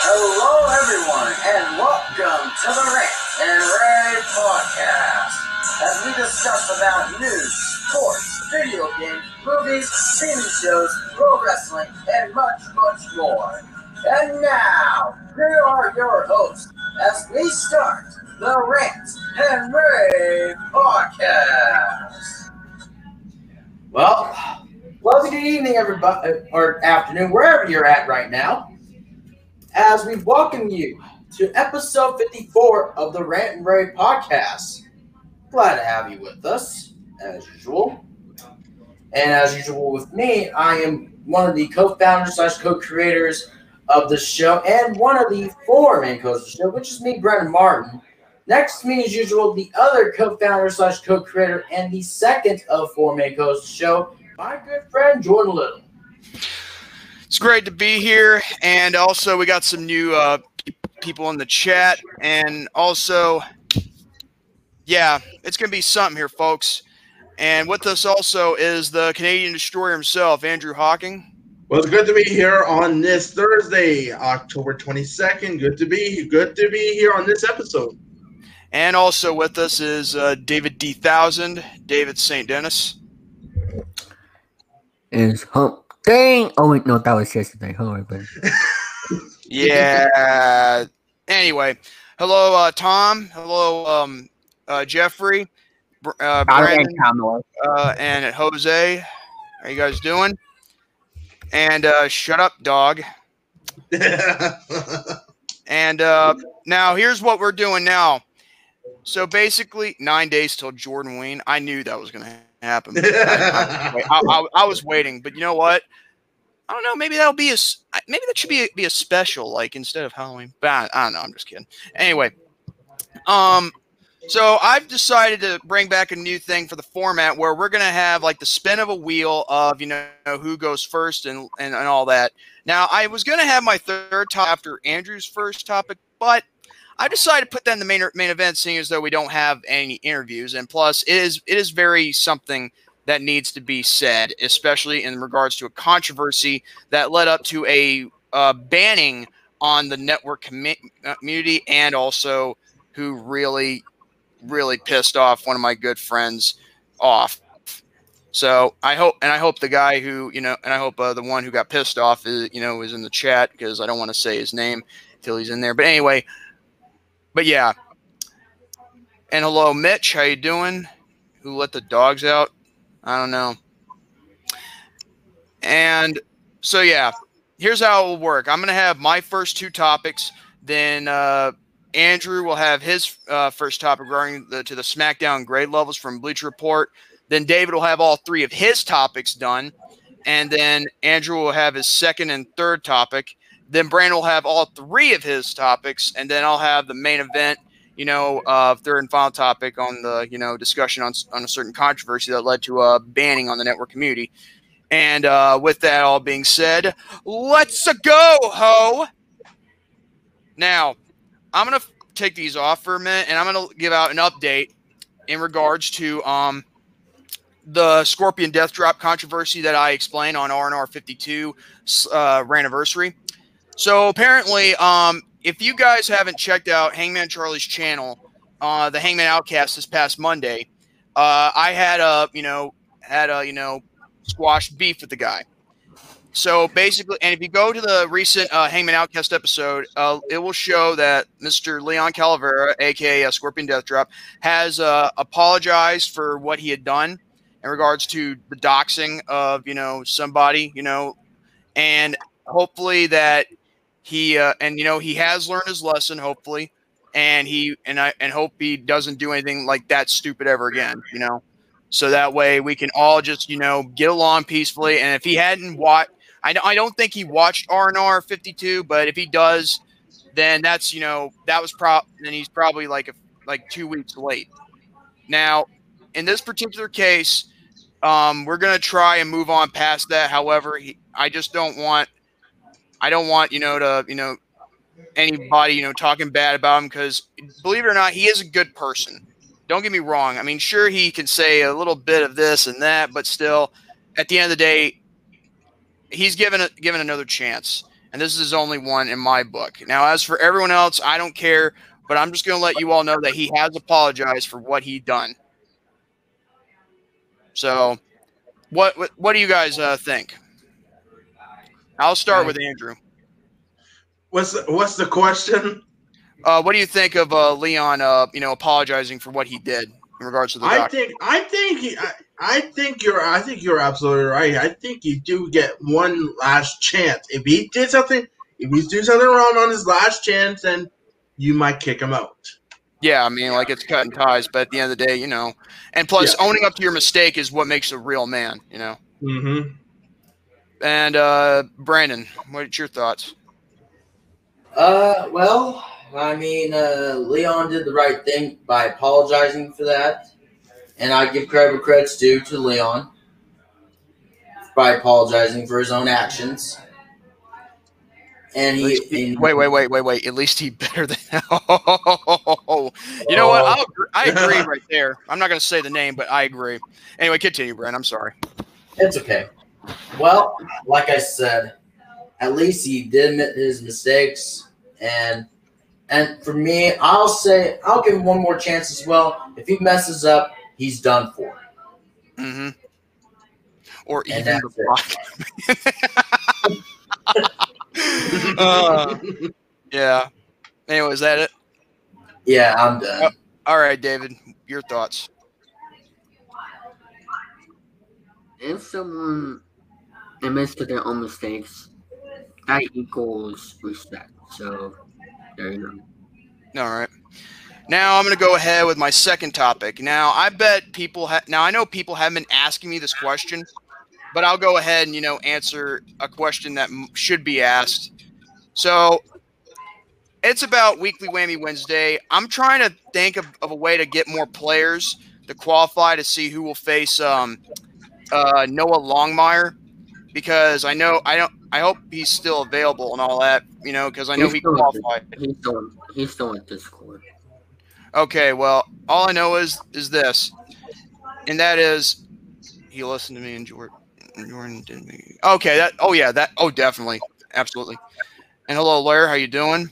Hello, everyone, and welcome to the Rant and Rave podcast as we discuss about news, sports, video games, movies, TV shows, pro wrestling, and much, much more. And now, here are your hosts as we start the Rant and Rave podcast. Well, pleasant good evening, everybody, or afternoon, wherever you're at right now, as we welcome you to episode 54 of the Rant and Rave podcast. Glad to have you with us, as usual. And as usual with me, I am one of the co-founders slash co-creators of the show and one of the four main co-hosts of the show, which is me, Brendan Martin. Next to me, as usual, the other co-founder slash co-creator and the second of four main co-hosts of the show, my good friend Jordan Little. It's great to be here, and also we got some new uh, people in the chat, and also, yeah, it's gonna be something here, folks. And with us also is the Canadian destroyer himself, Andrew Hawking. Well, it's good to be here on this Thursday, October 22nd. Good to be good to be here on this episode. And also with us is uh, David D. Thousand, David St. Dennis. Is hump thing. Oh wait, no, that was yesterday. Hold on, but Yeah. anyway, hello, uh, Tom. Hello, um, uh, Jeffrey, uh, Brandon, uh, and Jose. How you guys doing? And uh, shut up, dog. And uh, now here's what we're doing now. So basically, nine days till Jordan Wayne. I knew that was going to happen. I, I, I, I was waiting, but you know what? I don't know. Maybe that'll be a maybe that should be a, be a special, like instead of Halloween. But I, I don't know. I'm just kidding. Anyway, um, so I've decided to bring back a new thing for the format where we're gonna have like the spin of a wheel of you know who goes first and and, and all that. Now I was gonna have my third top after Andrew's first topic, but I decided to put that in the main main event, seeing as though we don't have any interviews, and plus it is it is very something that needs to be said, especially in regards to a controversy that led up to a uh, banning on the network uh, community, and also who really really pissed off one of my good friends off. So I hope, and I hope the guy who you know, and I hope uh, the one who got pissed off is you know is in the chat because I don't want to say his name till he's in there. But anyway, but yeah. And hello, Mitch. How you doing? Who let the dogs out? I don't know. And so yeah, here's how it will work. I'm gonna have my first two topics. Then uh, Andrew will have his uh, first topic regarding the, to the SmackDown grade levels from Bleacher Report. Then David will have all three of his topics done, and then Andrew will have his second and third topic. Then Brandon will have all three of his topics, and then I'll have the main event. You know, uh, third and final topic on the you know discussion on on a certain controversy that led to a banning on the network community. And uh, with that all being said, let's go, ho. Now, I'm gonna f- take these off for a minute, and I'm gonna give out an update in regards to um the Scorpion Death Drop controversy that I explained on RNR 52 uh, anniversary. So apparently, um, if you guys haven't checked out Hangman Charlie's channel, uh, the Hangman Outcast this past Monday, uh, I had a you know had a you know squashed beef with the guy. So basically, and if you go to the recent uh, Hangman Outcast episode, uh, it will show that Mr. Leon Calavera, aka uh, Scorpion Death Drop, has uh, apologized for what he had done in regards to the doxing of you know somebody, you know, and hopefully that he uh, and you know he has learned his lesson, hopefully, and he and I and hope he doesn't do anything like that stupid ever again, you know. So that way we can all just you know get along peacefully. And if he hadn't watched, I I don't think he watched R and R fifty two, but if he does, then that's you know that was prop. Then he's probably like a, like two weeks late. Now, in this particular case, um, we're gonna try and move on past that. However, he, I just don't want, I don't want you know to you know anybody you know talking bad about him because believe it or not, he is a good person. Don't get me wrong. I mean, sure he can say a little bit of this and that, but still, at the end of the day, he's given a, given another chance, and this is his only one in my book. Now, as for everyone else, I don't care, but I'm just going to let you all know that he has apologized for what he done. So, what what, what do you guys uh, think? I'll start with Andrew. What's the, what's the question? Uh, what do you think of uh, Leon? Uh, you know, apologizing for what he did in regards to the. I doctor? think I think he, I, I think you're I think you're absolutely right. I think you do get one last chance. If he did something, if he's doing something wrong on his last chance, then you might kick him out. Yeah, I mean, like it's cutting ties, but at the end of the day, you know, and plus, Yeah. owning up to your mistake is what makes a real man. You know. Mm-hmm. And uh, Brandon, what's your thoughts? Uh, well, I mean, uh, Leon did the right thing by apologizing for that, and I give credit where credit's due to Leon by apologizing for his own actions. And he, he- and- wait, wait, wait, wait, wait. At least he better than. you know what? I'll, I agree right there. I'm not going to say the name, but I agree. Anyway, continue, Brandon. I'm sorry. It's okay. Well, like I said, at least he did admit his mistakes, and and for me, I'll say I'll give him one more chance as well. If he messes up, he's done for. Mm hmm Or And even the block. uh, yeah. Anyway, is that it? Yeah, I'm done. All right, David. Your thoughts? If someone admits to their own mistakes, that equals respect. So there you go. All right. Now I'm going to go ahead with my second topic. Now I bet people now I know people have been asking me this question, but I'll go ahead and you know answer a question that m- should be asked. So it's about Weekly Whammy Wednesday. I'm trying to think of, of a way to get more players to qualify to see who will face um, uh, Noah Longmire because I know I don't. I hope he's still available and all that. You know, because I know He's he qualified. He's still he's still at Discord. Okay, well, all I know is is this, and that is he listened to me and Jordan. Jordan didn't. me- Okay, that. Oh yeah, that. Oh, definitely, absolutely. And hello, lawyer. How you doing?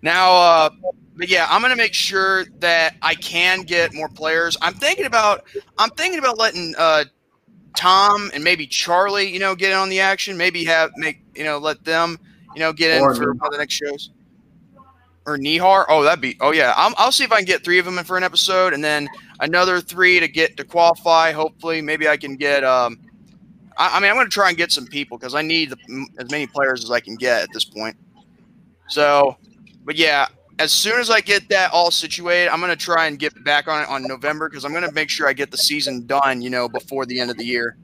Now, uh, but yeah, I'm gonna make sure that I can get more players. I'm thinking about. I'm thinking about letting uh, Tom and maybe Charlie, you know, get in on the action. Maybe have make you know let them, you know, get in Or for the next shows or Nihar. Oh, that'd be. Oh yeah, I'm, I'll see if I can get three of them in for an episode, and then another three to get to qualify. Hopefully, maybe I can get. Um, I, I mean, I'm going to try and get some people because I need the, as many players as I can get at this point. So, but yeah, as soon as I get that all situated, I'm going to try and get back on it on November because I'm going to make sure I get the season done. You know, before the end of the year.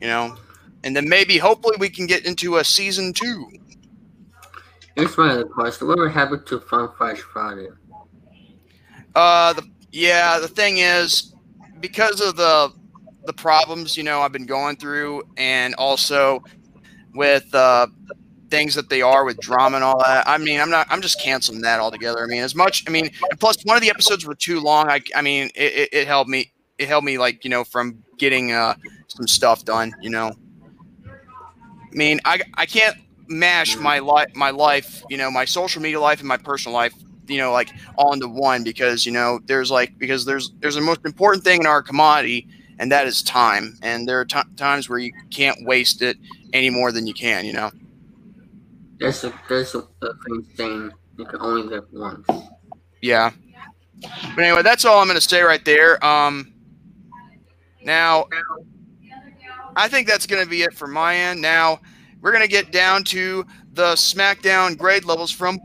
You know, and then maybe hopefully we can get into a season two. Here's my other question. What would happen to Fun Fresh Friday? Uh, the yeah, the thing is, because of the the problems you know I've been going through, and also with uh, things that they are with drama and all that. I mean, I'm not. I'm just canceling that altogether. I mean, as much. I mean, plus one of the episodes were too long. I. I mean, it, it, it held me. It helped me like you know from getting uh some stuff done. You know. I mean, I I can't mash my life my life you know my social media life and my personal life you know like all into one because you know there's like because there's there's the most important thing in our commodity and that is time and there are ti times where you can't waste it any more than you can you know There's a there's a, a thing saying you can only live once. yeah but anyway that's all i'm going to say right there um now i think that's going to be it for my end now we're going to get down to the smackdown grade levels from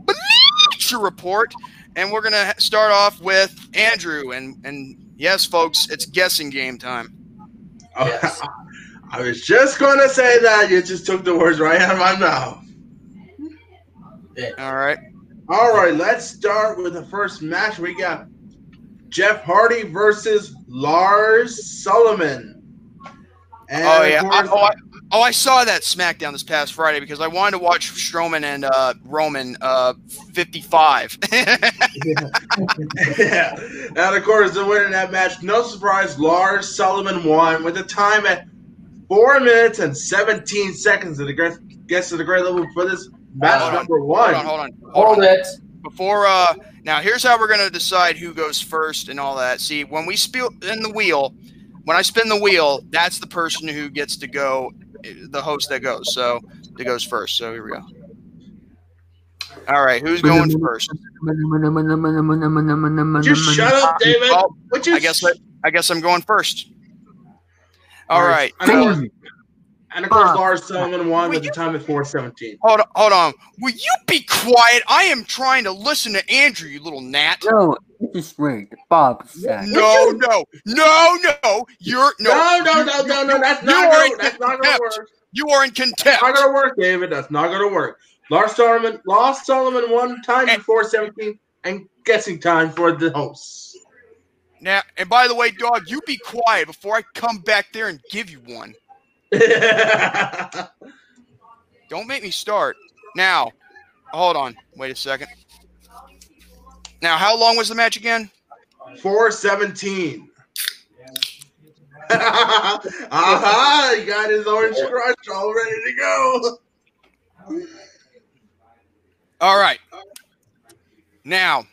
Bleacher report and we're going to start off with andrew and and yes folks it's guessing game time Yes. I was just going to say that. You just took the words right out of my mouth. All right All right, let's start with the first match. We got Jeff Hardy versus Lars Sullivan. And Oh of yeah. I, oh, I, oh, I saw that SmackDown this past Friday because I wanted to watch Strowman and uh, Roman uh, 55. yeah. And of course, the winner in that match, no surprise, Lars Sullivan won with a time at four minutes and 17 seconds to the guess, guess to the grade level for this match Hold on, number Hold one. on, hold on, hold Hold on. it. Before uh, now here's how we're gonna decide who goes first and all that. See, when we spin the wheel, when I spin the wheel, that's the person who gets to go, the host that goes. So that goes first. So here we go. All right, who's going first? Just shut up, David. Oh, you I guess I, I guess I'm going first. All right. And, of Damn. And of course, Fuck. Lars Sullivan won Will with the you- time of 417. Hold on, hold on. Will you be quiet? I am trying to listen to Andrew, you little gnat. No, this is rigged. Bob said. No, no, no, no. You're no, No, no, no, no, no. That's not gonna, that's not gonna work. You are in That's contempt. not gonna work, David. That's not gonna work. Lars Sullivan, Lars Sullivan won time And- before 17 and guessing time for the hosts. Now, and by the way, dog, you be quiet before I come back there and give you one. Don't make me start. Now, hold on. Wait a second. Now, how long was the match again? 417. Aha! He got his orange crush all ready to go. All right. Now,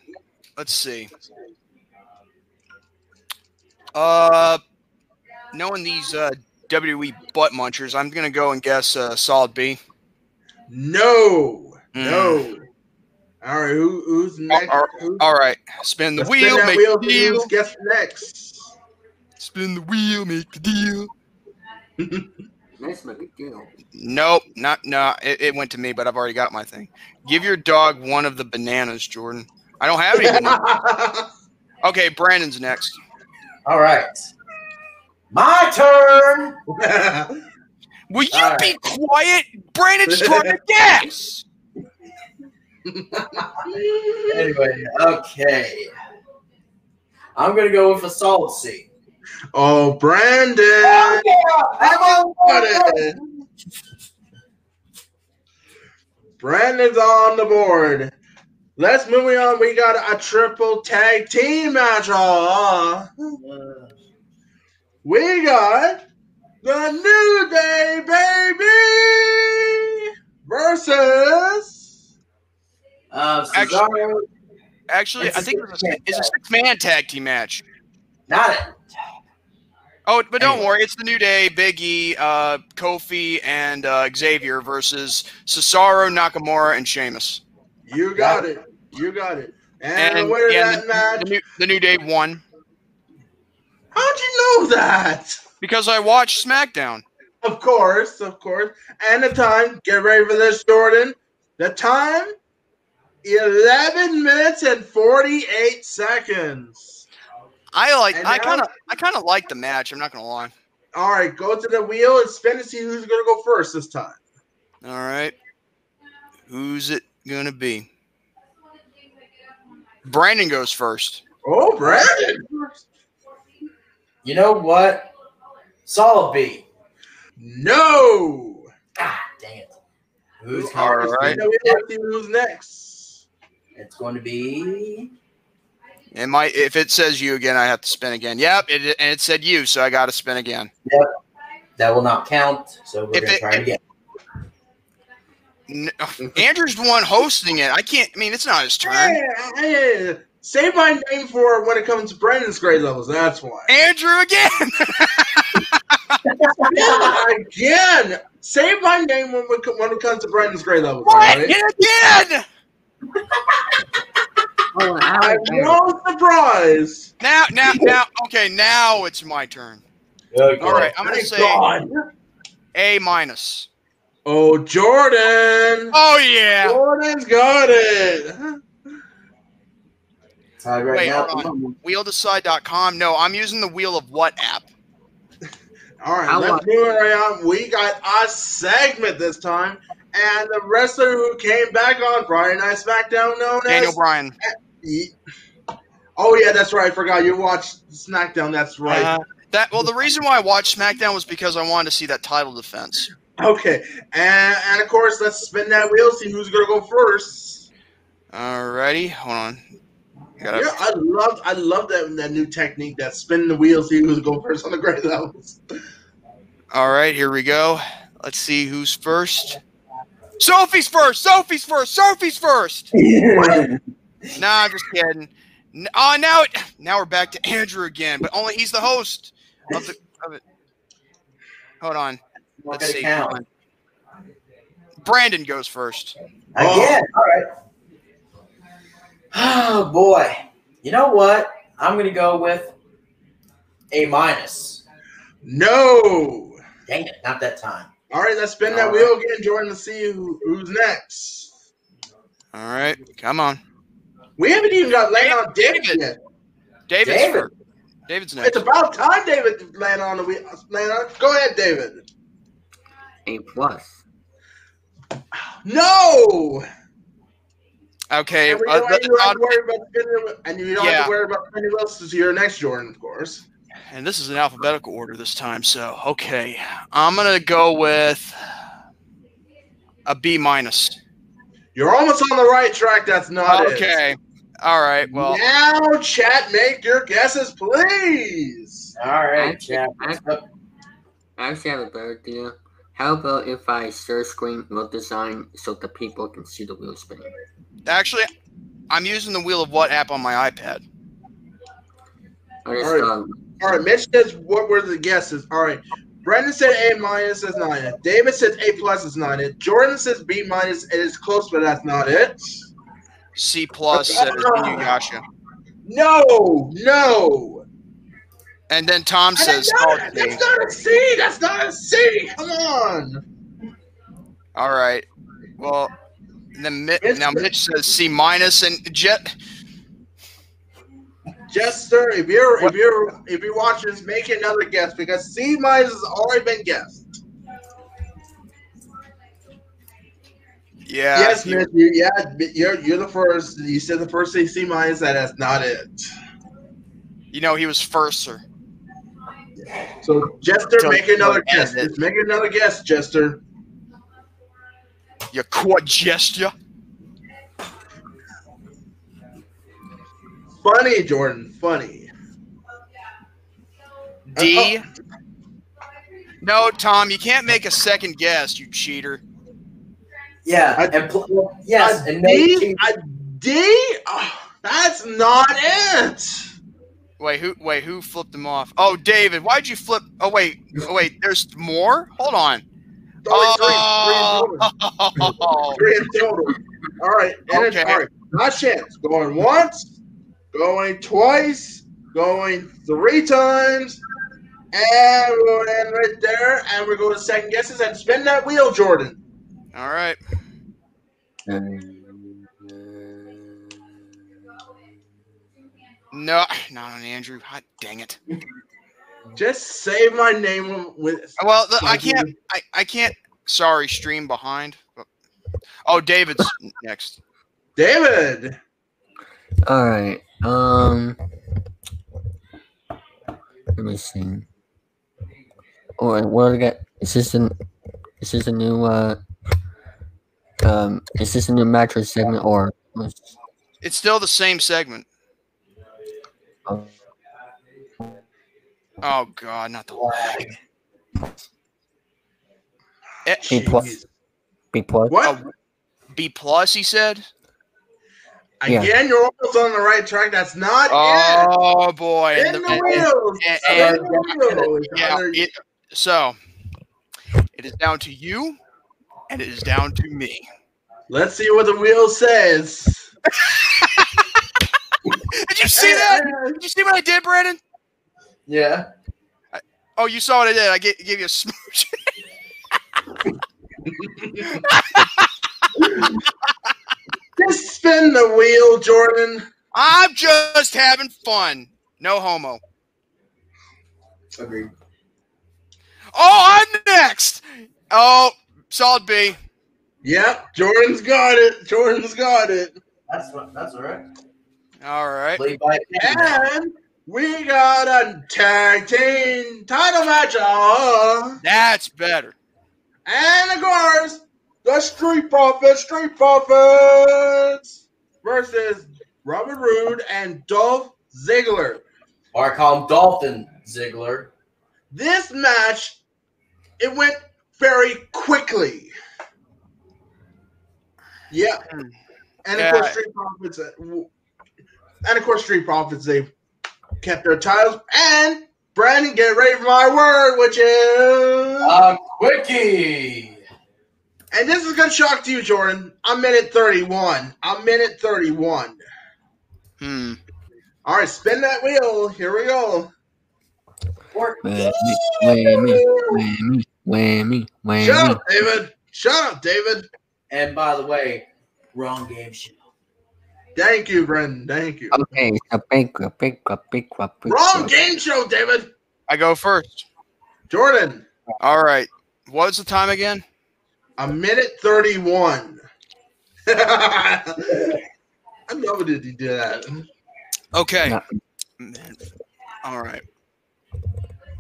let's see. Uh, knowing these uh, WWE butt munchers, I'm gonna go and guess uh, solid B. No, Mm. no. All right, who, who's next? all- Who's- All right, spin the let's wheel, spin make wheel. the deal. Who's guess next? Spin the wheel, make the deal. Let's make a deal. Nope, not no. It, it went to me, but I've already got my thing. Give your dog one of the bananas, Jordan. I don't have any. Okay, Brandon's next. All right. My turn. Will you All be quiet? Brandon's trying to guess. Anyway, okay. I'm gonna go with a solid C. oh, Brandon. Oh, yeah! I'm on Got Brandon's on the board. Let's move on. We got a triple tag team match. Aw. Uh, We got the New Day baby versus Uh, Actually- Cesaro, Actually, It's I a think it was a, six-man it's a tag. six-man tag team match. not it. Oh, but don't Anyway. worry, it's the New Day, Big E, uh, Kofi, and uh, Xavier versus Cesaro, Nakamura, and Sheamus. you got it. You got it. And, And, the winner yeah, of that match. the, new, the New Day won How'd you know that? because I watched SmackDown. Of course, of course. And the time, get ready for this, Jordan. The time, 11 minutes and 48 seconds. I like. And I kind of. I kind of like the match. I'm not gonna lie. All right, go to the wheel and spin and see who's going to go first this time. All right, who's it gonna be? Brandon goes first. Oh, Brandon. You know what? Solid B. No. Ah, dang it. Who's All coming? right. Now we have to see who's next. It's going to be. It might. If it says you again, I have to spin again. Yep. It, and it said you, so I got to spin again. Yep, That will not count, so we're If going to it- try it again. N- Andrew's the one hosting it. I can't. I mean, it's not his turn. Hey, hey, say my name for when it comes to Brandon's grade levels. That's why. Andrew again. Again, say my name when, we, when it comes to Brandon's grade levels. all what? right? Again. Oh, I'm Alex. no surprise. Now, now, now. Okay, now it's my turn. Okay. All right, I'm gonna Thank say God. A minus. Oh, Jordan. Oh yeah. Jordan's got it. Tied right Wait, now. hold on. Wheeldecide.com. No, I'm using the Wheel of What app. All right, let's want- move it right on. We got a segment this time, and the wrestler who came back on Friday Night SmackDown, known Daniel as Bryan. Oh yeah, that's right. I forgot you watched SmackDown. That's right. Uh, that well, the reason why I watched SmackDown was because I wanted to see that title defense. okay, and and of course, let's spin that wheel. See who's gonna go first. Alrighty, hold on. Gotta, Yeah, I love I love that that new technique. That spin the wheel. See who's going first on the grade levels. All right, here we go. Let's see who's first. Sophie's first. Sophie's first. Sophie's first. Nah, I'm just kidding. N- Oh, now it, now we're back to Andrew again, but only he's the host of the. Of it. Hold on. Let's see. count. Brandon goes first. Again. All right. Oh boy. You know what? I'm gonna go with a minus. No. Dang it, not that time. All right, let's spin that All wheel again, Jordan, to see who, who's next. All right, come on. We haven't even got land on David David. yet. David's David. first. David's next. It's about time David land on the wheel. Land on. Go ahead, David. A plus. No. Okay, And, we uh, don't, the- you don't have uh, to worry about spinning, and you don't have to worry about spinning wheels to your next Jordan, of course. and this is an alphabetical order this time. So okay, I'm gonna go with a B minus. You're almost on the right track. That's not it. Okay, all right. Well, now, chat, make your guesses, please. All right, Actually, Jack. actually, I actually have a better idea. How about if I share screen wheel design so the people can see the wheel spinning? Actually, I'm using the Wheel of What app on my iPad. I Alright. um, All right, Mitch says what were the guesses? All right, Brendan said A minus is not it. David says A plus is not it. Jordan says B minus. It is close, but that's not it. C plus says Inuyasha, No, no. and then Tom says that's, not, Bay. that's not a C. That's not a C. Come on. All right. Well, then Mi- now Mitch says C minus and Jet. Jester, if you're if you're if you're watching this, make another guess because C minus has already been guessed. Yeah. yes, Mitch. You, yeah, you're you're the first. You said the first thing C minus. That that's not it. You know he was first, sir. So Jester, make another guess. make another guess, Jester. You quad gesture. Funny, Jordan. Funny. D. Uh, No, Tom, you can't make a second guess, you cheater. Yeah, I- and pl- yes, a and no D. cheat- A D. Oh, that's not it. Wait, who? Wait, who flipped them off? Oh, David, why'd you flip? Oh, wait, oh, wait. There's more. Hold on. Oh, three, three in oh. total. Three in total. All right. And okay. all right. Last chance. Going once. Going twice. Going three times. And we'll end right there. And we're going to second guesses and spin that wheel, Jordan. all right. No, not on Andrew. Hot dang it. Just say my name with. Well, the, I can't. I, I can't. Sorry, stream behind. Oh, David's next. David. all right. Um, let me see. Or what do I got? Is this an? Is this a new? Uh, um, is this a new mattress segment or? It's still the same segment. Oh, Oh God, not the lag. Eh, B plus. B plus. What? Oh, B plus, he said. Yeah. Again, you're almost on the right track. That's not it. Oh boy. Spin And the the- wheels. and- Spin and- the yeah, it, so it is down to you, and it is down to me. Let's see what the wheel says. Did you see that? Did you see what I did, Brandon? Yeah. Oh, you saw what I did. I gave, gave you a smooch. Just spin the wheel, Jordan. I'm just having fun. No homo. Agreed. Oh, I'm next. Oh, solid B. Yep, Jordan's got it. Jordan's got it. That's what. That's all right. All right. Played by And we got a tag team title match on. That's better. And of course, the Street Profits, Street Profits versus Robert Roode and Dolph Ziggler. or I call him Dolphin Ziggler. This match it went very quickly. Yeah. Hmm. And of Yeah. course, Street Profits, uh, and of course, Street Profits, they kept their titles. And Brandon, get ready for my word, which is, A quickie. and this is gonna shock to you, Jordan. I'm minute 31. I'm minute 31. Hmm. All right, spin that wheel. Here we go. Whammy, whammy, whammy, whammy, whammy. Shut up, David. Shut up, David. And by the way, wrong game show. Thank you, Brendan. Thank you. Okay, so pick a pick a pick a pick Wrong game show, David. I go first. Jordan, All right. What's the time again? a minute 31. I love it that he did that. Okay. No. All right.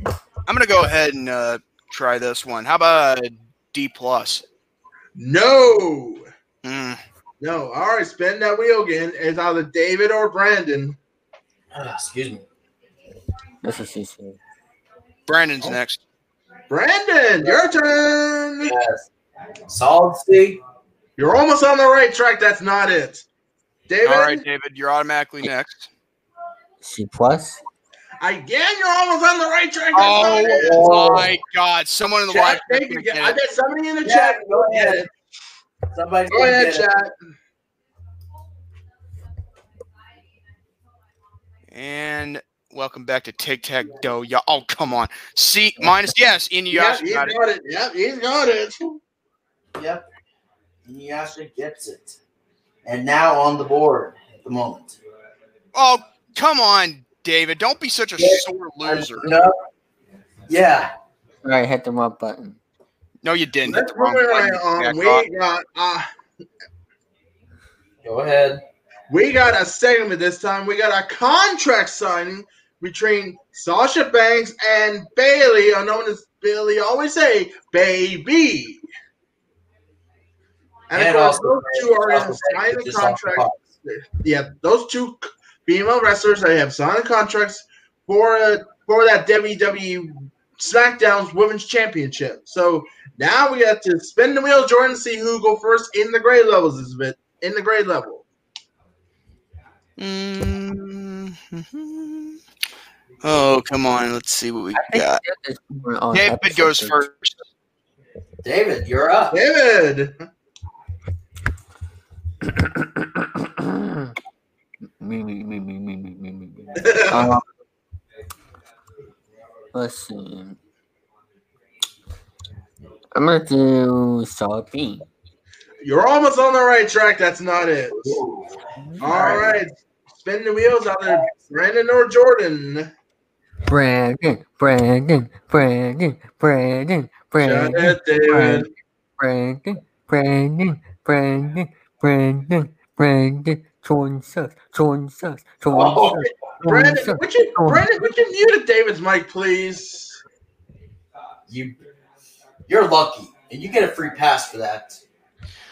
I'm gonna go ahead and uh, try this one. How about a D plus? No. Hmm. No. All right, spin that wheel again. It's either David or Brandon. Ah, excuse me. This is easy. Brandon's Oh. next. Brandon, your turn. Yes. Solid C. You're almost on the right track. That's not it. David, All right, David, you're automatically next. C plus. again, you're almost on the right track. That's. Oh my God! Someone in the Chat, chat thank you. I it. bet somebody in the Yeah, chat. go ahead. It. Somebody Go ahead, chat. And welcome back to Tic Tac Dough. Yeah. Oh, come on. C minus. Yes, Yeah, Inuyasha he's got it. got it. Yep, he's got it. Yep. Inuyasha gets it. And now on the board at the moment. Oh, come on, David. Don't be such a Yeah. sore loser. No. Yeah. All right, hit the wrong button. No, you didn't. Hit Let's the wrong move button, right on. We off. got uh, Go ahead. we got a segment this time. We got a contract signing between Sasha Banks and Bayley, or known as Billy always say, baby. And, of course, those two are in signing Just contracts. Yeah, those two female wrestlers they have signed contracts for uh, for that WWE SmackDown's Women's Championship. So now we have to spin the wheel, Jordan, to see who go first in the grade levels Is it in the grade level. Mm-hmm. Oh, come on. Let's see what we got. David goes first. David, you're up. David. me, me, me, me, me, me, me, me. um, let's see. I'm gonna do solid B. you're almost on the right track. That's not it. Ooh. All right, spin the wheels, either Brandon or Jordan. Brandon, Brandon, Brandon, Brandon, Shut Brandon, it, David. Brandon, Brandon, Brandon, Brandon, Brandon, Jordan sucks, Jordan sucks, Jordan Oh, sucks, Jordan Brandon, would you, Brandon, would you mute David's mic, please? you, you're lucky, and you get a free pass for that.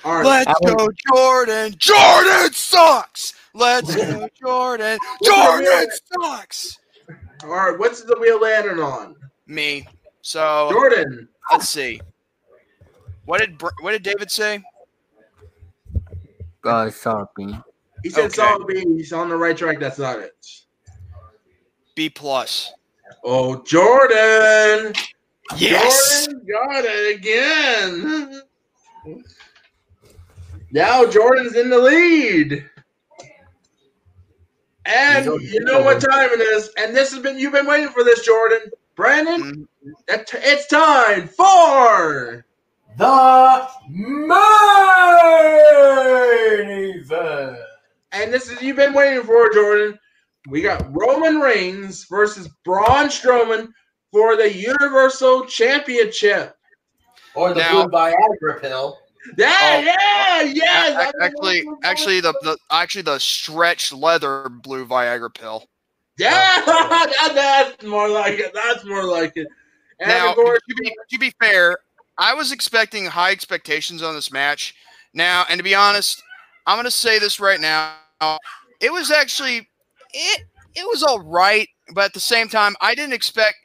All right. Let's go, Jordan. Jordan sucks. Let's go, Jordan. Jordan sucks. All right, what's the wheel landing on? Me. So Jordan. let's see. What did what did David say? Uh, solid B. He said Okay. solid He's on the right track. That's not it. B plus. Oh, Jordan. Yes. Jordan got it again. Now Jordan's in the lead. And you know what time it is. And this has been you've been waiting for this, Jordan. Brandon, Mhm. it's time for The main event. and this is you've been waiting for, Jordan. We got Roman Reigns versus Braun Strowman for the Universal Championship. Or the Now- blue Viagra pill. Yeah, Oh, yeah, yes. A- a- actually, actually, the, the actually the stretched leather blue Viagra pill. yeah, oh. that- that's more like it. That's more like it. And now, of course, to be, to be fair, I was expecting high expectations on this match. Now, and to be honest, I'm going to say this right now. It was actually it it was all right, but at the same time, I didn't expect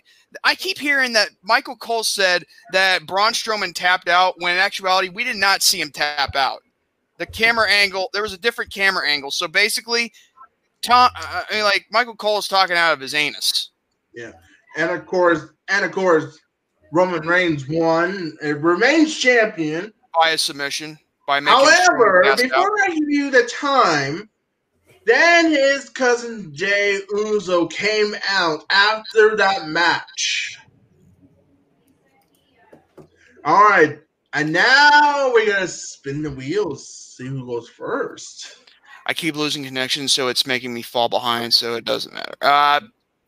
I keep hearing that Michael Cole said that Braun Strowman tapped out when in actuality we did not see him tap out. The camera angle, there was a different camera angle. So basically, Tom, uh, I mean, like Michael Cole is talking out of his anus. Yeah, and of course, and of course, Roman Reigns won, and remains champion. by a submission by making However, pass out. before I give you the time, then his cousin Jey Uso came out after that match. All right, and now we're gonna spin the wheels, see who goes first. I keep losing connection, so it's making me fall behind. So it doesn't matter. Uh,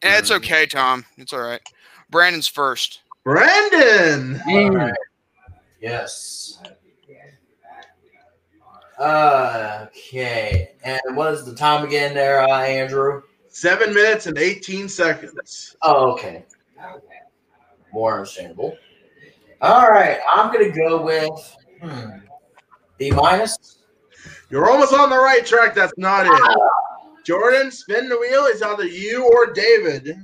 and it's okay, Tom. It's all right. Brandon's first. Brandon, All right. Yes. Okay. And what is the time again there, uh, Andrew? seven minutes and eighteen seconds. Oh, okay. More understandable. All right. I'm going to go with hmm, B minus. You're almost on the right track. That's not it. Jordan, spin the wheel. It's either you or David.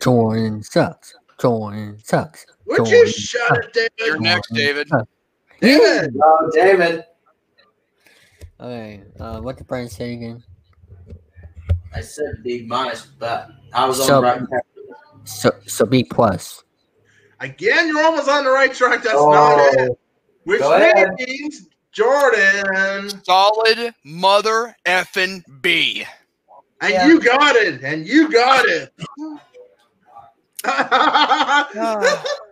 Jordan sucks. Jordan sucks. Would you Jordan shut it, David? You're next, David. David. Oh, David. Okay, uh, what did Brian say again? I said B minus, but I was on So- the right track. So, so B plus. Again, you're almost on the right track. That's Oh, not it. Which means Jordan. Solid mother effing B. And Yeah. you got it. And you got it.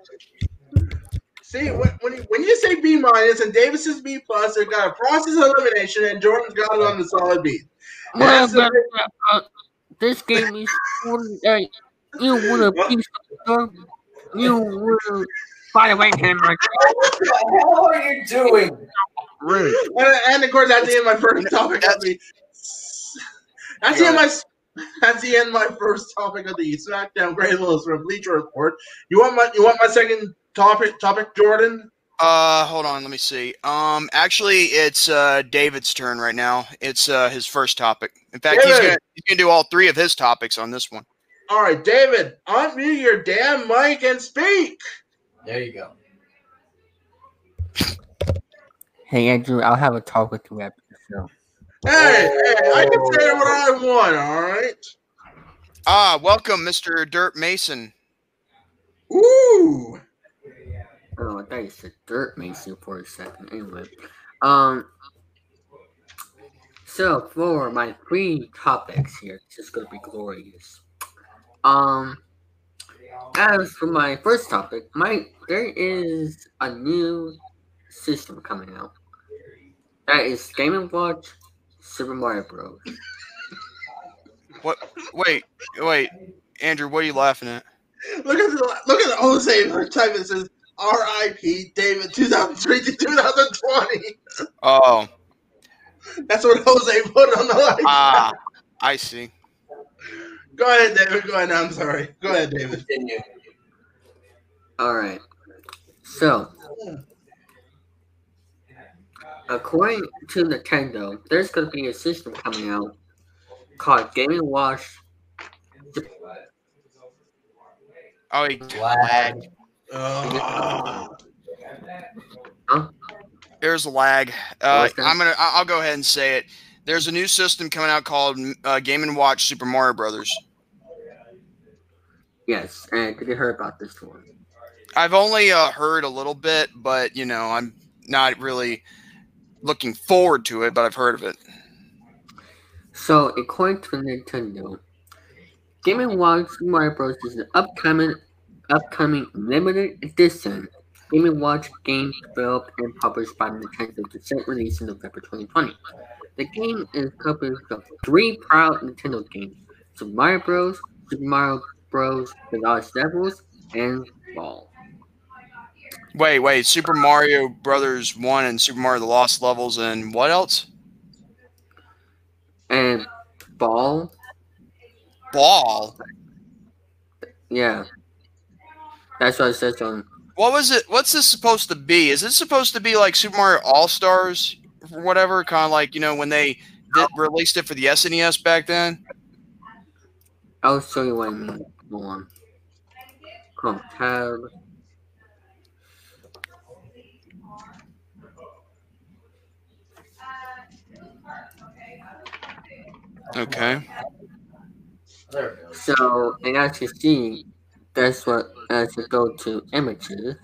See, when, when, you- when you say B minus and Davis is B plus, they've got a process of elimination, and Jordan's got it on the solid B. Well, That's a- uh, this game is uh, you want a piece of stuff. You will. By the way, Cameron, What the hell are you doing? rude. And, and of course, that's the end of my first topic of the. That's the end of my. That's the end of my first topic of the SmackDown Great List from Bleacher Report. You want my you want my second topic topic, Jordan? Uh, hold on. Let me see. Um, actually, it's uh David's turn right now. It's uh his first topic. In fact, he's David. gonna he's gonna do all three of his topics on this one. All right, David, unmute your damn mic and speak. There you go. Hey Andrew, I'll have a talk with you after the show. Hey, hey, I can say what I want. All right. Ah, welcome, Mr. Dirt Mason. Ooh. Oh, I thought you said dirt mason for a second. Anyway, um, so for my three topics here, this is gonna be glorious. Um, as for my first topic, my there is a new system coming out. That is Game and Watch Super Mario Bros. What? Wait, wait, Andrew. What are you laughing at? Look at the look at the Jose first time it says R.I.P. David 2003 to 2020. Oh, That's what Jose put on the line. ah, I see. Go ahead, David. Go ahead. I'm sorry. Go ahead, David. Continue. All right. So, according to Nintendo, there's going to be a system coming out called Game Watch. Oh, he Lag. Uh, There's a lag. Uh, I'm gonna. I'll go ahead and say it. There's a new system coming out called uh, Game and Watch Super Mario Brothers. Yes, and did you hear about this one? I've only uh, heard a little bit, but you know, I'm not really looking forward to it. But I've heard of it. So, according to Nintendo, Game and Watch Super Mario Bros. is an upcoming, upcoming limited edition Game Watch game developed and published by Nintendo to set release in November 2020. The game is composed of three proud Nintendo games: Super Mario Bros., Super Mario Bros. The Lost Levels, and Ball. Wait, wait. Super Mario Brothers One and Super Mario: The Lost Levels and what else? And Ball, Ball. yeah. That's what it says on. What was it? What's this supposed to be? Is this supposed to be like Super Mario All Stars or whatever? Kind of like you know when they did, released it for the SNES back then. I'll show you what I mean. Hold on. Chrome tab. Okay. There it goes. So, and as you see, that's what, as you go to images,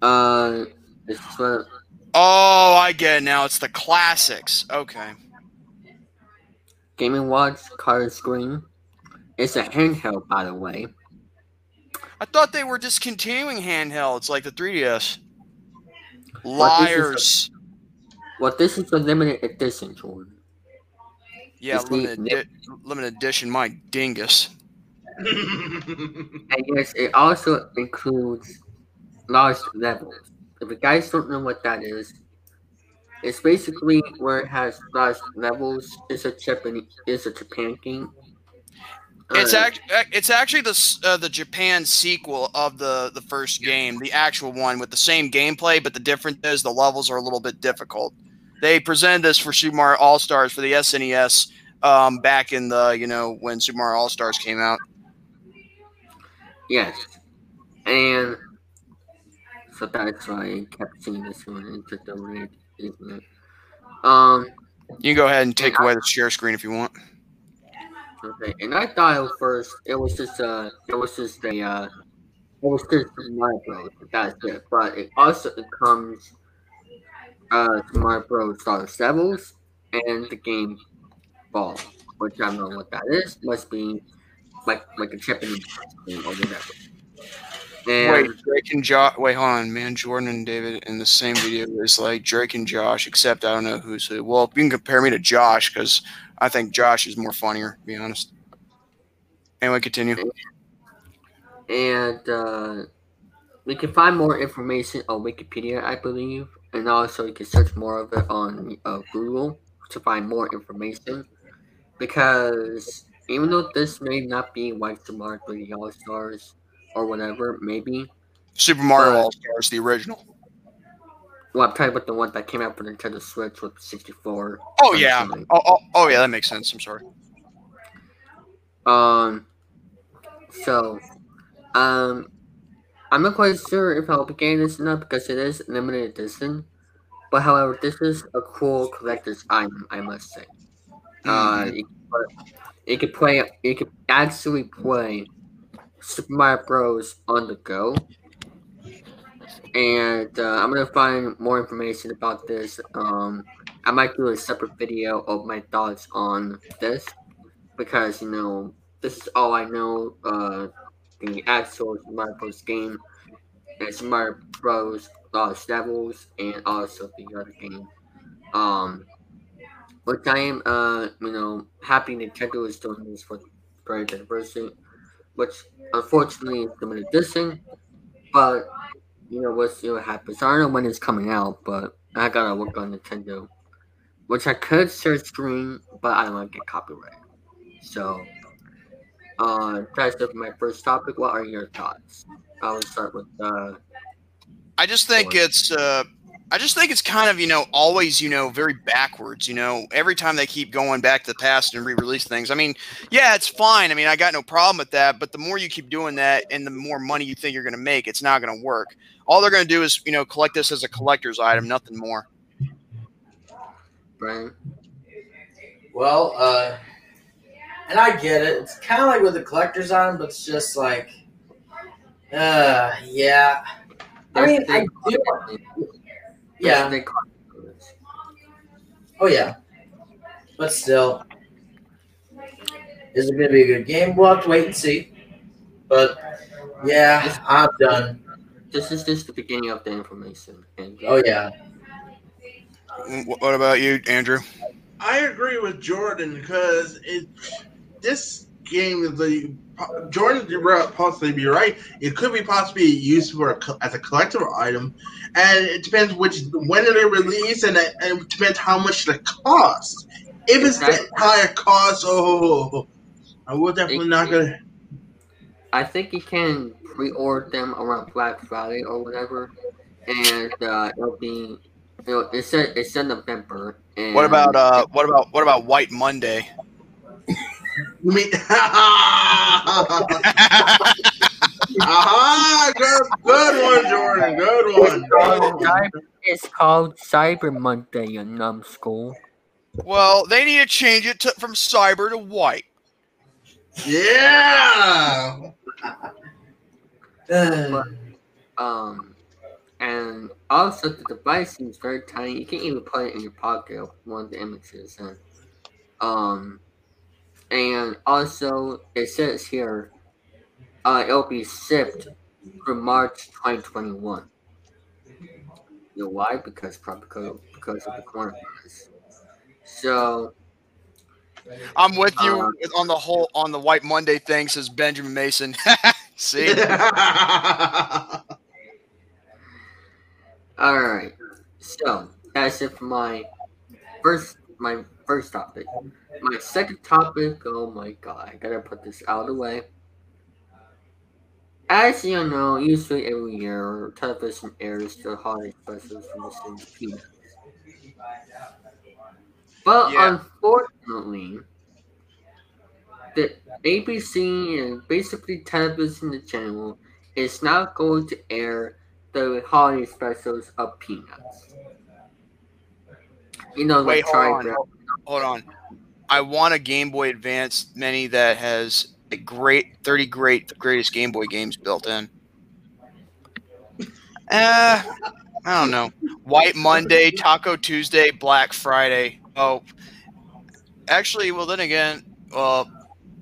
uh, this is what, Oh, I get it now. It's the classics. Okay. Game & Watch card screen. It's a handheld, by the way. I thought they were discontinuing handhelds like the 3DS. What, this is a- Liars. Well, this is a limited edition, Jordan. Yeah, Is the- limited, di- limited edition, my dingus. And yes, it also includes lost levels. If you guys don't know what that is, it's basically where it has lost levels. It's a Japan, it's a Japan game. It's Uh, act- it's actually the uh, the Japan sequel of the the first game, the actual one with the same gameplay, but the difference is the levels are a little bit difficult. They presented this for Super Mario All Stars for the SNES um, back in the you know when Super Mario All Stars came out. Yes, and so that's why I kept seeing this one into the red, isn't it? Um. You can go ahead and take away the share screen if you want. Okay, and I thought at first it was just uh it was just a uh it was just my Bros. That's it. But it also it comes uh Mario Bros. Star Levels and the game Ball, which I don't know what that is. Must be like like a Japanese game or whatever. And Wait, Drake and Josh. Wait, hold on, man. Jordan and David in the same video is like Drake and Josh, except I don't know who's who. Well, you can compare me to Josh because I think Josh is more funnier. To be honest. Anyway, continue. and uh, we can find more information on Wikipedia, I believe, and also you can search more of it on uh, Google to find more information. Because even though this may not be White Star 3D All Stars or whatever, maybe. Super Mario All Stars, the original. Well, I'm talking about the one that came out for Nintendo Switch with 64. Oh yeah. Oh, oh, oh yeah, that makes sense. I'm sorry. Um. So, um, I'm not quite sure if I'll be getting this or not because it is limited edition. But however, this is a cool collector's item, I must say. Uh, you you can play, you can actually play Super Mario Bros. on the go. And uh, I'm gonna find more information about this. Um, I might do a separate video of my thoughts on this because you know this is all I know. Uh, the actual Mario Bros. game, and Mario Bros. Lost Levels, and also the other game. Um, which I am, uh, you know, happy Nintendo is doing this for the third anniversary, which unfortunately is limited edition, but you know, we'll see what happens. I don't know when it's coming out, but I gotta work on Nintendo, which I could share screen, but I don't want to get copyright. So, uh, that's it for my first topic. What are your thoughts? I will start with uh, I just think Or- it's uh I just think it's kind of, you know, always, you know, very backwards, you know, every time they keep going back to the past and re-release things. I mean, yeah, it's fine. I mean, I got no problem with that, but the more you keep doing that and the more money you think you're going to make, it's not going to work. All they're going to do is, you know, collect this as a collector's item, nothing more. Brian. Well, uh, and I get it. It's kind of like with the collector's item, but it's just like, uh, yeah. I mean, I do. Yeah. They call it. Oh yeah. But still, is it going to be a good game? We'll have to wait and see. But yeah, I'm done. This is just the beginning of the information. And Oh yeah. What about you, Andrew? I agree with Jordan because it this game is the Jordan could possibly be right. It could be possibly used for a, as a collectible item, and it depends which when they release, and it, and it depends how much it costs. If it's the Exactly. higher cost, oh, I will definitely not gonna. I think you can pre-order them around Black Friday or whatever, and uh, it'll be. You know, it's in, it's in November. And What about uh what about what about White Monday? You mean? Aha! Good, good one, Jordan. Good one. Cyber- It's called Cyber Monday in numbskull. Well, they need to change it to, from cyber to white. Yeah. Uh, Um, and also the device seems very tiny. You can't even put it in your pocket of one of the images. And, um, and also it says here, uh, it'll be shipped for March 2021. You know why? Because probably because, because of the coronavirus. So I'm with you Uh, on the whole on the White Monday thing. Says Benjamin Mason. See, All right. So that's it for my first my first topic. My second topic. Oh my god! I gotta put this out of the way. As you know, usually every year television airs the holiday specials from the same Peanuts. But Yeah. unfortunately, the ABC and basically television in channel is not going to air the holiday specials of Peanuts. You know, Wait, hold on. Hold on. I want a Game Boy Advance Mini that has a great 30 great greatest Game Boy games built in. Uh, I don't know. White Monday, Taco Tuesday, Black Friday. Oh, actually, well then again, well,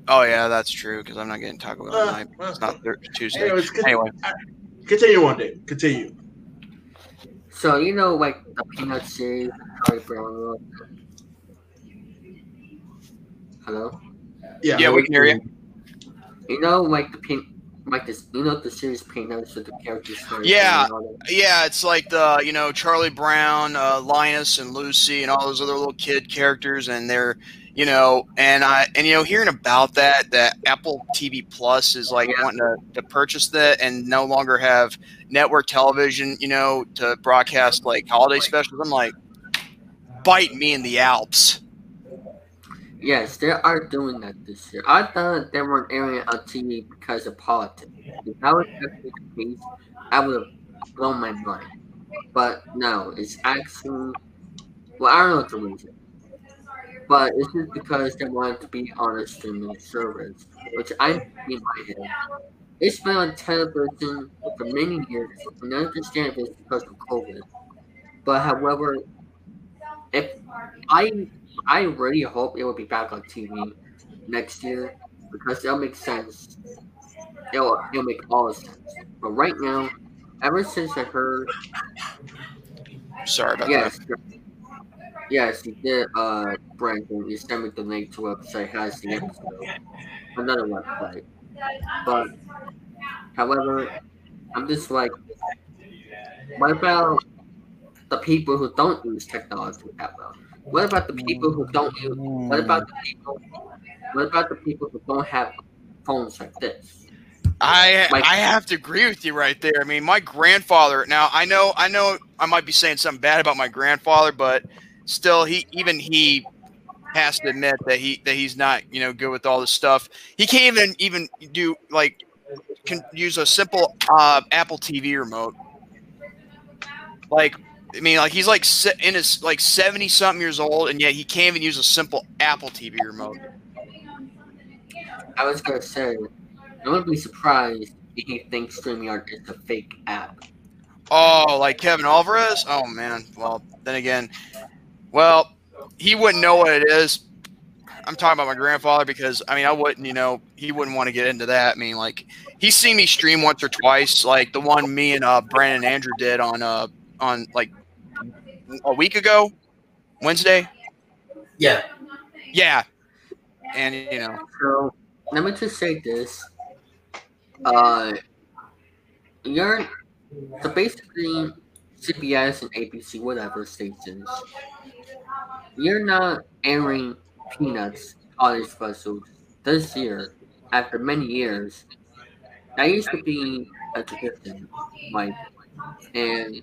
oh yeah, that's true because I'm not getting Taco Bell tonight. It's not Thur- Tuesday. Anyways, con- Anyway, continue one day. Continue. So you know, like the Peanut series, Charlie Brown. Wrote. Hello. Yeah. yeah, we can hear you. You know, like the pin, like this. You know the series Peanuts with the characters. Charlie Yeah. Brown and all that? Yeah, it's like the you know Charlie Brown, uh, Linus, and Lucy, and all those other little kid characters, and they're you know, and I and you know hearing about that that Apple TV Plus is like Yeah. wanting to, to purchase that and no longer have network television, you know, to broadcast like holiday specials. I'm like, bite me in the Alps. Yes, they are doing that this year. I thought they weren't airing on TV because of politics. If that was actually the case, I would have blown my mind. But no, it's actually well, I don't know the reason. But it's just because they wanted to be on a streaming service, which I in my head. It's been on television for many years, and I understand it's because of COVID. But however, if I I really hope it will be back on TV next year because it'll make sense. It'll, it'll make all the sense. But right now, ever since I heard, Sorry about yes, yes, you did, uh, Brandon, you sent me the link to a website has the episode, another website. But, however, I'm just like, what about the people who don't use technology that well? What about the people who don't use what about the people? What about the people who don't have phones like this? I Like- I have to agree with you right there. I mean, my grandfather. Now I know I know I might be saying something bad about my grandfather, but still, he even he has to admit that he that he's not you know good with all this stuff. He can't even even do like can use a simple uh, Apple TV remote. Like I mean, like he's like in his like seventy something years old, and yet he can't even use a simple Apple TV remote. I was gonna say, I wouldn't be surprised if he thinks StreamYard is a fake app. Oh, like Kevin Alvarez? Oh man. Well, then again, well, he wouldn't know what it is. I'm talking about my grandfather because I mean I wouldn't, you know, he wouldn't want to get into that. I mean, like he's seen me stream once or twice, like the one me and uh Brandon and Andrew did on uh on like a week ago, Wednesday. yeah. Yeah. And you know, So let me just say this. Uh you're so basically CBS and ABC, whatever stations, you're not airing peanuts holiday specials this year after many years. That used to be a tradition, like and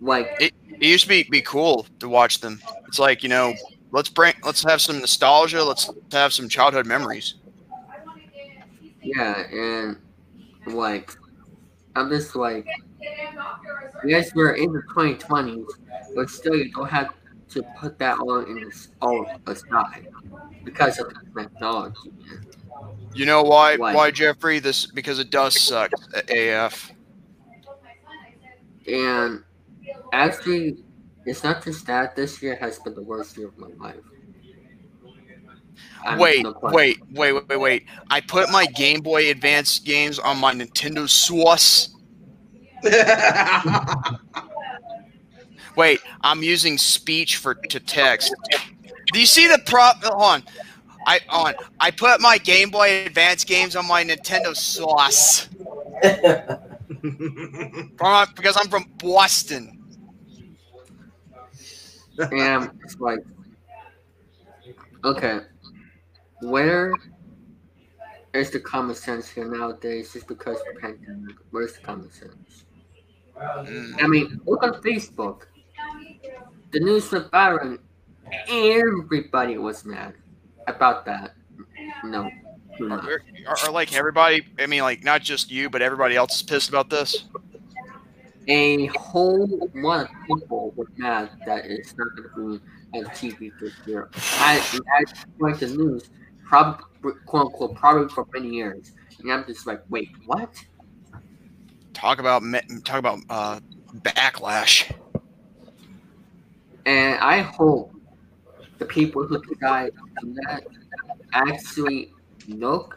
like it used to be be cool to watch them. It's like, you know, let's bring let's have some nostalgia. Let's have some childhood memories. Yeah, and like I'm just like yes, we're in the 2020s, but still you don't have to put that on in this all aside because of the technology. You know why? Why? Why, Jeffrey? This because it does suck. AF. And actually, it's not just that. This year has been the worst year of my life. I'm Wait, wait, wait, wait, wait, wait. I put my Game Boy Advance games on my Nintendo Switch. Wait, I'm using speech for to text. Do you see the prop? Hold on. I on. I put my Game Boy Advance games on my Nintendo Switch because I'm from Boston. And it's like, okay, where is the common sense here nowadays? Just because of the pandemic, where's the common sense? Mm. I mean, look on Facebook. The news went viral. Everybody was mad about that. No, not. Are, are like everybody? I mean, like not just you, but everybody else is pissed about this. A whole lot of people were mad that it's not going to be on TV this year. I, I like the news, probably quote unquote, probably for many years, and I'm just like, wait, what? Talk about talk about uh, backlash. And I hope the people who decide that actually look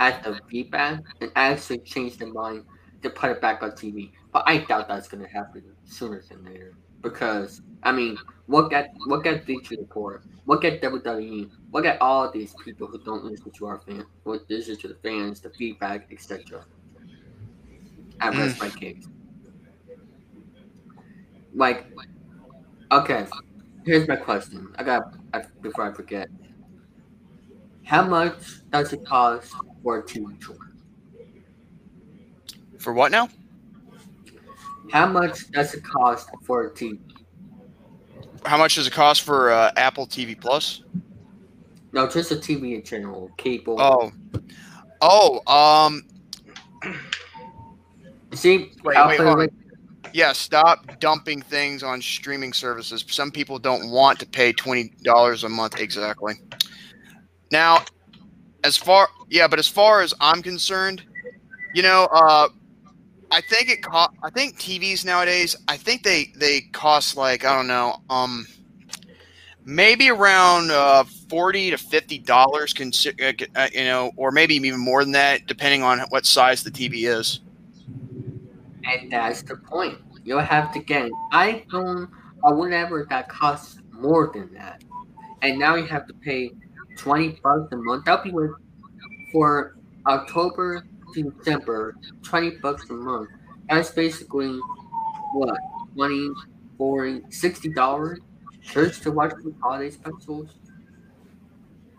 at the feedback and actually change their mind to put it back on TV. But I doubt that's going to happen sooner than later. Because I mean, look at look at Bleacher Report, look at WWE, look at all these people who don't listen to our fans, who listen to the fans, the feedback, etc. I hmm. rest my case. Like, okay, here's my question. I got I, before I forget. How much does it cost for a TV tour? For what now? How much does it cost for a TV? How much does it cost for uh, Apple TV Plus? No, just a TV in general, cable. Oh, oh, um, See, Wait, wait, hold with- yeah. Stop dumping things on streaming services. Some people don't want to pay twenty dollars a month exactly. Now, as far yeah, but as far as I'm concerned, you know, uh, I think it cost. I think TVs nowadays. I think they they cost like I don't know, um, maybe around uh, forty to fifty dollars. Consi- uh, you know, or maybe even more than that, depending on what size the TV is. And that's the point. You'll have to get an iPhone or whatever that costs more than that. And now you have to pay 20 bucks a month. That'll be for October to December, 20 bucks a month. That's basically what? 20, 40, 60 dollars just to watch the holiday specials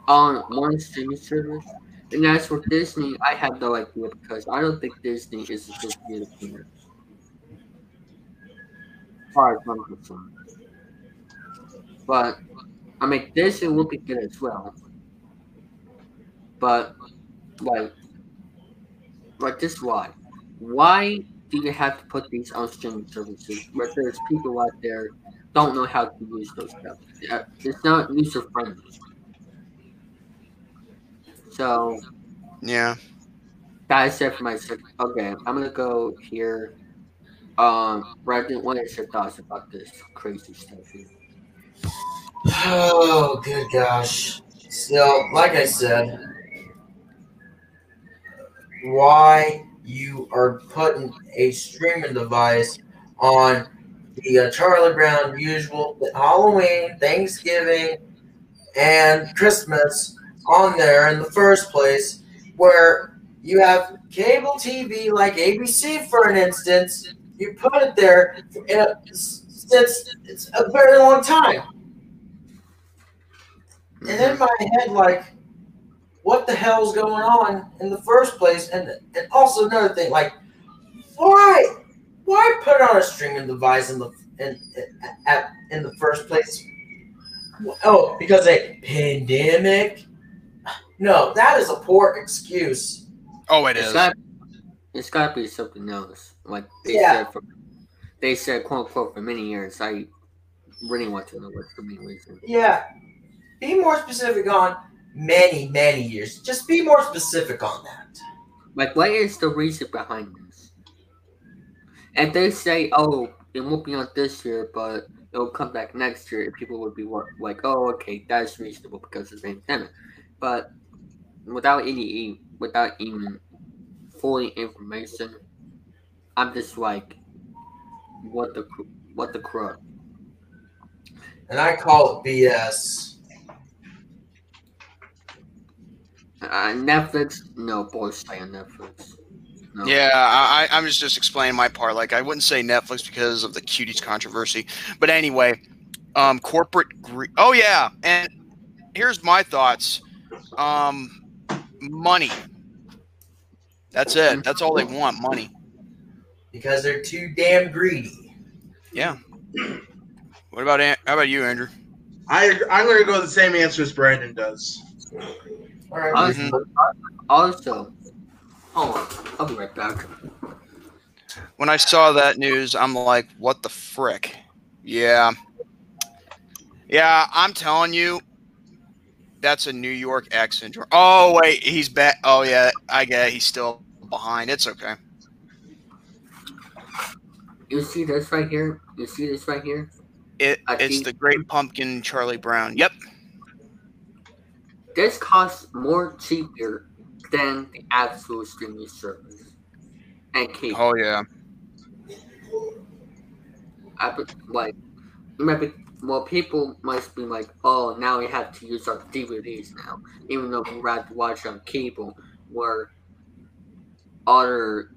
on one streaming service. And as for Disney, I have no idea because I don't think Disney is a distributor. As far as I'm concerned. But, I mean, Disney will be good as well. But, like, like this is why. Why do you have to put these on streaming services where there's people out there don't know how to use those stuff? It's not user friendly. So, Yeah. that's it for my sec- Okay, I'm gonna go here. Um, Brendan, what is your thoughts about this crazy stuff here? Oh, good gosh. So, like I said, why you are putting a streaming device on the uh, Charlie Brown usual Halloween, Thanksgiving, and Christmas on there in the first place, where you have cable TV like ABC, for an instance, you put it there a, since it's a very long time. And in my head, like, what the hell's going on in the first place? And and also another thing, like, why why put on a streaming device in the in in, at, in the first place Oh, because a pandemic? No, that is a poor excuse. Oh, it It's is. got it's got to be something else. Like they Yeah. said, for, they said quote unquote for many years. I really want to know what's the main reason. Yeah. Be more specific on many, many years. Just be more specific on that. Like, what is the reason behind this? And they say, oh, it won't be on this year, but it'll come back next year. and People would be like, oh, okay, that's reasonable because of the pandemic. But without any, without even fully information, I'm just like, what the, what the crud? And I call it BS. Uh, Netflix, no bullshit on Netflix. No. Yeah, I, I- I'm just just explaining my part. Like, I wouldn't say Netflix because of the cuties controversy, but anyway, um, corporate. Gre- oh yeah, and here's my thoughts. Um, money. That's it. That's all they want. Money. Because they're too damn greedy. Yeah. What about An- how about you, Andrew? I I'm gonna go the same answer as Brandon does. All right. Also, also, hold on, I'll be right back. When I saw that news, I'm like, what the frick? Yeah. Yeah, I'm telling you, that's a New York accent. Oh wait, he's back. Oh yeah, I get it. He's still behind. It's okay. You see this right here? You see this right here? It I it's think- the Great Pumpkin, Charlie Brown. Yep. This costs more cheaper than the actual streaming service and cable. Oh yeah. I like, maybe well, people must be like, oh, now we have to use our DVDs now, even though we'd rather watch on cable where other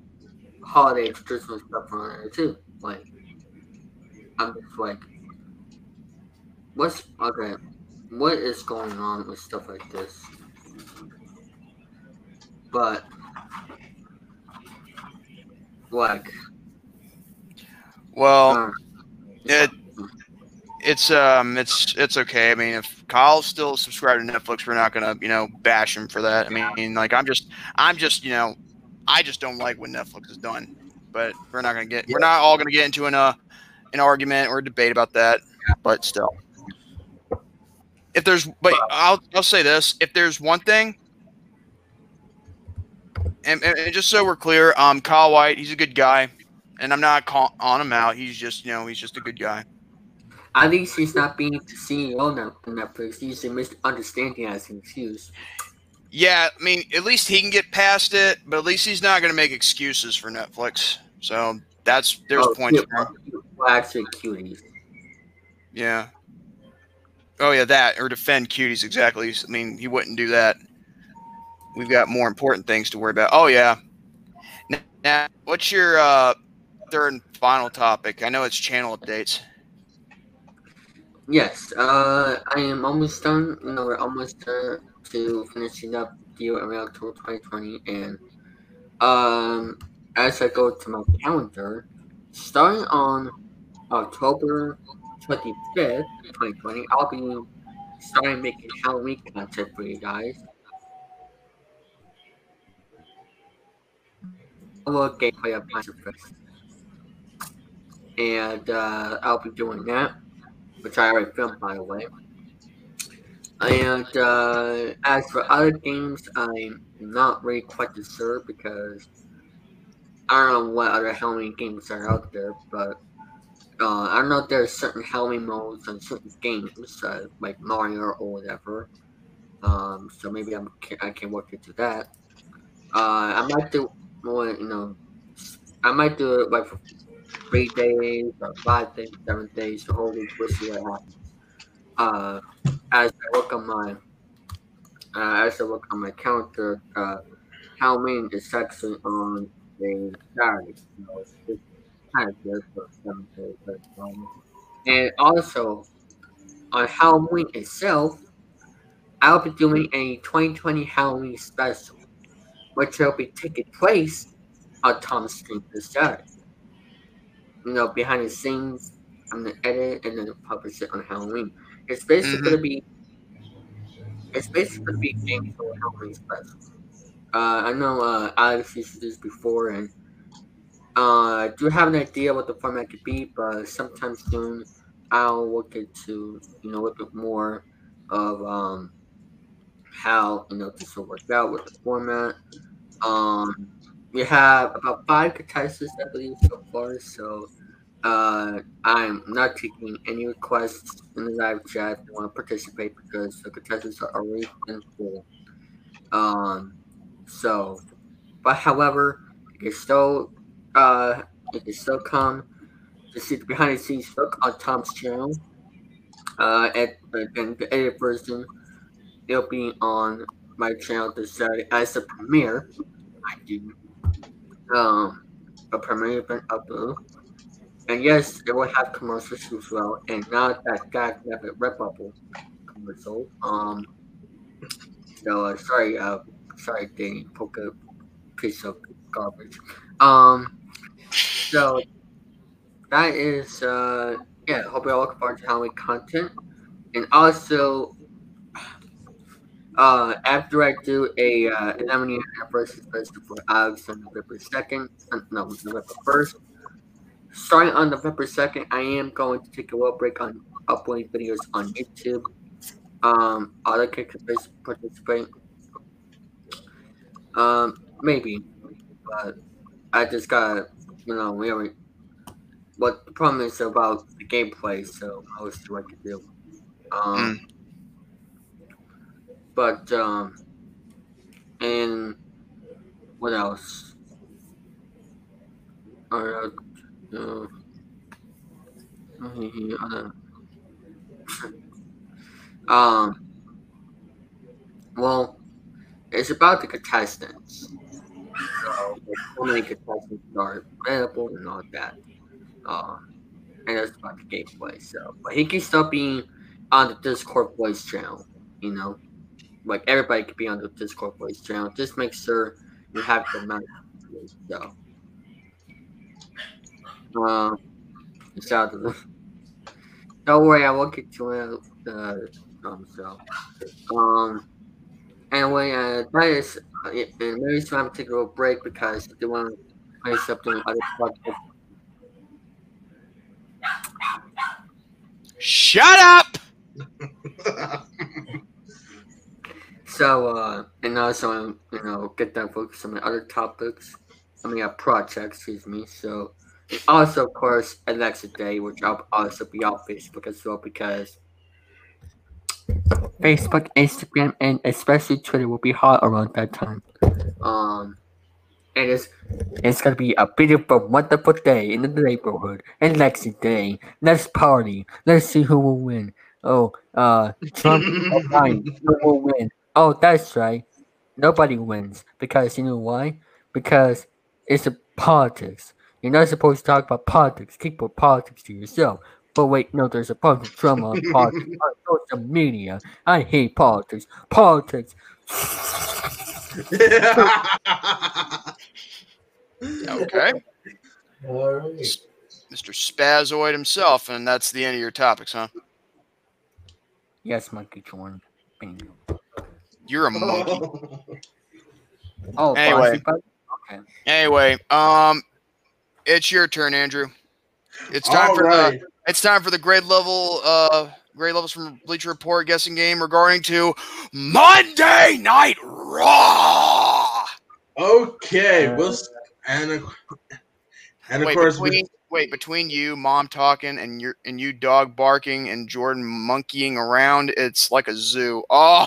holiday Christmas stuff on there too. Like, I'm just like, what's okay? What is going on with stuff like this? But, like, Well, uh, it it's um it's it's okay. I mean, if Kyle's still subscribed to Netflix, we're not gonna you know bash him for that. I mean, like I'm just I'm just you know I just don't like what Netflix has done. But we're not gonna get we're not all gonna get into an uh an argument or a debate about that. But still, if there's but I'll I'll say this: if there's one thing. And, and, just so we're clear, um, Kyle White, he's a good guy, and I'm not call, on him out. He's just, you know, he's just a good guy. At least he's not being the CEO now of Netflix. He's a misunderstanding as an excuse. Yeah, I mean, at least he can get past it, but at least he's not going to make excuses for Netflix. So that's there's Oh, points yeah, for him. Well, actually, cuties. Yeah. Oh yeah, that or defend cuties exactly. I mean, he wouldn't do that. We've got more important things to worry about. Oh yeah. N- Now, what's your uh, third and final topic? I know it's channel updates. Yes, uh, I am almost done. You know, we're almost to finishing up Deal around October 2020. And um, as I go to my calendar, starting on October 25th, 2020, I'll be starting making Halloween content for you guys. A little gameplay of Fest. And uh, I'll be doing that which I already filmed by the way. And uh, as for other games, I'm not really quite sure because I don't know what other Halloween games are out there, but uh, I don't know if there's certain Halloween modes on certain games, uh, like Mario or whatever. Um, so maybe I'm, I can work into that. Uh, I might do more, you know, I might do it like for three days or five days, seven days, the whole week, we'll see what happens. Uh, as I work on my, uh, as I work on my calendar, uh, Halloween is actually on a Saturday, it's just kind of good for seven days. But, um, and also, on Halloween itself, I'll be doing a 2020 Halloween special, which will be taking place on Tom's this Saturday you know, behind the scenes. I'm gonna edit and then publish it on Halloween. It's basically Mhm. gonna be it's basically gonna be games for Halloween special. Uh, I know uh, Alex used to do this before, and uh, I do have an idea what the format could be, but sometime soon I'll look into you know a little bit more of um, how you know this will work out with the format. Um, we have about five contestants, I believe, so far. So uh, I'm not taking any requests in the live chat if you want to participate because the contestants are already in full. Um, so, but however, you can still uh, still come to see the behind the scenes look on Tom's channel. Uh, at and the edited version, it'll be on my channel this Saturday as a premiere. I do um a premiere event upload. And yes, it will have commercials as well, and not that God Rabbit Redbubble commercial. Um, so uh, sorry, uh, sorry, Danny, poke a piece of garbage. Um, so that is uh, yeah. Hope you all look forward to Halloween content, and also uh, after I do a uh, 11 year anniversary special for Alex on November 2nd, uh, no, November 1st, starting on November 2nd, I am going to take a little break on uploading videos on YouTube. Um, other can participate. Um, maybe, but I just gotta, you know, really. What the problem is about the gameplay, so I'll see what I can do. Um, but um, and what else? Or uh, uh, um, well, it's about the contestants. So, so many contestants are available and all that. Um, and that's about the gameplay. So, but he can still be on the Discord voice channel. You know, like everybody could be on the Discord voice channel. Just make sure you have the mic. So, um, shout out. Don't worry, I will get to it. Uh, um, so, um, anyway, uh, that is, uh, and maybe it's time to take a little break because they want to play something other podcasts. Shut up! So, uh, and also, you know, get that focus on my other topics. I mean, uh, projects, excuse me. So, also, of course, Election Day, which I'll also be on Facebook as well because Facebook, Instagram, and especially Twitter will be hot around that time. Um, and it's it's gonna be a beautiful, wonderful day in the neighborhood. Election Day, let's party. Let's see who will win. Oh, uh, Trump who will win? Oh, that's right. Nobody wins because you know why? Because it's a politics. You're not supposed to talk about politics. Keep your politics to yourself. But wait, no, there's a bunch of drama on politics on social media. I hate politics. Politics. Okay. All right. Mr. Spazoid himself, and that's the end of your topics, huh? Yes, Monkey Jordan. Bingo. You're a monkey. Oh, Anyway. Okay. Anyway, um, it's your turn, Andrew. It's time All for right. the it's time for the grade level uh grade levels from Bleacher Report guessing game regarding to Monday Night Raw. Okay. Uh, We'll and of- and of wait, course we- between wait between you, mom talking, and your and you dog barking and Jordan monkeying around, it's like a zoo. Oh,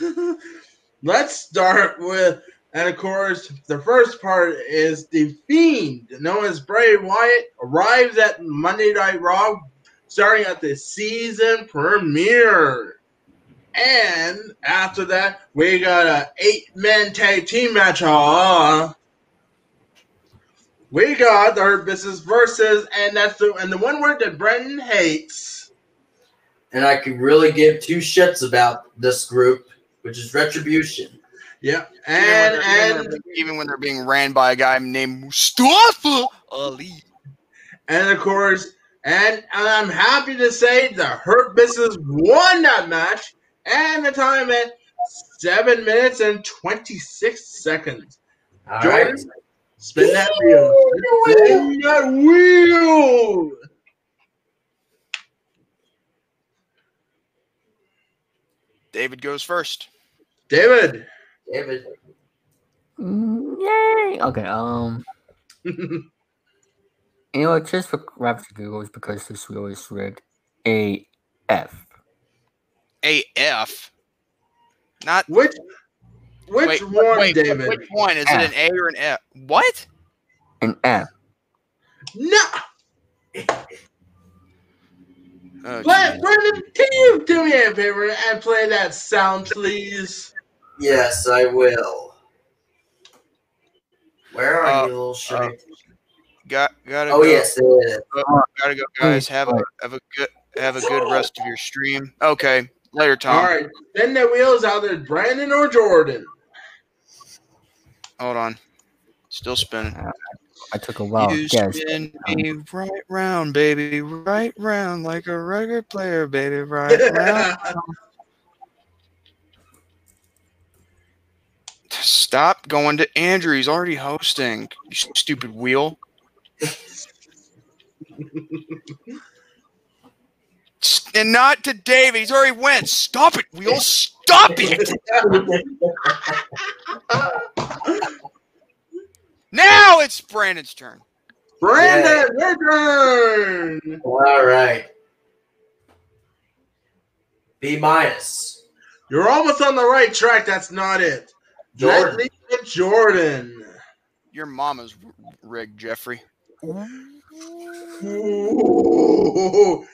Let's start with, and of course, the first part is the Fiend, known as Bray Wyatt, arrives at Monday Night Raw, starting at the season premiere. And after that, we got a eight-man tag team match. Uh, we got the Hurt Business versus, and that's the and the one word that Brendan hates. And I could really give two shits about this group, which is Retribution. Even, and even, and when they're- even when they're being ran by a guy named Mustafa Ali. And of course, And I'm happy to say the Hurt Business won that match and the time at 7 minutes and 26 seconds. All Jordan, right. spin that wheel. Spin that wheel. David goes first. David. David. Mm, Yay! Okay, um, you know? Just for graphics and giggles, because this wheel is rigged. A F. AF. Not Which which wait, one, wait, David? Which one? Is it an A or an F? What? An F. No, Oh, Bra- geez. Brandon, can you do me a favor and play that sound, please? Yes, I will. Where are Uh, you, little uh, shit? Got gotta oh go. yes, it is. Uh, gotta go, guys. Have a have a good have a good rest of your stream. Okay, later, Tom. All right, spin the wheels either Brandon or Jordan. Hold on. Still spinning. Uh, I took a while. you guess. spin um, me right round, baby, right round like a record player, baby, right round. Stop going to Andrew. He's already hosting. You stupid wheel. And not to David. He's already went. Stop it, wheel. Stop it. Now it's Brandon's turn. Brandon, your turn. All right. B minus. You're almost on the right track. That's not it. That Jordan. Jordan. Your mama's r- rigged, Jeffrey. Ooh.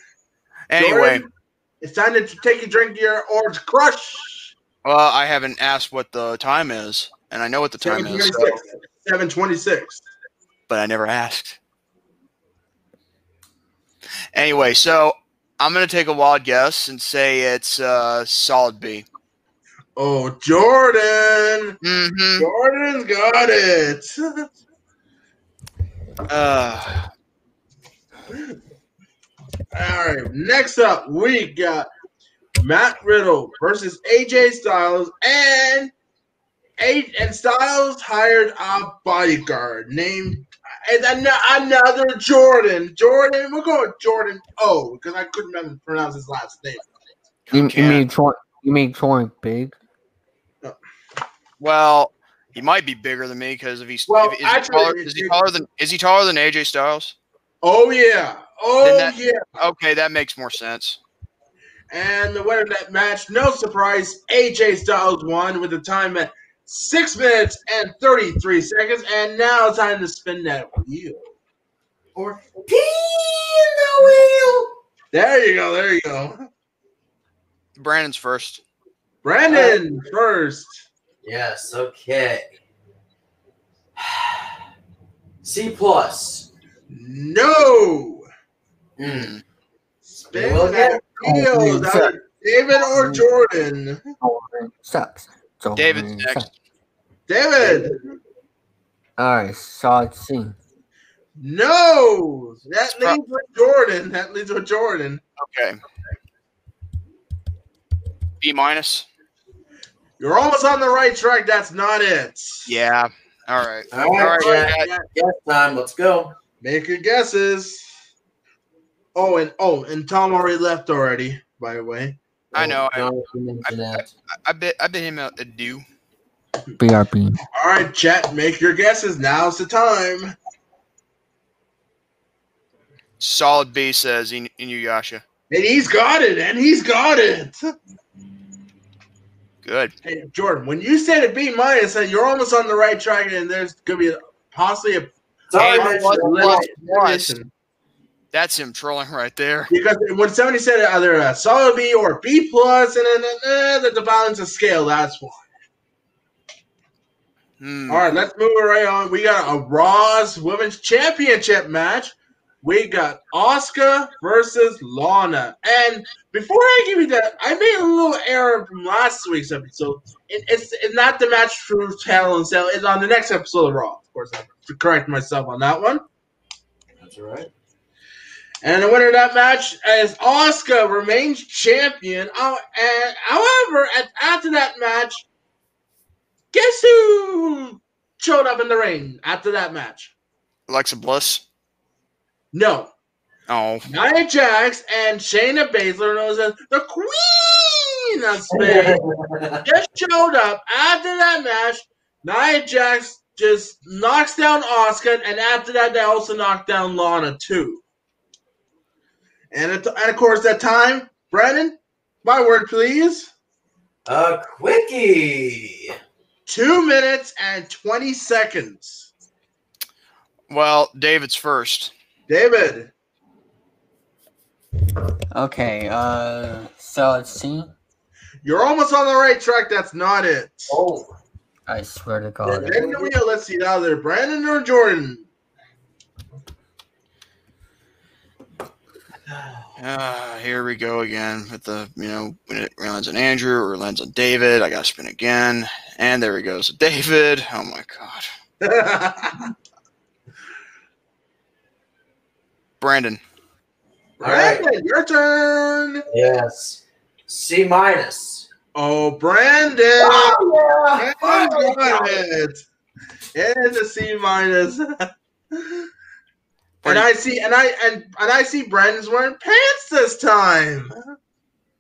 Anyway, Jordan, it's time to take a drink of your orange crush. well, I haven't asked what the time is, and I know what the time is, so- 726. but I never asked. Anyway, so I'm gonna take a wild guess and say it's uh, solid B. Oh, Jordan. Mm-hmm. Jordan's got it. Uh, All right. Next up, we got Matt Riddle versus AJ Styles, and A- and Styles hired a bodyguard named and an- another Jordan. Jordan, we're going Jordan O because I couldn't remember pronounce his last name. You, you mean Troy? You mean Troy big? Well, he might be bigger than me because if he's Well, if, is, he taller, is he taller than is he taller than AJ Styles? Oh yeah, oh that- yeah. Okay, that makes more sense. And the winner of that match, no surprise, AJ Styles won with a time at six minutes and 33 seconds. And now it's time to spin that wheel. Or P in the wheel. There you go. There you go. Brandon's first. Brandon first. Yes. Okay. C plus. No. Mm. Spin Well, that wheel. Oh, Is David or Jordan. Jordan sucks. Jordan David's sucks. next. David. All right, solid C. No. That It's pro- with Jordan. That leads with Jordan. Okay. B minus. You're almost on the right track. That's not it. Yeah. All right. All All right, right. Jack. we Guess time. Let's go. Make your guesses. Oh, and oh, and Tom already left already. By the way, I oh, know, I- Don't you that. I, I bet I bet him a, a do. BRB. all right, chat. Make your guesses. Now's the time. Solid B says In- Inuyasha. And he's got it. And he's got it. Good. Hey, Jordan, when you said a B minus, then you're almost on the right track, and there's gonna be possibly a Sorry, Hey, mention what- that. what- limit- plus. That's him trolling right there. because when somebody said either a solid B or a B plus, and then uh, the, the balance of scale, that's why. Hmm. All right, let's move right on. We got a Raw's Women's Championship match. We got Asuka versus Lana. And before I give you that, I made a little error from last week's episode. It, it's, it's not the match through Hell and Cell. It's on the next episode of Raw. Of course, I have to correct myself on that one. That's all right. And the winner of that match is Asuka remains champion. Oh, and however, at, after that match, guess who showed up in the ring after that match? Alexa Bliss. No, Oh, Nia Jax and Shayna Baszler, known as the Queen of Spades, just showed up after that match. Nia Jax just knocks down Asuka, and after that, they also knocked down Lana too. And, it, and of course, that time, Brandon, my word, please. A quickie. Two minutes and 20 seconds. well, David's first. David. Okay, uh, so let's see. You're almost on the right track. That's not it. Oh, I swear to And God. then the wheel. Let's see now. There, Brandon or Jordan. Uh, here we go again with the, you know, when it lands on Andrew or lands on David. I got to spin again. And there he goes. David. Oh my God. Brandon. Brandon, your turn. yes. C minus. Oh, Brandon. Oh, yeah. Brandon got it. It is a C minus. and I see, and I and and I see Brandon's wearing pants this time.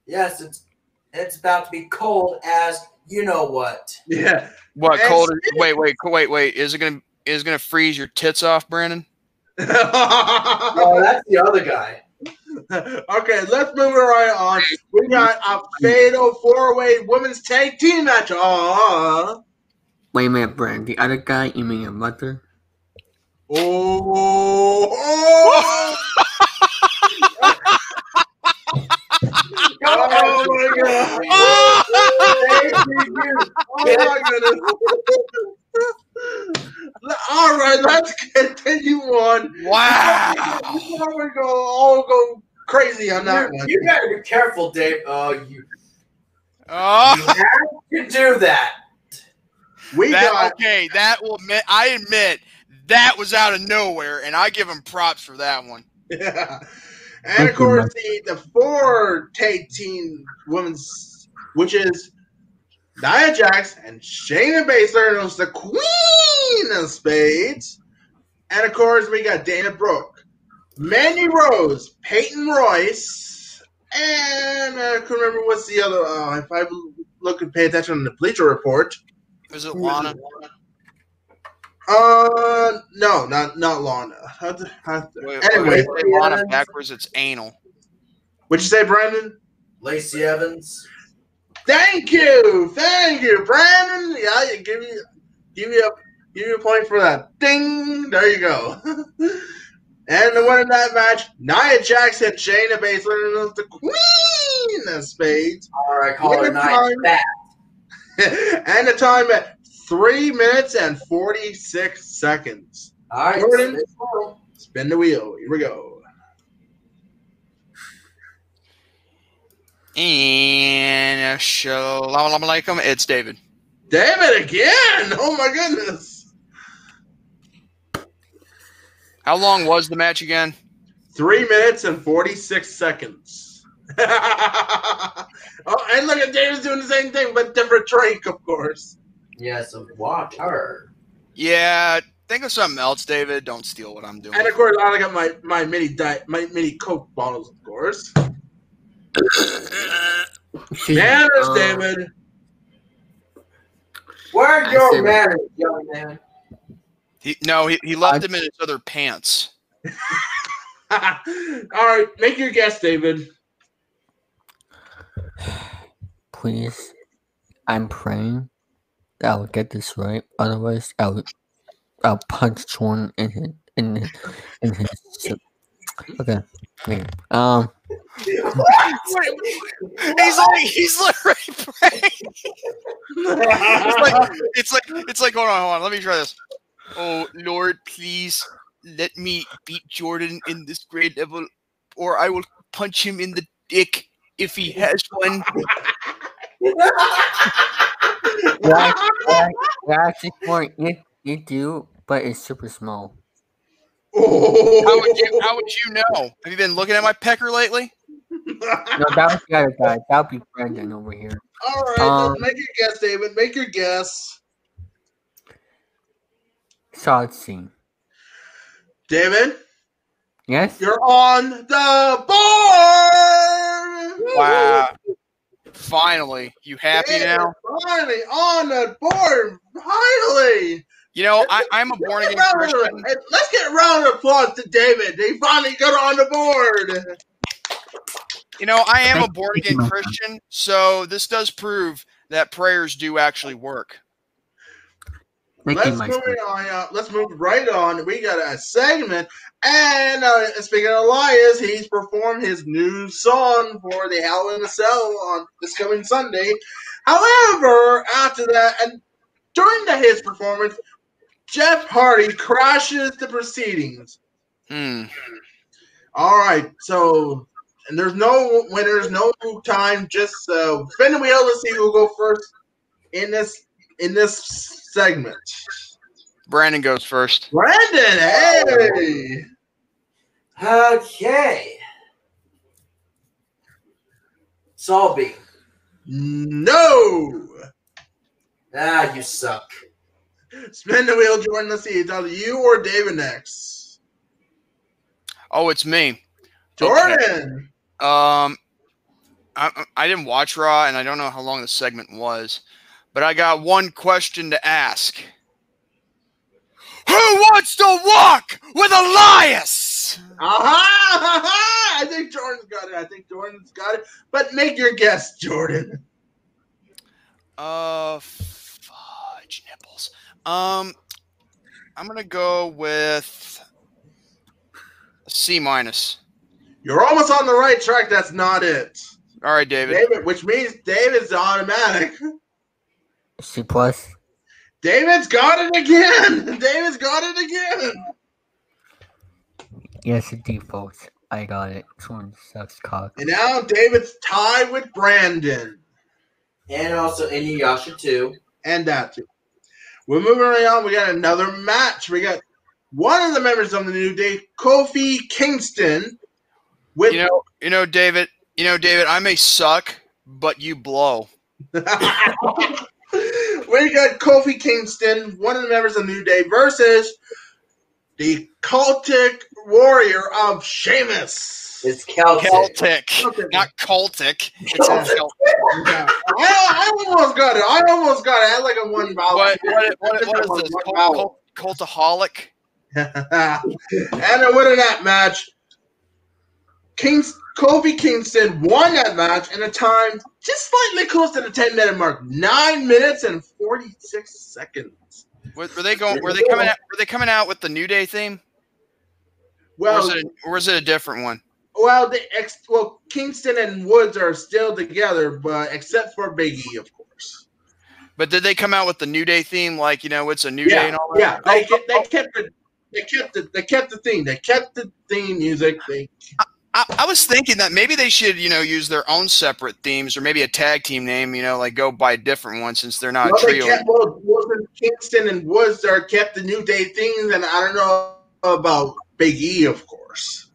Yes, it's it's about to be cold as you know what. Yeah. What And cold? Wait, wait, wait, wait. Is it gonna is it gonna freeze your tits off, Brandon? Oh, that's the other guy. okay, let's move it right on. We got a fatal four-way women's tag team match. Oh, Wait a minute, Brand. The other guy, you mean your mother? oh, oh. Oh my god! Oh my goodness! All right, let's continue on. Wow. Before we go all go crazy on that one. You gotta be careful, Dave. Uh, oh, you, you Oh, have to do that. We that, got okay. That will admit. I admit that was out of nowhere, and I give him props for that one. Yeah. And of course, the, the four tag team women's, which is Nia Jax and Shayna Baszler, known as the Queen of Spades. And of course, we got Dana Brooke, Mandy Rose, Peyton Royce, and I can't remember what's the other. Uh, if I look and pay attention on the Bleacher Report, Is it Lana? uh, no, not not Lana. How the- Wait, Anyway, wait, wait, Lana backwards. It's anal. what'd you say, Brandon? Lacey Evans. Thank you, thank you, Brandon. Yeah, you give me, give me a, give me a point for that. Ding, there you go. and the winner of that match, Nia Jackson, and Shayna Baszler, was the Queen of Spades, All right, call her Winning nice and the time at three minutes and forty six seconds. All right, Jordan. Spin the wheel. Here we go. And uh, shalom alaikum. It's David. David again. Oh my goodness. How long was the match again? Three minutes and 46 seconds. oh, and look at David's doing the same thing, but different drink, of course. Yes, of water. Yeah, think of something else, David. Don't steal what I'm doing. And of course, I got my, my mini diet, my mini Coke bottles, of course. Excuse me, Manners, uh, David. Where are I your see. manners, young man? He, no, he, he left I- them in his other pants. All right, make your guess, David. Please, I'm praying that I'll get this right. Otherwise, I'll I'll punch Jordan in his in his, in his. Okay. Um. He's like he's literally praying. It's like it's like it's like hold on, hold on. Let me try this. Oh Lord, please let me beat Jordan in this grade level, or I will punch him in the dick if he has one. Yeah, yeah, yeah, actually, point you you do, but it's super small. Oh. How would you? How would you know? Have you been looking at my pecker lately? No, that was the other guy. That would be Brendan over here. All right, Um, make your guess, David. Make your guess. Solid scene. David, Yes? you're on the board. Wow. Finally, you happy David, now? Finally on the board. Finally. You know, I, I'm a born again get a round of- Christian. Let's get a round of applause to David. He finally got on the board. You know, I am a born again. Christian, so this does prove that prayers do actually work. Thank let's you, move on. Uh, let's move right on. We got a segment, and uh, speaking of Elias, he's performed his new song for the Hell in a Cell on this coming Sunday. However, after that, and during the, his performance, Jeff Hardy crashes the proceedings. Hmm. All right, so and there's no winners, no time, just uh, spin the wheel to see who will go first in this in this segment. Brandon goes first. Brandon, hey, Okay. Solby. no, Ah, you suck. Spin the wheel, Jordan. Let's see, it's either you or David next. Oh, it's me. Jordan, Um, I, I didn't watch Raw, and I don't know how long the segment was, but I got one question to ask. Who wants to walk with Elias? aha! I think Jordan's got it. I think Jordan's got it. But make your guess, Jordan. Uh. Um, I'm gonna go with C minus. You're almost on the right track. That's not it. All right, David. David, which means David's automatic. C plus. David's got it again. David's got it again. Yes, it defaults. I got it. This one sucks cock. And now David's tied with Brandon. And also Inuyasha too. And that too. We're moving right on. We got another match. We got one of the members of the New Day, Kofi Kingston. With You know, you know, David. You know, David. I may suck, but you blow. we got Kofi Kingston, one of the members of New Day, versus the cultic warrior of Sheamus. It's Celtic. Celtic, Celtic. not cultic. It's Celtic. Celtic. I, I almost got it. I almost got it. I had like a one vowel. What, what, what, what is One this? vowel. Cult, cult, cultaholic? and the winner that match, Kings Kofi Kingston won that match in a time just slightly close to the 10 minute mark. Nine minutes and 46 seconds. Were, were they going? Were they coming out? Were they coming out with the New Day theme, or Well, was it? Or was it a different one? Well, the ex, well, Kingston and Woods are still together, but except for Big E, of course. But did they come out with the New Day theme? Like you know, it's a New Day Yeah, and all that. yeah. They, oh, kept- they oh. kept the they kept the they kept the theme. They kept the theme music. They I, I was thinking that maybe they should, you know, use their own separate themes or maybe a tag team name. You know, like go by a different one since they're not well, a they trio. kept Kingston and Woods are kept the New Day themes, and I don't know about Big E, of course.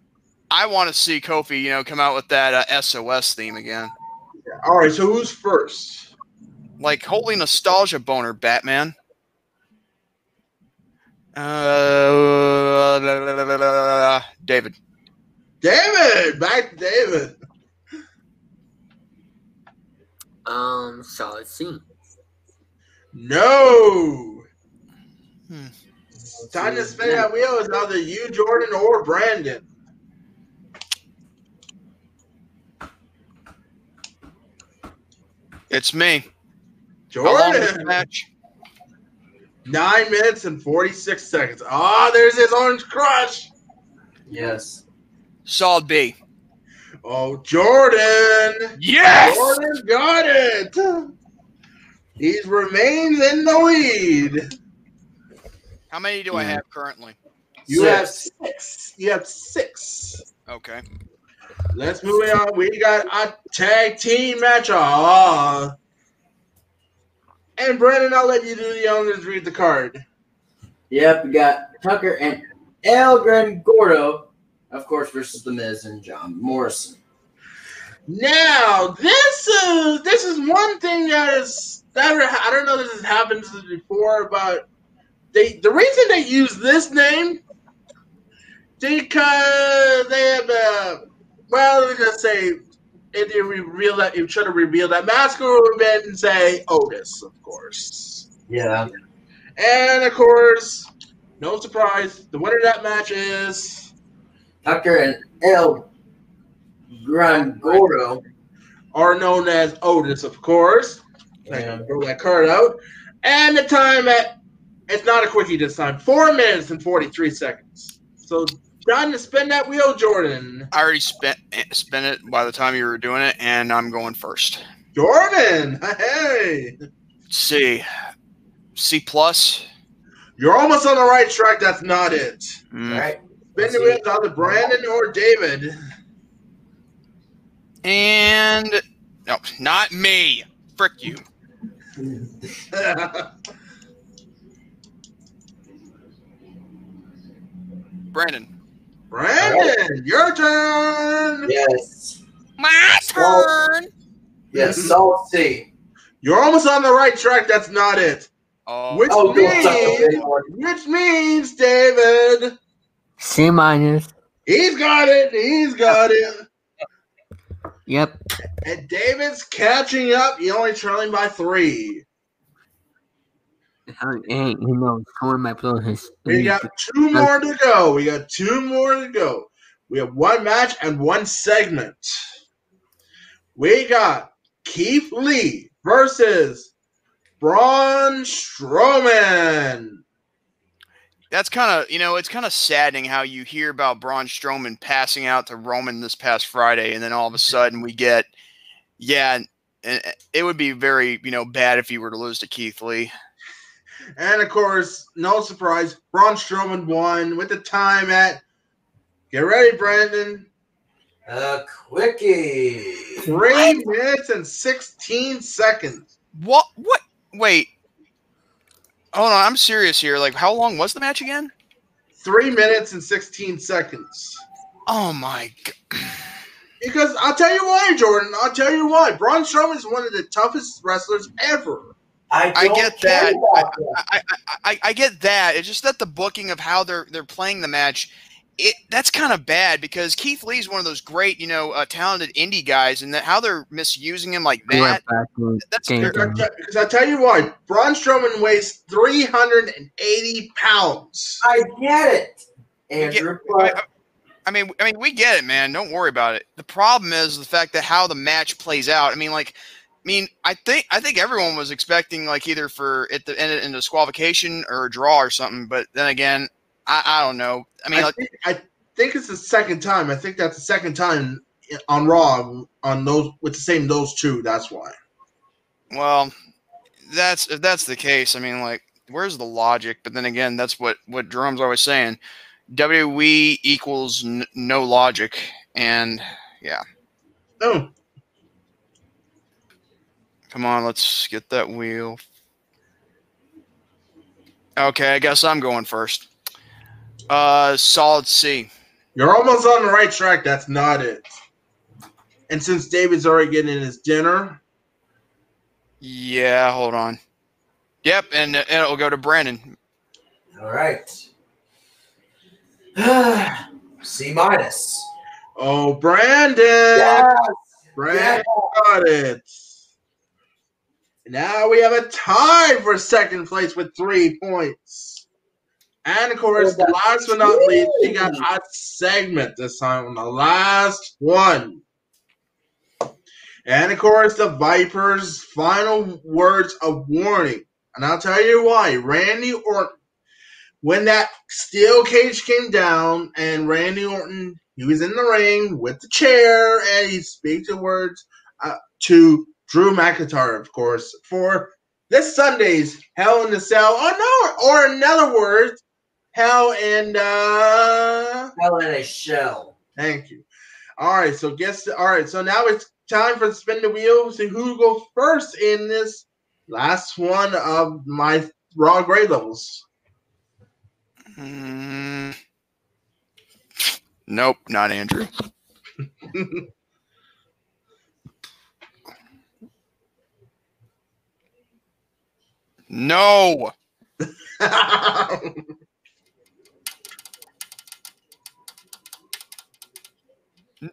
I want to see Kofi, you know, come out with that uh, SOS theme again. All right, so who's first? Like holy nostalgia boner, Batman. Uh, David. David, back to David. Um, solid scene. No. Hmm. Time to spin that wheel is either you, Jordan, or Brandon. It's me. How long is the Jordan. match? Nine minutes and 46 seconds. Ah, there's his orange crush. Yes. Solid B. Oh, Jordan. Yes. Jordan got it. He remains in the lead. How many do I have currently? You Six. have six. You have six. Okay. Let's move on. We got a tag team match. Ah. And Brandon, I'll let you do the honors. Read the card. Yep, we got Tucker and El Gran Gordo, of course, versus The Miz and John Morrison. Now, this is this is one thing that is that I don't know if this has happened before, but they the reason they use this name because they have uh, well, let's just say if you reveal that you try to reveal that mask would then say Otis, of course. Yeah. And of course, no surprise, the winner of that match is Tucker and El Gran Gordo. are known as Otis, of course. Yeah. Throw that card out. And the time at it's not a quickie this time. Four minutes and forty three seconds. So time to spin that wheel, Jordan. I already spent spent it by the time you were doing it, and I'm going first. Jordan, hey, C, C plus. you're almost on the right track. That's not it. Mm. All right. Spin the wheel to either Brandon or David. And no, not me. Frick you. Brandon. Brandon, your turn. yes. My turn. Yes. Solid C. You're almost on the right track. That's not it. Oh, Which Oh, don't suck the means, which means, David, C minus. he's got it. He's got it. Yep. And David's catching up. He's only trailing by three. Hey, you know, someone might blow his. We got two more to go. We got two more to go. We have one match and one segment. We got Keith Lee versus Braun Strowman. that's kind of you know it's kind of saddening how you hear about Braun Strowman passing out to Roman this past Friday, and then all of a sudden we get yeah, and, and it would be very you know bad if he were to lose to Keith Lee. And of course, no surprise, Braun Strowman won with the time at get ready, Brandon. A quickie. Three minutes and 16 seconds. What? What? Wait. Hold on, I'm serious here. Like, how long was the match again? Three minutes and 16 seconds. Oh my god. Because I'll tell you why, Jordan. I'll tell you why. Braun Strowman is one of the toughest wrestlers ever. I, I don't get care that. about that. I, I, I, I get that. It's just that the booking of how they're they're playing the match, it that's kind of bad because Keith Lee's one of those great, you know, uh, talented indie guys, and that how they're misusing him like that. went That's Because. I- tell you why. Braun Strowman weighs 380 pounds. I get it, get- Andrew. I, But I mean, I mean, we get it, man. Don't worry about it. The problem is the fact that how the match plays out. I mean, like, I mean, I think I think everyone was expecting like either for it to end in a disqualification or a draw or something. But then again, I, I don't know. I mean, I like, think, I think it's the second time. I think that's the second time on Raw on those with the same those two. That's why. well, that's if that's the case. I mean, like, where's the logic? But then again, that's what what Jerome's always saying. WWE equals n- no logic, and yeah. Oh, Come on, let's get that wheel. Okay, I guess I'm going first. Uh, solid C. you're almost on the right track. That's not it. And since David's already getting his dinner, Yeah, hold on. Yep, and, and it'll go to Brandon. all right. C minus. oh Brandon, Yes. Brandon got it. Now we have a tie for second place with three points. And of course, Oh, last but not least, we got a segment this time on the last one. And of course, the Vipers' final words of warning. And I'll tell you why. Randy Orton, when that steel cage came down, and Randy Orton, he was in the ring with the chair, and he speaks the words uh, to Drew McIntyre, of course, for this Sunday's Hell in the Cell. Oh no, or in other words, Hell in uh Hell in a shell. Thank you. All right, so guess all right, so now it's time for the spin the wheel. See who goes first in this last one of my raw grade levels. Mm, Nope, not Andrew. No.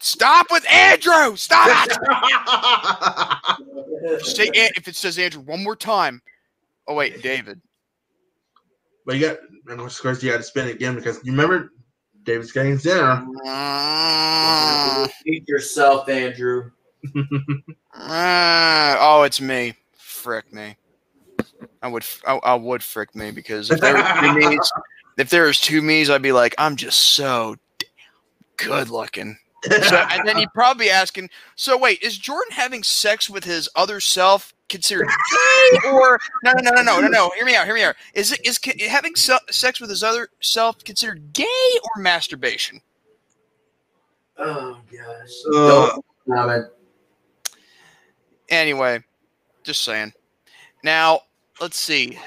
Stop with Andrew. Stop. Say if it says Andrew one more time. Oh wait, David. but you got, and of course, you got to spin it again because you remember David's getting his dinner. Uh, Eat yourself, Andrew. uh, oh, it's me. Frick me. I would. I, I would frick me because if there were two me's, if there was two me's, I'd be like, I'm just so damn good looking. So, and then you'd probably be asking, so wait, is Jordan having sex with his other self considered gay or no, no, no, no, no, no, no? Hear me out. Hear me out. Is it is having se- sex with his other self considered gay or masturbation? Oh gosh. Ugh. Don't comment. Anyway, just saying. Now, let's see.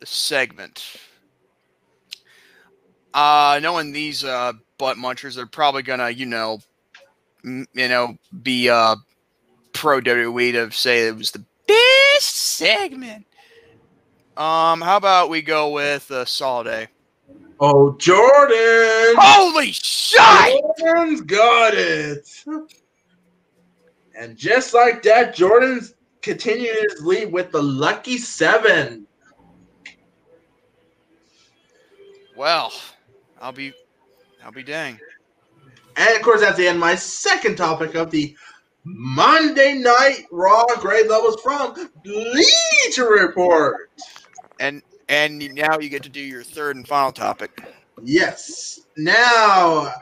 The segment. Uh knowing these uh butt munchers, they're probably gonna, you know, m- you know, be uh pro WWE to say it was the best segment. Um, how about we go with uh, Soliday? Oh, Jordan! Holy shit! Jordan's got it. And just like that, Jordan's continued his lead with the lucky seven. Well, I'll be, I'll be dang. And of course, at the end, my second topic of the Monday Night Raw grade levels from Bleacher Report. And and now you get to do your third and final topic. Yes. Now,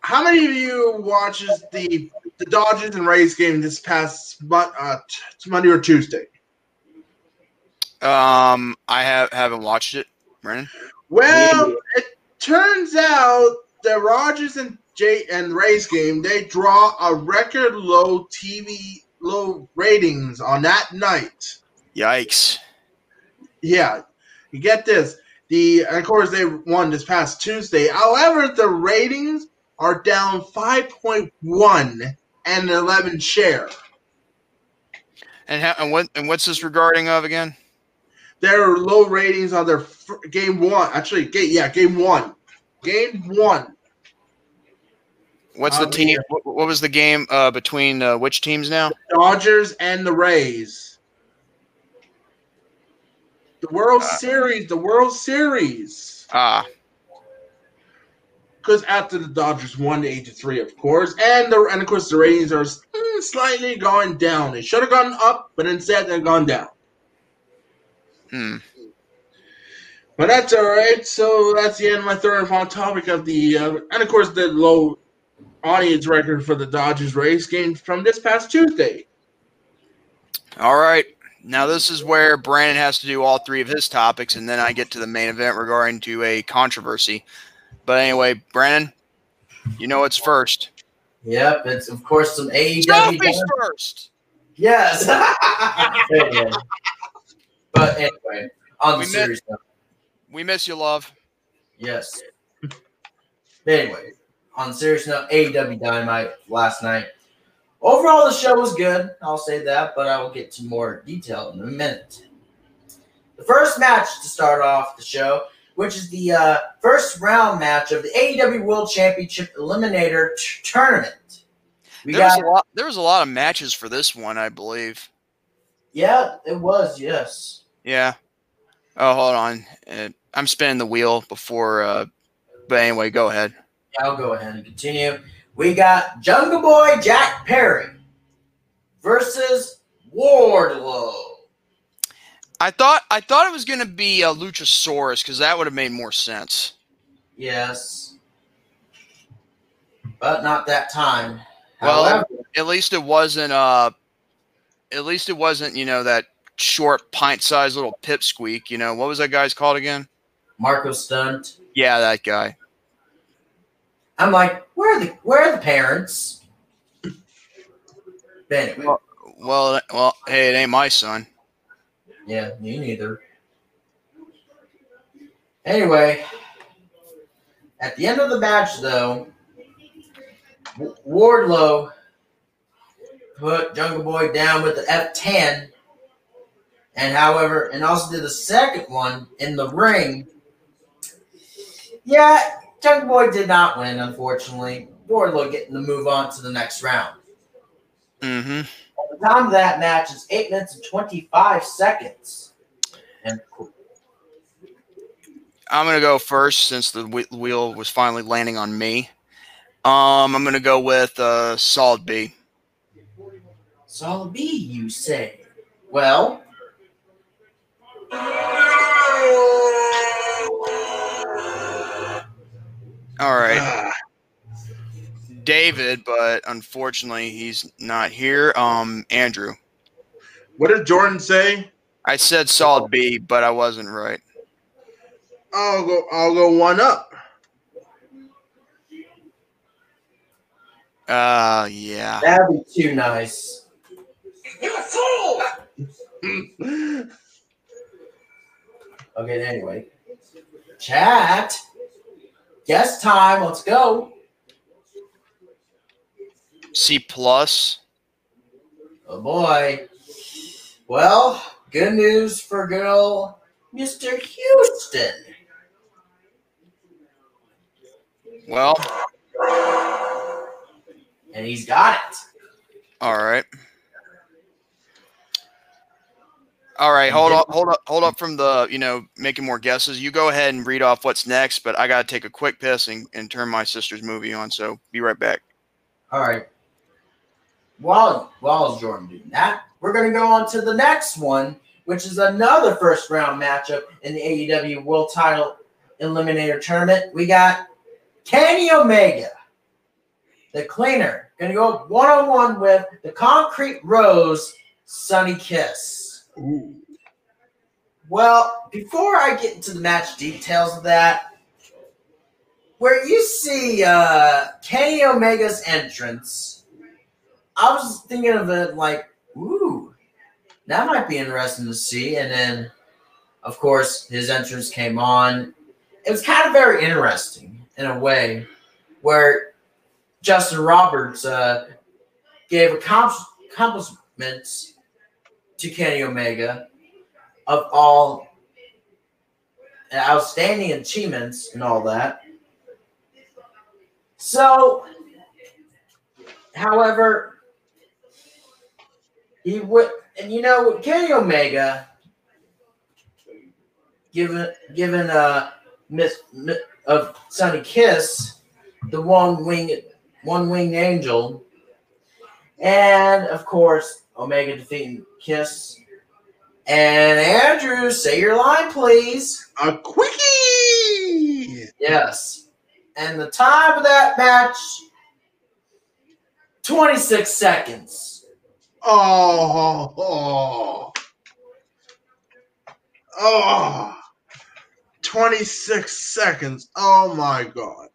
how many of you watches the the Dodgers and Rays game this past uh, Monday or Tuesday? Um, I have haven't watched it, Brennan. Well, Yeah. it turns out the Dodgers and J and Rays game they draw a record low TV low ratings on that night. Yikes! Yeah, you get this. The and of course they won this past Tuesday. However, the ratings are down 5.1 and 11 share. And how, and what and what's this regarding of again? Their low ratings on their f- game one. Actually, game yeah, game one. Game one. What's the Um, team? What, what was the game uh, between uh, which teams now? Dodgers and the Rays. The World Uh, Series, the World Series. Ah, Because after the Dodgers won eight to three, of course, and the and of course the ratings are mm, slightly going down. They should have gone up, but instead they've gone down. hmm. But that's all right. So that's the end of my third and final topic of the, uh, and of course the low audience record for the Dodgers Rays game from this past Tuesday. All right. Now this is where Brandon has to do all three of his topics, and then I get to the main event regarding to a controversy. But anyway, Brandon, you know what's first. Yep, it's of course some AEW. Selfies first. Yes. But anyway, on the We met- serious note, We miss you, love. yes. Anyway, on the serious note, AEW Dynamite last night. Overall, the show was good. I'll say that, but I will get to more detail in a minute. The first match to start off the show, which is the uh, first round match of the AEW World Championship Eliminator t- Tournament. We There was got a lot. There was a lot of matches for this one, I believe. yeah, it was yes. Yeah. Oh, hold on. Uh, I'm spinning the wheel before. Uh, but anyway, go ahead. I'll go ahead and continue. We got Jungle Boy Jack Perry versus Wardlow. I thought I thought it was gonna be a Luchasaurus because that would have made more sense. Yes. But not that time. Well, However, At least it wasn't. Uh, at least it wasn't. You know that short pint-sized little pipsqueak. You know what was that guy's called again? Marco Stunt. Yeah, that guy. I'm like, where are the where are the parents? Anyway, Well- Well, well, hey, it ain't my son. Yeah, me neither. Anyway, At the end of the match, though, Wardlow put Jungle Boy down with the F10, and however, and also did the second one in the ring. Yeah, Jungle Boy did not win, unfortunately. Wardlow getting the move on to the next round. Mm-hmm. The time of that match is 8 minutes and 25 seconds. And I'm gonna go first since the wheel was finally landing on me. Um, I'm gonna go with uh, solid B. Solid B, you say? Well, All right, Ah, David, but unfortunately he's not here. Um, Andrew, what did Jordan say? I said solid B, but I wasn't right. I'll go. I'll go one up. Uh, yeah. that'd be too nice. Okay, anyway. Chat. Guess time. Let's go. C plus. Oh boy. Well, good news for good old Mr. Houston. Well, And he's got it. all right. All right, hold up, hold up, hold up from the, you know, making more guesses. You go ahead and read off what's next, but I got to take a quick piss and, and turn my sister's movie on, so be right back. All right. While while Jordan doing that, we're gonna go on to the next one, which is another first round matchup in the AEW World Title Eliminator Tournament. We got Kenny Omega, the cleaner, gonna go one on one with the Concrete Rose, Sunny Kiss. Ooh. Well, before I get into the match details of that, where you see uh, Kenny Omega's entrance, I was thinking of it like, ooh, that might be interesting to see. And then, of course, his entrance came on. It was kind of very interesting in a way, where Justin Roberts uh, gave accomplishments to Kenny Omega of all outstanding achievements and all that. So, however, he would, and you know, Kenny Omega, given given uh Miss Mi- of Sunny Kiss, the one wing one winged angel, and of course Omega defeating Kiss. And Andrew, say your line, please. A quickie. Yes. And the time of that match, 26 seconds. Oh, oh, oh. 26 seconds. Oh my god.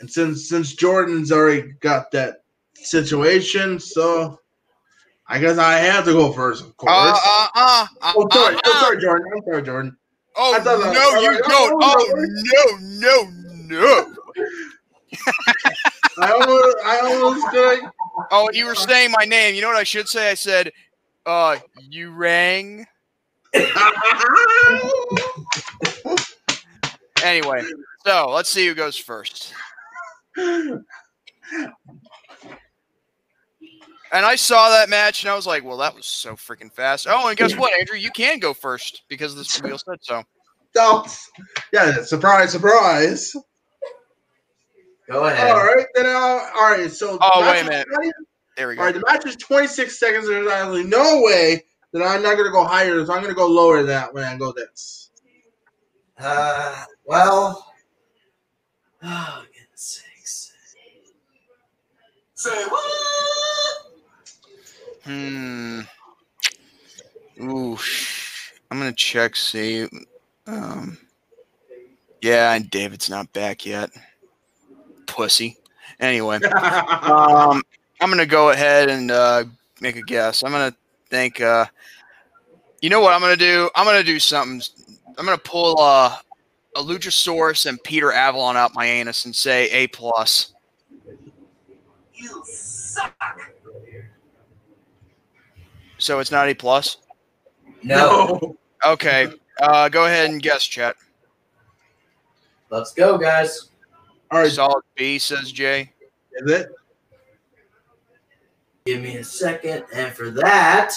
And since since Jordan's already got that situation, so I guess I have to go first, of course. Uh, uh, uh, uh, oh, sorry, uh, oh, uh. sorry, Jordan. I'm sorry, Jordan. Oh, no, you thought- don't. oh, Oh, no, no, no. I almost, I almost did. Oh, you were saying my name. You know what I should say? I said, uh, you rang. Anyway, so let's see who goes first. And I saw that match and I was like, well, that was so freaking fast. Oh, and guess what, Andrew? You can go first because this wheel said so. Oh, yeah, surprise, surprise. Go ahead. All right, then. Uh, all right, so. Oh, wait a minute. 20 There we go. All right, go. the match is 26 seconds. There's actually no way that I'm not going to go higher, so I'm going to go lower than that when I go this. Uh, well. Oh, goodness sakes. Say what? Hmm. Ooh. I'm gonna check. See. Um. Yeah, and David's not back yet. Pussy. Anyway, um, I'm gonna go ahead and uh, make a guess. I'm gonna think. Uh, you know what I'm gonna do? I'm gonna do something. I'm gonna pull uh, a Luchasaurus and Peter Avalon out my anus and say A plus. You suck. So it's not A plus. No. Okay. Uh, go ahead and guess, chat. Let's go, guys. All right, Solid B says Jay. is it? Give me a second. And for that,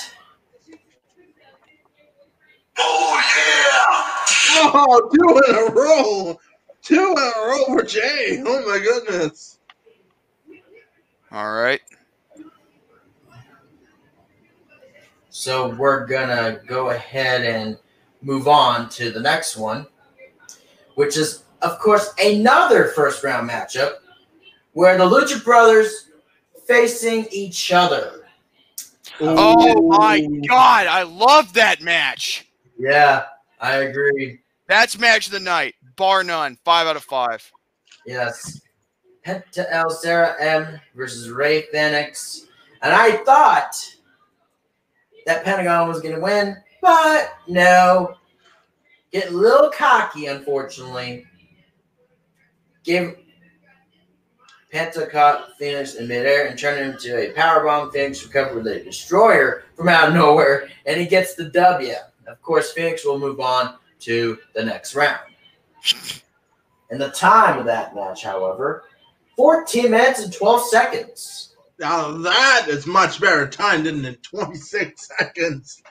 Oh yeah. Oh, two in a row. Two in a row for Jay. Oh my goodness. All right. so we're gonna go ahead and move on to the next one, which is, of course, another first round matchup where the Lucha Brothers facing each other. Oh my God, I love that match. Yeah, I agree. That's match of the night, bar none. Five out of five. Yes. Penta El Zero M versus Rey Fenix. And I thought that Pentagon was going to win, but no. Get a little cocky, unfortunately. Give Penta Fenix in midair and turned him into a powerbomb. Fenix recovered with a destroyer from out of nowhere, and he gets the W. Of course, Fenix will move on to the next round. And the time of that match, however, 14 minutes and 12 seconds. Now that is much better time than in 26 seconds.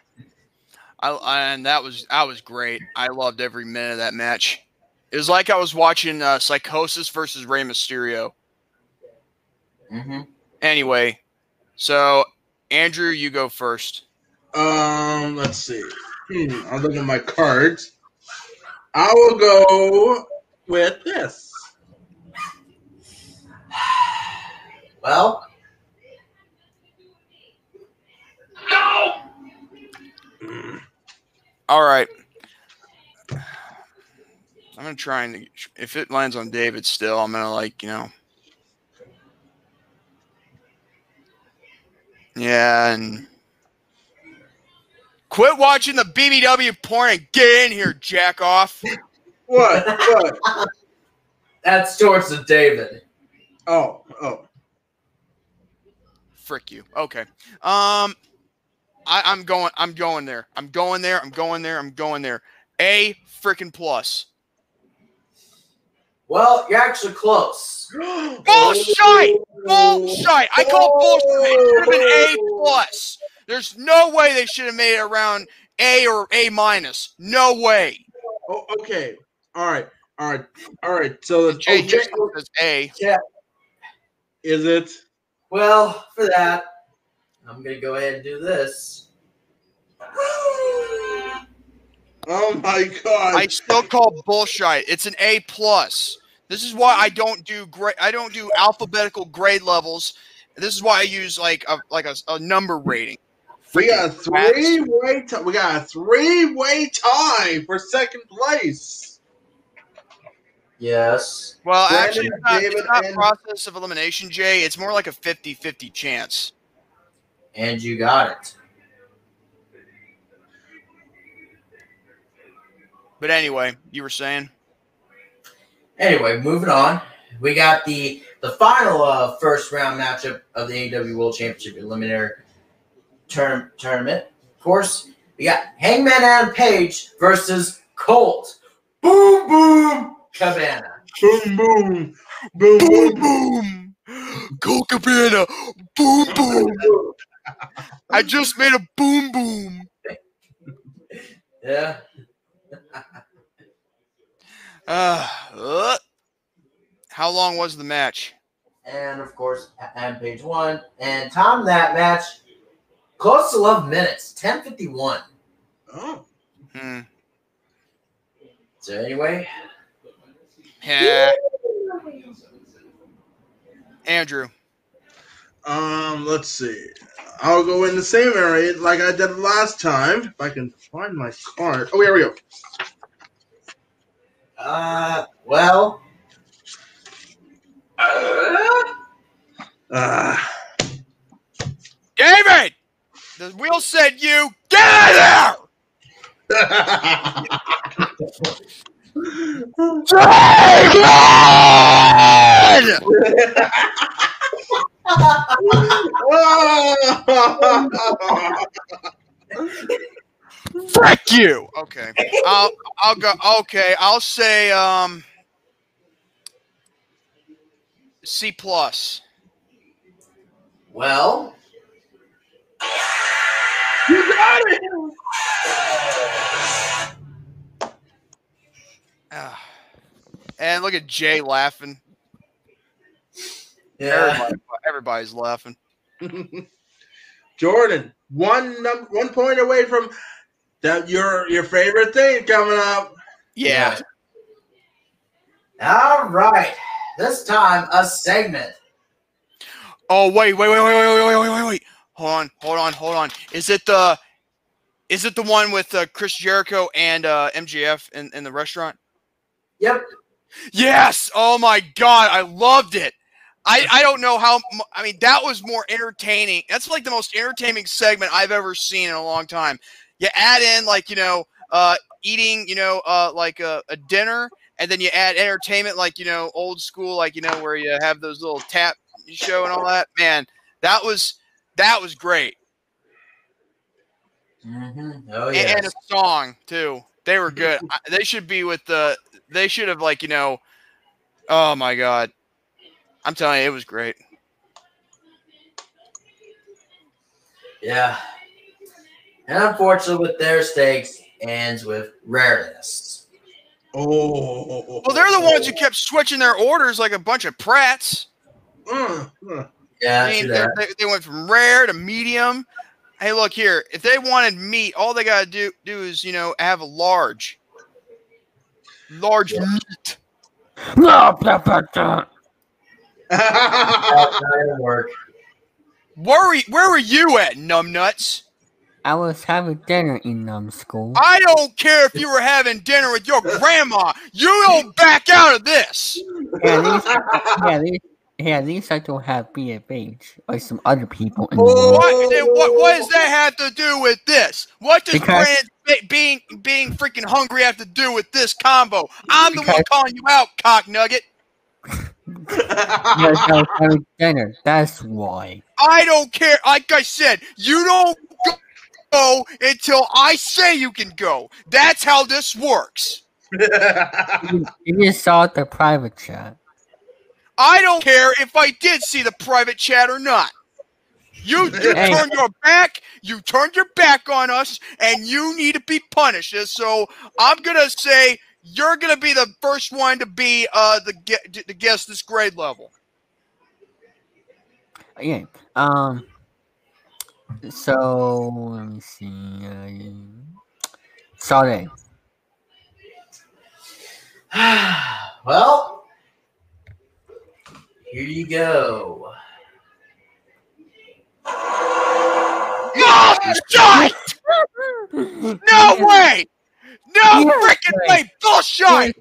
I, I and that was that was great. I loved every minute of that match. It was like I was watching uh, Psicosis versus Rey Mysterio. Mm-hmm. Anyway, so Andrew, you go first. Um, let's see. Hmm, I'll look at my cards. I will go with this. Well, No. All right. I'm gonna try and if it lands on David still, I'm gonna like you know. Yeah, and quit watching the BBW porn and get in here, jack off. What? What? that's towards the David. Oh, oh. Frick you. Okay. Um, I, I'm going. I'm going there. I'm going there. I'm going there. I'm going there. A freaking plus. Well, you're actually close. Bullshit! Bullshit! I call bullshit. It should have been A plus. There's no way they should have made it around A or A minus. No way. Oh, okay. All right. All right. All right. So the Jay okay, just says A. is it? Well, for that, I'm going to go ahead and do this. Oh my god. I still call bullshit. It's an A plus. This is why I don't do grade. I don't do alphabetical grade levels. This is why I use like a like a, a number rating. we got a three way. T- we got a three way tie for second place. Yes. Well, Brandon, actually, it's not, David, it's not and- process of elimination, Jay. It's more like a 50-50 chance. And you got it. But anyway, you were saying. Anyway, moving on. We got the the final uh, first round matchup of the AEW World Championship Eliminator turn, tournament. Of course, we got Hangman Adam Page versus Colt. Boom Boom Cabana. Boom boom. Boom boom. boom! Colt Cabana! Boom boom! I just made a boom boom. Yeah. Uh, uh. How long was the match? And of course, and Page one. And Tom, that match, close to 11 minutes, 10:51. Oh. Hmm. So anyway, Yeah. Andrew. Um, let's see. I'll go in the same area like I did last time. If I can find my card. Oh, here we go. uh, well, Ah. David! The wheel said you. Get out of there! Frick you. Okay. I'll I'll go okay, I'll say um C plus. Well, you got it. Ah. And look at Jay laughing. Yeah. Everybody, everybody's laughing. Jordan, one num- one point away from that your your favorite thing coming up. Yeah. All right. This time, a segment. Oh wait, wait, wait, wait, wait, wait, wait, wait, wait. Hold on, hold on, hold on. Is it the is it the one with uh, Chris Jericho and uh, MJF in, in the restaurant? Yep. Yes. Oh my god, I loved it. I, I don't know how I mean that was more entertaining. That's like the most entertaining segment I've ever seen in a long time. You add in like you know uh, eating you know uh, like a, a dinner, and then you add entertainment like you know old school like you know where you have those little tap show and all that. Man, that was that was great. hmm Oh, And- yeah. and, a song too. They were good. They should be with the. They should have like you know. Oh my god, I'm telling you, it was great. Yeah. And unfortunately, with their stakes, ends with rareness. Oh, Well, they're the ones who kept switching their orders like a bunch of prats. Mm, mm. Yeah, I mean, true they, that. they, they went from rare to medium. Hey, look here. If they wanted meat, all they gotta do do is you know have a large, large meat. Blah, blah, blah, blah. That didn't work. Where were where were you at, numbnuts? I was having dinner in um school. I don't care if you were having dinner with your grandma. You don't back out of this. Yeah, at least, yeah, at least, yeah, at least I don't have BFH or some other people in the Oh. What, then what, what does that have to do with this? What does Because- Brand being being freaking hungry have to do with this combo? I'm the one calling you out, cock nugget. Yes, I was having. That's why. I don't care. Like I said, you don't go until I say you can go. That's how this works. You, you just saw the private chat. I don't care if I did see the private chat or not. You, you Hey. turned your back. You turned your back on us, and you need to be punished. And so I'm gonna say you're gonna be the first one to be uh the gue- to guess this grade level. Yeah. Um. So let me see. Uh, Sorry. well, here you go. No shot! No way! No Yes, freaking way. Bullshit!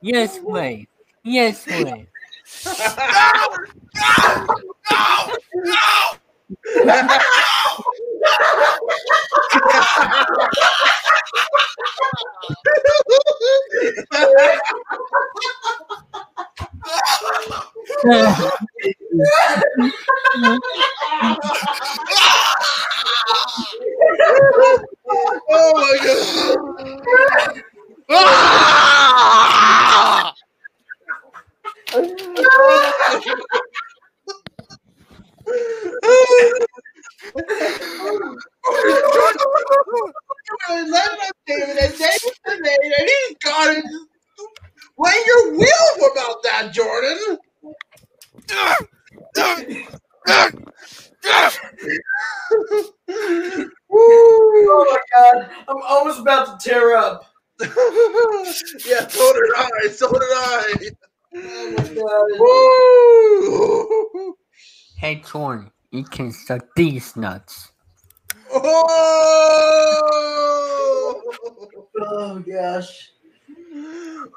Yes, way. Yes, way. No! No! No! No! oh my god! Ah! David, and David today, and he's got it. Lay your wheels about that, Jordan. Oh my god, I'm almost about to tear up. yeah, so did I. So did I. Oh my god. Woo! Hey, Jordan, you can suck these nuts. Oh! Oh gosh. Oh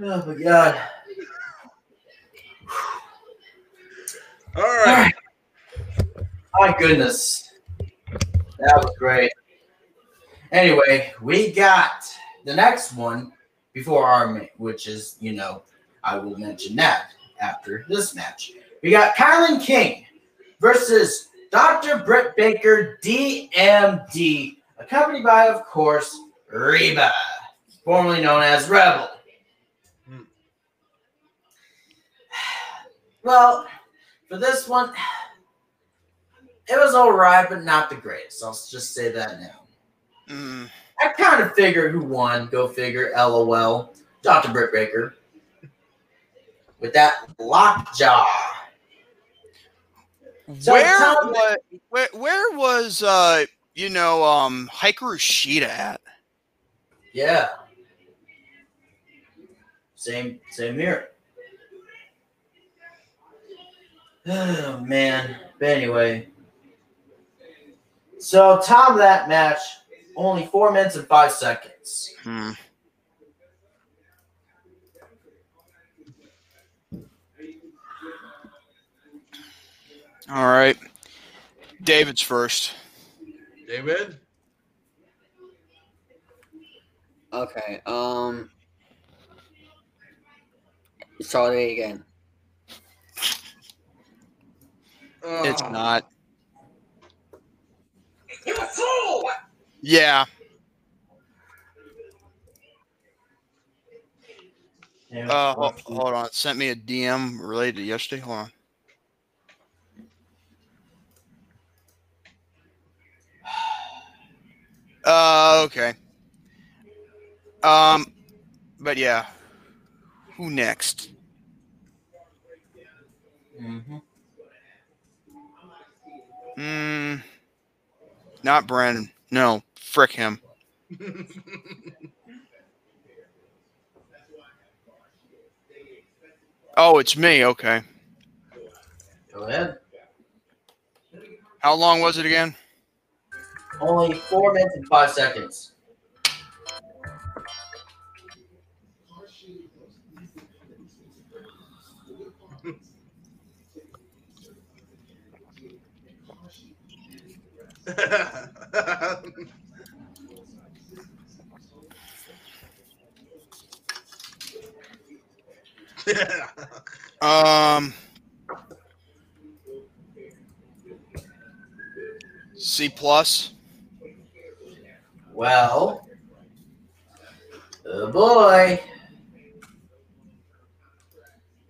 my god. All right. My goodness. That was great. Anyway, we got the next one before our ma- which is you know I will mention that after this match. We got Kilynn King versus Dr. Britt Baker, DMD, accompanied by, of course, Reba, formerly known as Rebel. Hmm. Well, for this one, it was all right, but not the greatest. I'll just say that now. Mm. I kind of figured who won. Go figure. LOL. Dr. Britt Baker. With that lockjaw. So where, tell me- where where was uh you know um Hikaru Shida at? Yeah. Same same here. Oh man. But anyway. So top of that match, only four minutes and five seconds. Hmm. All right. David's first. David? Okay. Um. Sorry again. It's Oh. not. You fool! Yeah. Uh, ho- hold on. It sent me a DM related to yesterday. Hold on. Uh, okay. Um, but yeah. Who next? Mm-hmm. Hmm. Not Brandon. No, frick him. Oh, it's me. Okay. Go ahead. How long was it again? Only four minutes and five seconds. Um. C plus. Well, oh boy.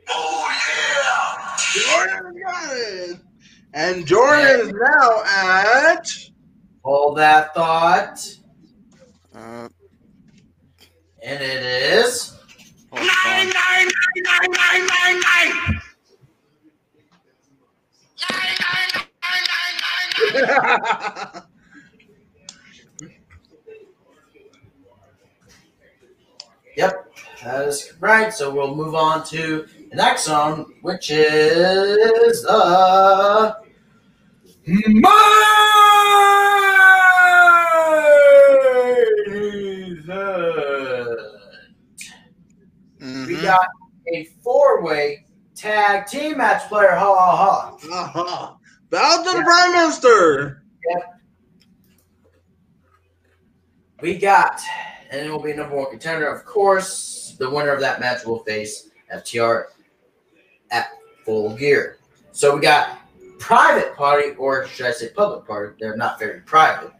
Oh yeah! Jordan got it. And Jordan is now at Hold that thought. Uh, And it is. hold yeah! Nine, on. nine, nine, nine, nine, nine, nine! Nine, nine, nine, nine, nine, nine! Yep, that is right. So we'll move on to the next song, which is the Main Event. We got a four-way tag team match player. Ha ha ha. uh-huh. Bow to the Prime Minister. Yep. We got, and it will be number one contender, of course. The winner of that match will face FTR at full gear. So we got private party, or should I say public party? They're not very private.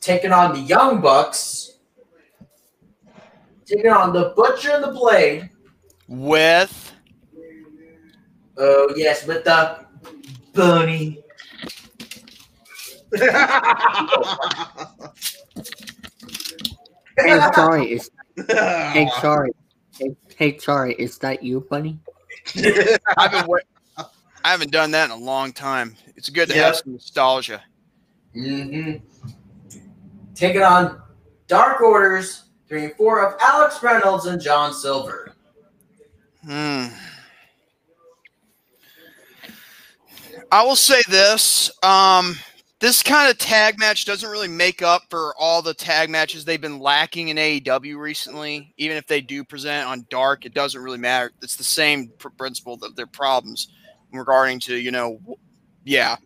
Taking on the Young Bucks. Taking on the Butcher and the Blade. With Oh yes, with the Bunny. Hey, sorry. Is hey, sorry. Hey, hey, sorry. Is that you, Bunny? I've been wa- I haven't done that in a long time. It's good to have some nostalgia. hmm Taking on Dark Orders, three and four of Alex Reynolds and John Silver. Hmm. I will say this. Um, this kind of tag match doesn't really make up for all the tag matches they've been lacking in AEW recently. Even if they do present on Dark, it doesn't really matter. It's the same principle of their problems regarding to you know, yeah,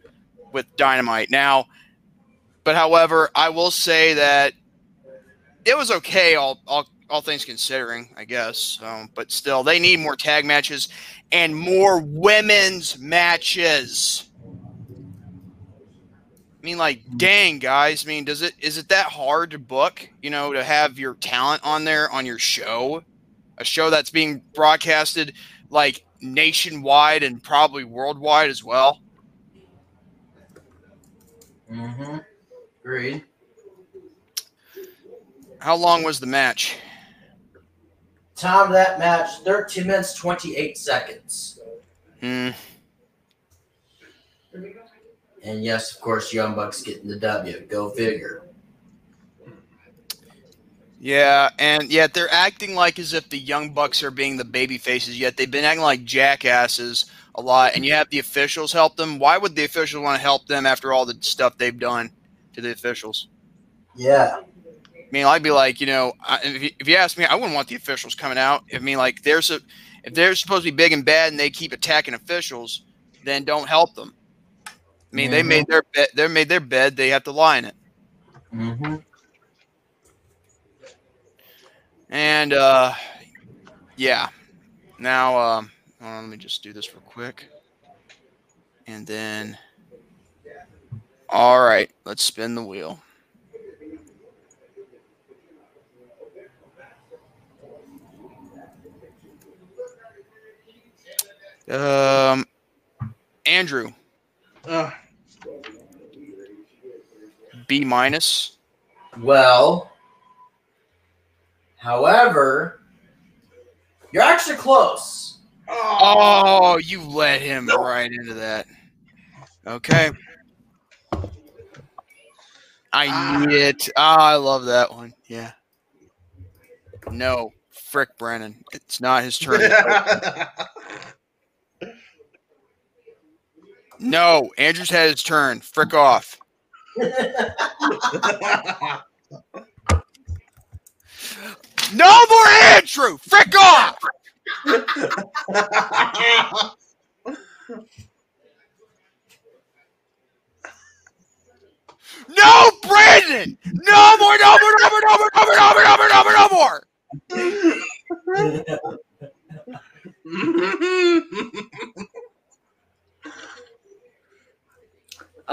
with Dynamite now. But however, I will say that it was okay. All all all things considering, I guess. Um, but still, they need more tag matches and more women's matches. I mean, like, dang, guys. I mean, does it is it that hard to book? You know, to have your talent on there on your show, a show that's being broadcasted like nationwide and probably worldwide as well. Mm-hmm. Agreed. How long was the match? Time of that match, 13 minutes, 28 seconds. Hmm. And yes, of course, Young Bucks getting the W. Go figure. Yeah, and yet they're acting like as if the Young Bucks are being the baby faces, yet they've been acting like jackasses a lot, and you have the officials help them. Why would the officials want to help them after all the stuff they've done to the officials? Yeah. I mean, I'd be like, you know, if you, if you ask me, I wouldn't want the officials coming out. I mean, like, there's a if they're supposed to be big and bad and they keep attacking officials, then don't help them. I mean, they Mhm. made their bed. They made their bed. They have to lie in it. Mm-hmm. And uh, yeah. Now, um, on, let me just do this real quick. And then, all right, let's spin the wheel. Um, Andrew, Uh, B minus. Well, however, you're actually close. Oh, you let him right into that. Okay. I Ah. knew it. Ah, I love that one. Yeah. No, frick, Brennan. It's not his turn. no, Andrew's had his turn. Frick off. No more Andrew. Frick off. No, Brandon. No more. No more. No more. No more. No more. No more. No more. No more. No more.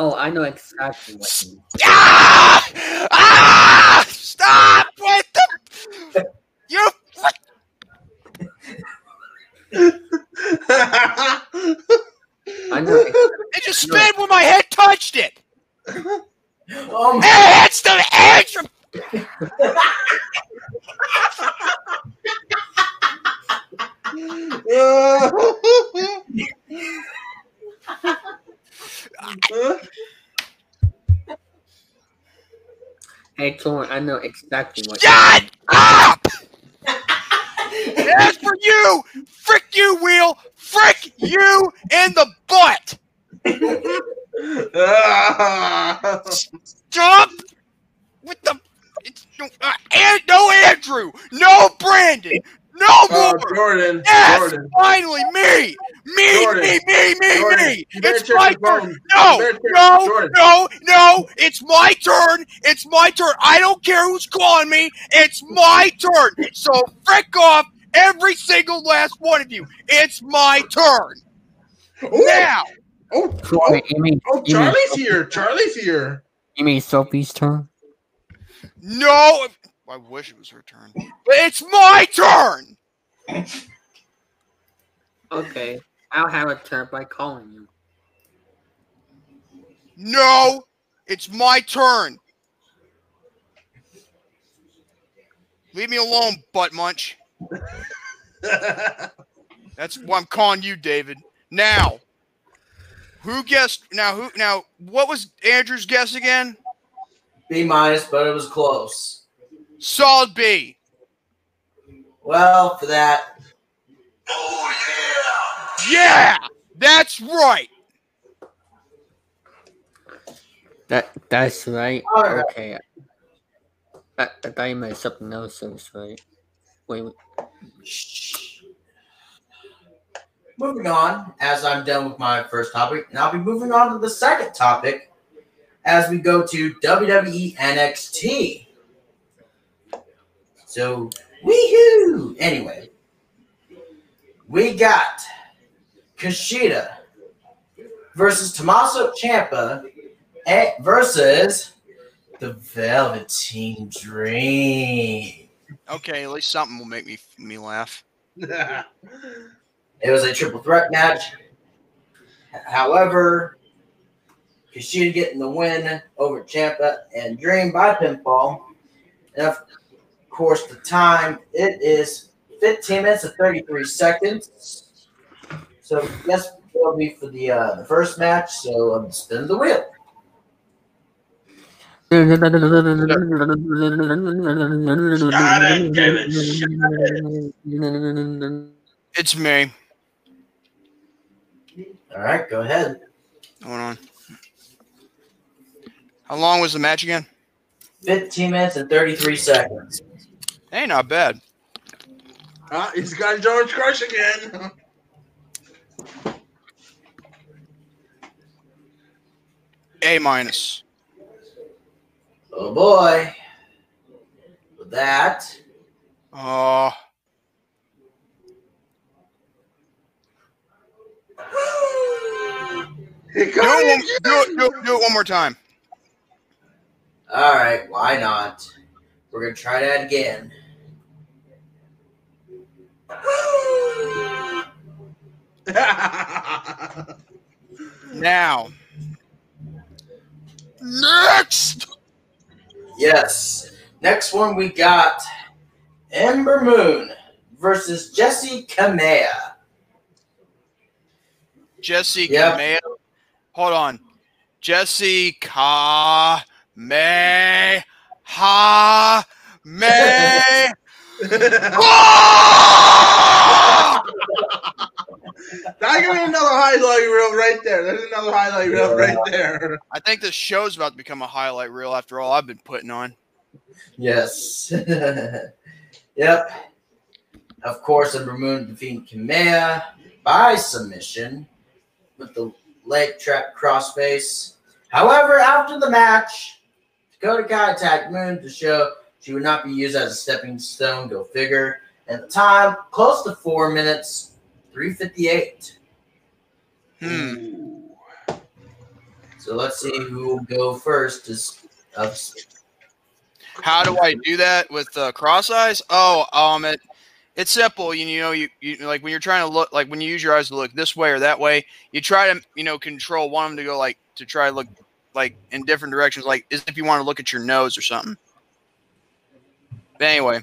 Oh, I know exactly what you Ah! Ah! Stop with the. You. frick- I know ex- It just spin when my head touched it. Oh my Hey, it's the Andrew. Hey, Torn, I know exactly what Shut up! As for you, frick you, Wheel. Frick you in the butt. Stop with the. It's uh, and no Andrew, no Brandon, no Oh, more. Jordan, yes, Jordan, finally, me, me, Jordan, me, me, me, Jordan, me. It's check my turn. No, You better check- no, Jordan. no, no. It's my turn. It's my turn. I don't care who's calling me. It's my turn. So frick off, every single last one of you. It's my turn Ooh, now. Oh, Torn, you mean, oh, you mean, Charlie's here. Charlie's here. you mean Sophie's turn? No, I wish it was her turn, but it's my turn. Okay, I'll have a turn by calling you. No, it's my turn. Leave me alone, butt munch. That's why I'm calling you, David. Now, who guessed? Now, who? Now, what was Andrew's guess again? B minus, but it was close. Solid B. Well, for that, Oh, Yeah, Yeah, that's right. That that's right. Alright. Okay. I, I thought you meant something else. That was right. Wait, wait. shh. moving on, as I'm done with my first topic, and I'll be moving on to the second topic as we go to WWE NXT. So, weehoo! Anyway, we got Kushida versus Tommaso Ciampa versus the Velveteen Dream. Okay, at least something will make me me laugh. It was a triple threat match. However, Kushida getting the win over Ciampa and Dream by pinfall. And course, the time it is 15 minutes and 33 seconds. So yes, it'll be for the uh, the first match. So I'm spinning the wheel. It's me. All right, go ahead. Hold on. How long was the match again? 15 minutes and 33 seconds. Hey, not bad. Ah, he's got George Crush again. A minus. Oh boy. With that, Oh, He do, it it one, do, it, do, it, do it one more time. all right, why not? We're gonna try that again. Now. Next. Yes. Next one we got Ember Moon versus Jessi Kamea. Jessi Yep. Kamea. Hold on. Jessi Ka May Ha May. Ah! That could be another highlight reel right there. There's another highlight reel right there. I think this show's about to become a highlight reel after all I've been putting on. Yes. yep. Of course, Ember Moon defeating Kamea by submission with the leg trap crossface. However, after the match, Dakota Kai attacked Moon to show she would not be used as a stepping stone. Go figure. At the time, close to four minutes, 358. Hmm. So let's see who will go first. Is of How do I do that with uh, cross eyes? Oh, um, it, it's simple. You, you know, you, you like when you're trying to look, like when you use your eyes to look this way or that way, you try to, you know, control one of them to go like to try to look like in different directions, like as if you want to look at your nose or something. But anyway,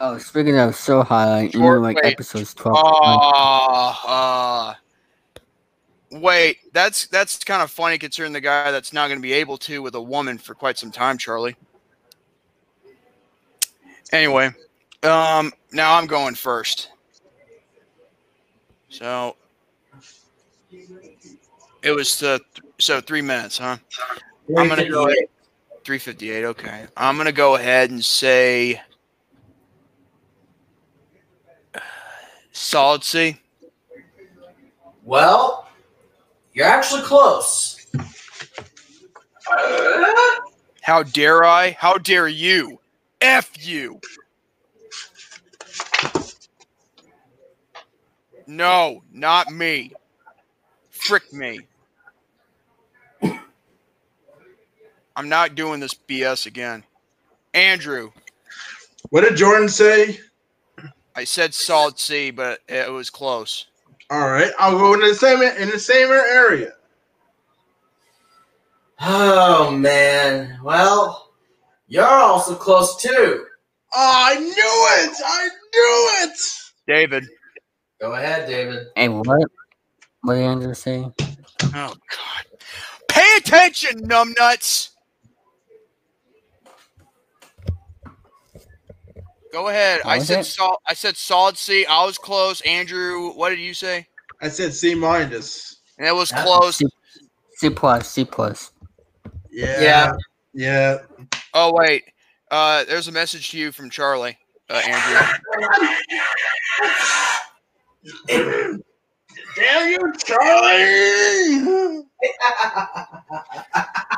Oh, speaking of so highlight, you know, like wait. episodes 12. uh, uh, wait, that's that's kind of funny considering the guy that's not going to be able to with a woman for quite some time, Charlie. Anyway, um, now I'm going first. So it was the so three minutes, huh? I'm gonna go. Three fifty eight. Okay, I'm gonna go ahead and say solid C. Well, you're actually close. How dare I? How dare you? F you. No, not me. Frick me. I'm not doing this BS again. Andrew, What did Jordan say? I said solid C, but it was close. All right, I'll go in the same in the same area. Oh man. Well, you're also close too. Oh, I knew it! I knew it! David. Go ahead, David. Hey, what? What did Andrew say? Oh God. Pay attention, numbnuts. Go ahead. I said sol- I said solid C. I was close. Andrew, what did you say? I said C minus. And it was Yeah. close. C, C plus, C plus. Yeah. Yeah. Yeah. Oh wait. Uh, there's a message to you from Charlie, uh, Andrew. Damn you, Charlie!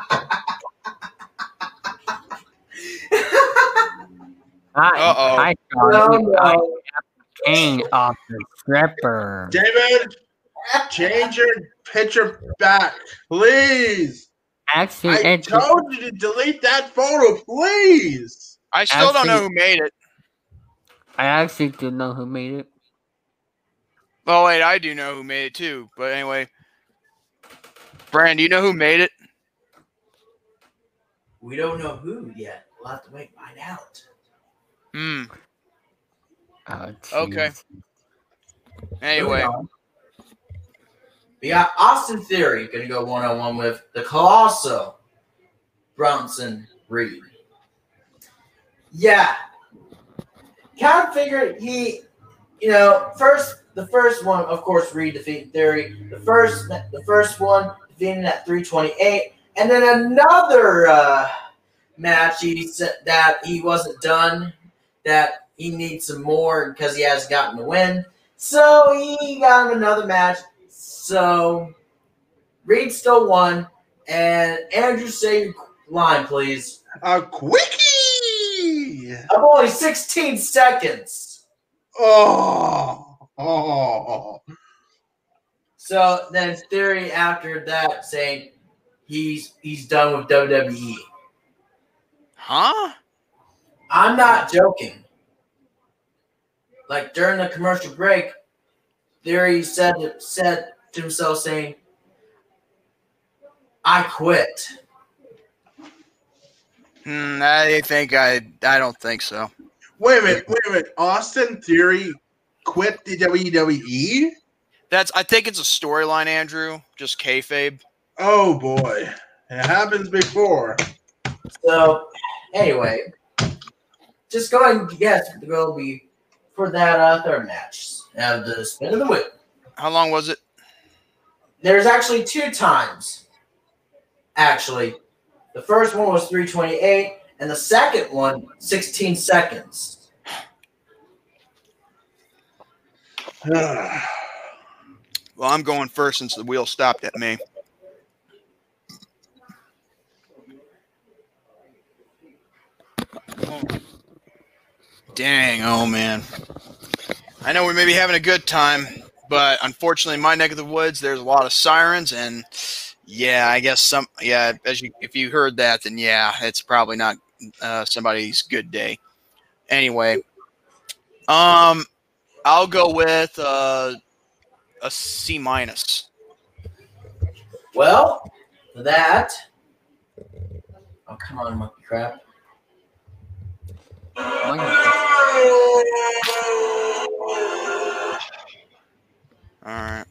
I, Uh-oh. I No, got it. I no. Kane off the stripper. David, change your picture back, please. Actually, I told you to delete that photo, please. I still don't know who made it. I actually do know who made it. Oh wait, I do know who made it too. But anyway, Brand, do you know who made it? We don't know who yet. We'll have to wait and find out. Hmm. Oh, Okay. Anyway. We got Austin Theory going to go one on one with the Colossal Bronson Reed. Yeah. Kind of figured he, you know, first the first one, of course, Reed defeated Theory. The first the first one defeating at 328, and then another uh, match he said that he wasn't done, that he needs some more because he hasn't gotten the win. So he got him another match. So Reed still won. And Andrew, say your line, please. A quickie. I'm only 16 seconds. Oh. Oh. So then Theory after that saying he's he's done with WWE. huh? I'm not joking. Like during the commercial break, Theory said said to himself saying, I quit. Hmm. I think I. I don't think so. Wait a minute. Wait a minute. Austin Theory quit the WWE. That's. I think it's a storyline, Andrew. Just kayfabe. Oh boy, it happens before. So, anyway, just go ahead and guess what the goal will be for that uh, third match. Now, the spin of the whip. How long was it? There's actually two times. Actually, the first one was 328, and the second one, 16 seconds. Oh, Well, I'm going first since the wheel stopped at me. Dang, oh man. I know we may be having a good time, but unfortunately, in my neck of the woods, there's a lot of sirens, and yeah, I guess some, yeah, as you, if you heard that, then yeah, it's probably not uh, somebody's good day. Anyway, um, I'll go with uh, a C minus. Well, that. Oh, come on, monkey crap. All right.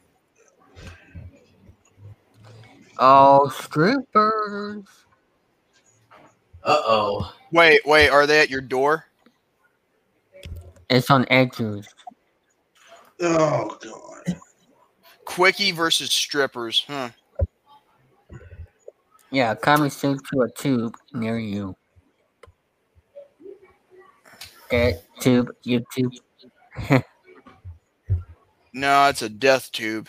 Oh, strippers. Uh oh. Wait, wait, are they at your door? It's on edges. oh god. Quickie versus strippers. Huh. Yeah, coming soon to a tube near you. That tube, YouTube. No, it's a death tube.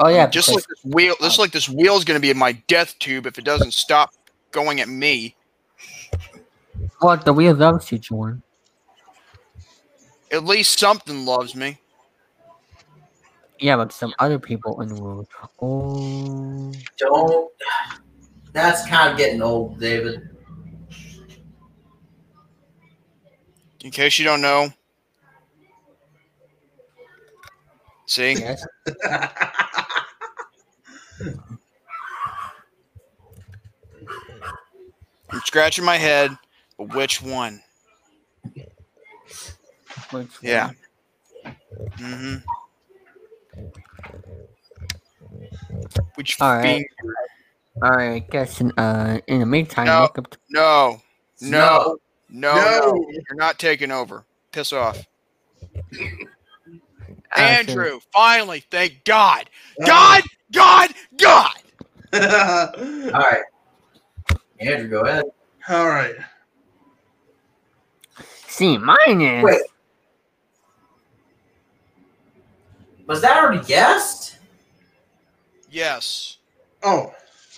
Oh yeah, just like this wheel. Just like this wheel is going to be in my death tube if it doesn't stop going at me. what the wheel loves you, Jordan. At least something loves me. Yeah, but some other people in the world. Oh, Don't. That's kind of getting old, David. In case you don't know. See, yes. I'm scratching my head. But which one? Which Yeah. Mm-hmm. Which All right. finger? All right, I guess in, uh, in the meantime, No. welcome to No, no, no, no, No. You're not taking over. Piss off. Andrew, finally, thank God. God, God, God. All right. Andrew, go ahead. All right. C minus. Wait. Was that already guessed? Yes. Oh,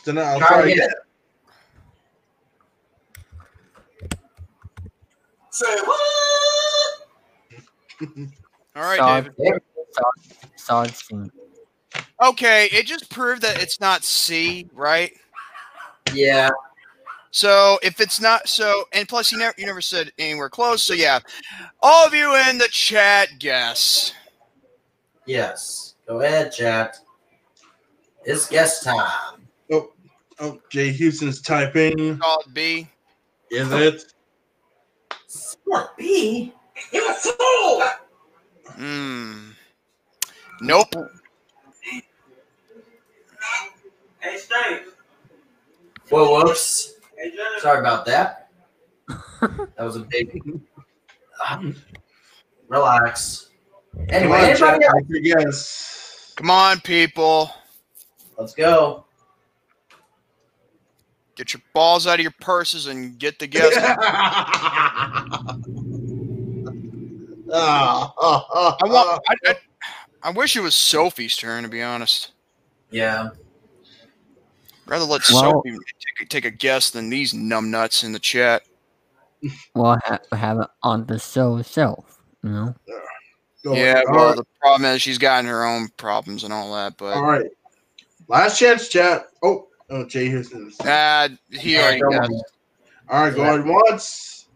then I'll Try try again. again. Say what? All right, Solid, David. solid, solid C. Okay, it just proved that it's not C, right? Yeah. So if it's not so, and plus you never you never said anywhere close. So yeah, all of you in the chat guess. Yes. Go ahead, chat. It's guest time. Oh, oh, Jay Houston's typing. Call it B. Is it? Sport B. You fool! Hmm. Nope. Hey, Steve. Whoa, whoops. Hey, Jennifer. Sorry about that. That was a big. Relax. Anyway, Come on, Jack, anybody else? take your. Come on, people. Let's go. Get your balls out of your purses and get the guess. Ah, ah, ah, I want. I, I, I wish it was Sophie's turn. To be honest, Yeah. rather let Well- Sophie take, a- take a guess than these numbnuts in the chat. We'll ha- have it on the show itself, you know? Go yeah, well, All right. the problem is she's gotten her own problems and all that. But All right. Last chance, chat. Oh, oh, Jay Houston's. uh, he Yeah, already don't guessed. worry. All right, going once,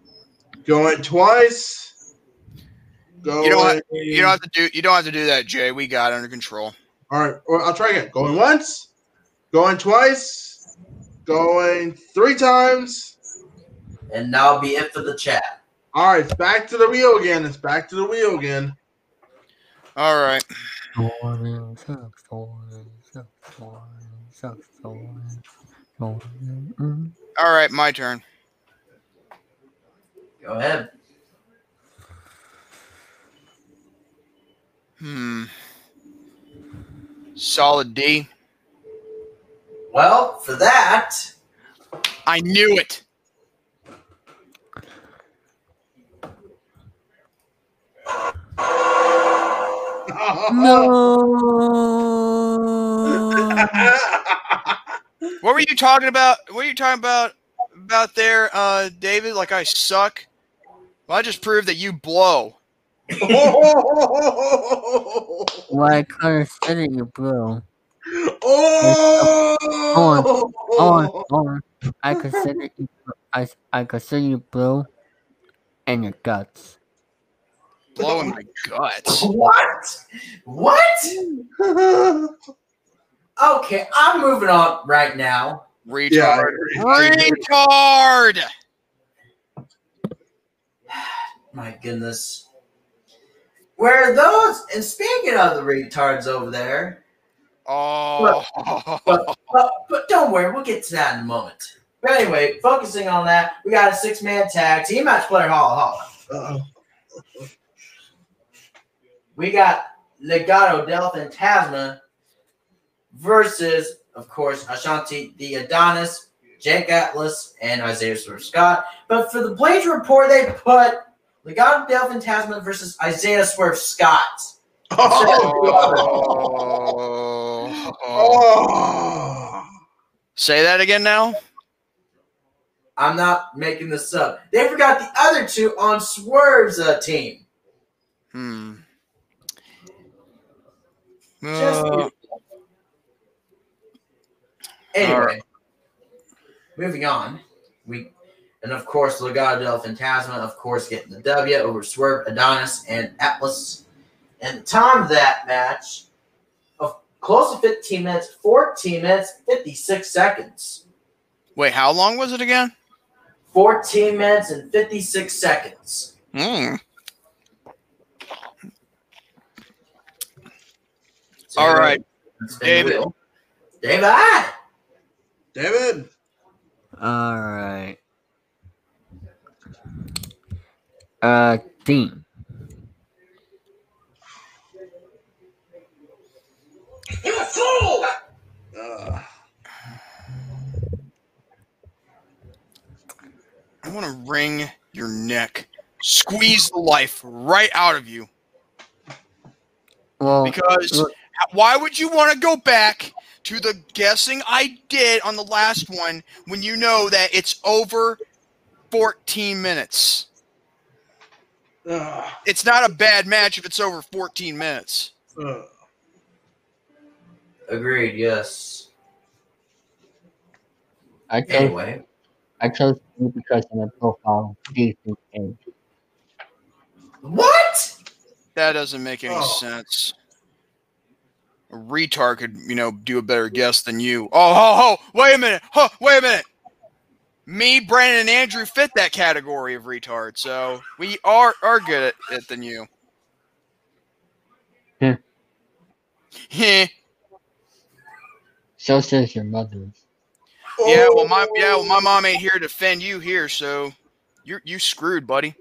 going twice, going. You know what? You don't have to do. You don't have to do that, Jay. We got it under control. All right, or I'll try again. Going once, going twice, going three times. And that'll be it for the chat. All right, it's back to the wheel again. It's back to the wheel again. All right. All right. My turn. Go ahead. Hmm. Solid D. Well, for that, I knew it. No. What were you talking about? What were you talking about about there, uh, David? Like I suck. Well, I just proved that you blow. Well, I kind of said it, you bro. oh! Hold on, hold on. I consider you, I, I consider you blue and your guts. Blow in my guts. what? What? Okay, I'm moving on right now. yeah. Retard. Retard. My goodness. Where are those? And speaking of the retards over there, Oh. but, but, but don't worry, we'll get to that in a moment. But anyway, focusing on that, we got a six man tag team match player Holla Hall. Uh-oh. We got Legado del Fantasma versus, of course, Ashanti the Adonis, Jake Atlas, and Isaiah Swerve Scott. But for the Blades report, they put Legado del Fantasma versus Isaiah Swerve Scott. Oh. Oh. Say that again now. I'm not making this up. They forgot the other two on Swerve's uh, team. Hmm. Just Uh, anyway, Alright. moving on. We and of course Legado del Fantasma, of course, getting the W over Swerve, Adonis, and Atlas. And the time of that match of close to 15 minutes, 14 minutes, 56 seconds. wait, how long was it again? 14 minutes and 56 seconds. Hmm. So All right, let's David. Wheel. David! David. Alright. Uh, Dean. You fool! Uh, I want to wring your neck, squeeze the life right out of you. Well, Because look- why would you want to go back to the guessing I did on the last one when you know that it's over 14 minutes? Ugh, It's not a bad match if it's over 14 minutes. ugh. Agreed. Yes. I chose Anyway, I chose you because of my profile decent age. what? That doesn't make any Oh. sense. A retard could, you know, do a better guess than you. Oh, oh, oh, wait a minute. Huh, wait a minute. Me, Brandon, and Andrew fit that category of retard, so we are are good at it than you. Yeah. Heh. So says your mother. yeah, well my yeah, well my mom ain't here to defend you here, so you're you screwed, buddy.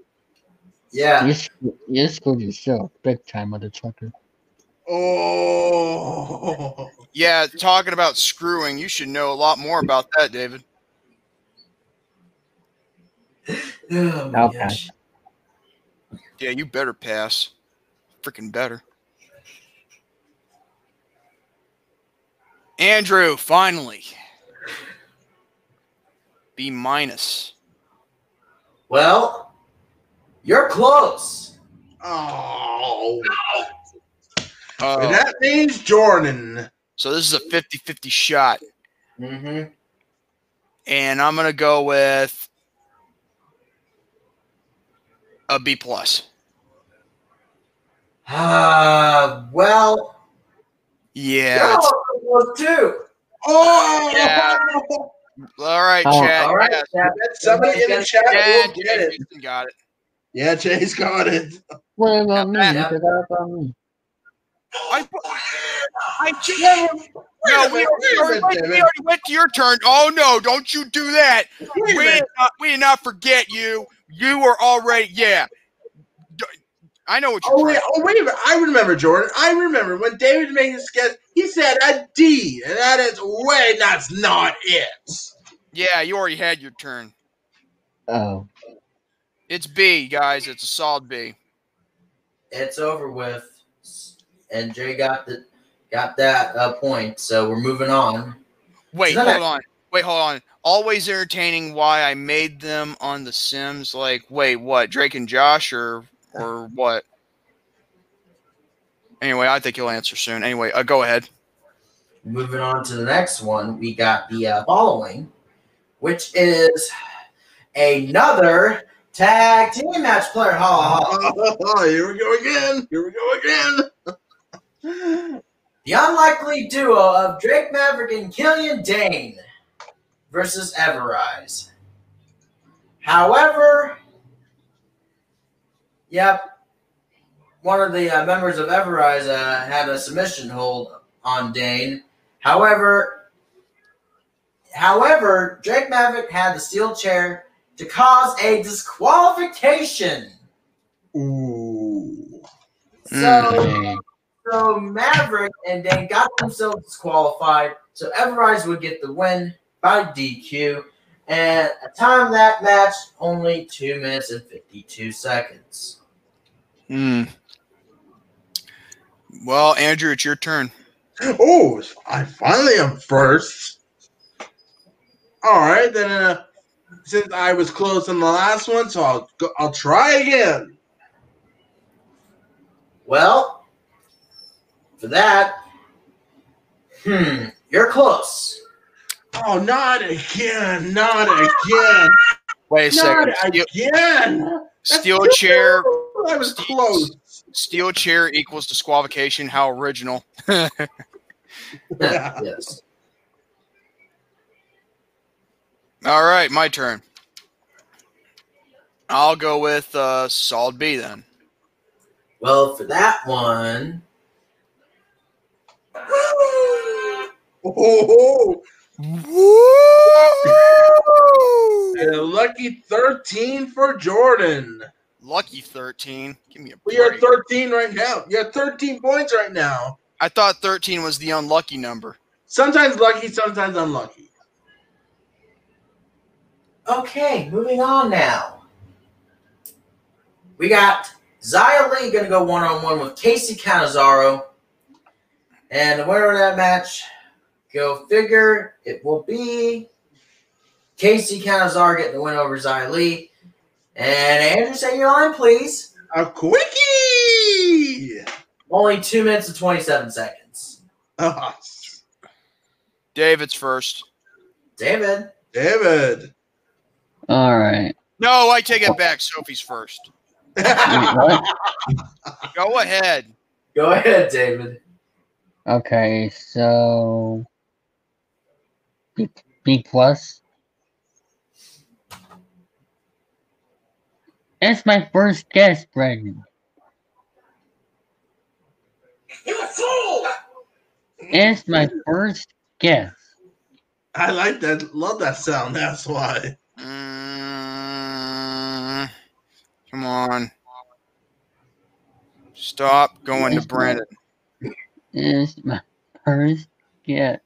Yeah. You, sc- you screwed yourself big time, mother trucker. Oh. Yeah, talking about screwing, you should know a lot more about that, David. Oh, my I'll gosh. Yeah, you better pass. Freaking better. Andrew, finally. B minus. Well, you're close. Oh. Oh, And that means Jordan. so this is a 50-50 shot. Mm-hmm. And I'm gonna go with a B plus. Uh, well, Yeah. you're it's- also close too. Oh. Yeah. All right, Oh, Chad. All right, yes. Chad. Somebody in the chat Yeah, will get Chad it. Jason got it. Yeah, Chase got it. What about me? Yeah. You forgot about me. I, I just, Yeah, no, Wait we, already, wait a minute, we already went to your turn. Oh no! Don't you do that. We did, not, we did not forget you. You were already yeah. I know what you're. Oh wait, oh wait a minute! I remember Jordan. I remember when David made his guess. He said a D, and that is way. That's not it. Yeah, you already had your turn. Oh. It's B, guys. It's a solid B. It's over with, and Jay got the got that uh, point. So we're moving on. Wait, hold a- on. Wait, hold on. Always entertaining why I made them on The Sims. Like, wait, what? Drake and Josh, or or what? Anyway, I think you'll answer soon. Anyway, uh, go ahead. Moving on to the next one, we got the uh, following, which is another tag team match player. Ha ha. Oh, here we go again. Here we go again. The unlikely duo of Drake Maverick and Killian Dain versus Everrise. However, yep, one of the uh, members of Everrise uh, had a submission hold on Dain. However, however, Drake Maverick had the steel chair to cause a disqualification. Ooh. So. Mm. So Maverick and Dain got themselves disqualified. So Everrise would get the win by DQ. And a time that match only two minutes and fifty-two seconds. Hmm. Well, Andrew, it's your turn. Oh, I finally am first. All right, then. Uh, since I was close in the last one, so I'll I'll try again. Well, for that, hmm, you're close. Oh, not again! Not again! Wait a Not second. Steel, again! That's steel too chair. I was close. Steel chair equals disqualification. How original. Yeah. yes. All right, my turn. I'll go with uh, solid B then. Well, for that one, Oh, and a lucky 13 for Jordan. Lucky 13. Give me a We are 13 right now. You have 13 points right now. I thought 13 was the unlucky number. Sometimes lucky, sometimes unlucky. Okay, moving on now. We got Xia Li going to go one on one with Kacy Catanzaro. And the winner of that match, go figure, it will be Kacy Catanzaro getting the win over Xia Li. And Andrew, say your line, please. A quickie. Only two minutes and 27 seconds. Ah, David's first. David. David. All right. No, I take it back. Sophie's first. Wait. Go ahead. Go ahead, David. Okay, so B, B plus. It's my first guess, Brendan. You fool! It's my first guess. I like that. Love that sound. That's why. Mm, come on. Stop going to Brandon. It's my first guess.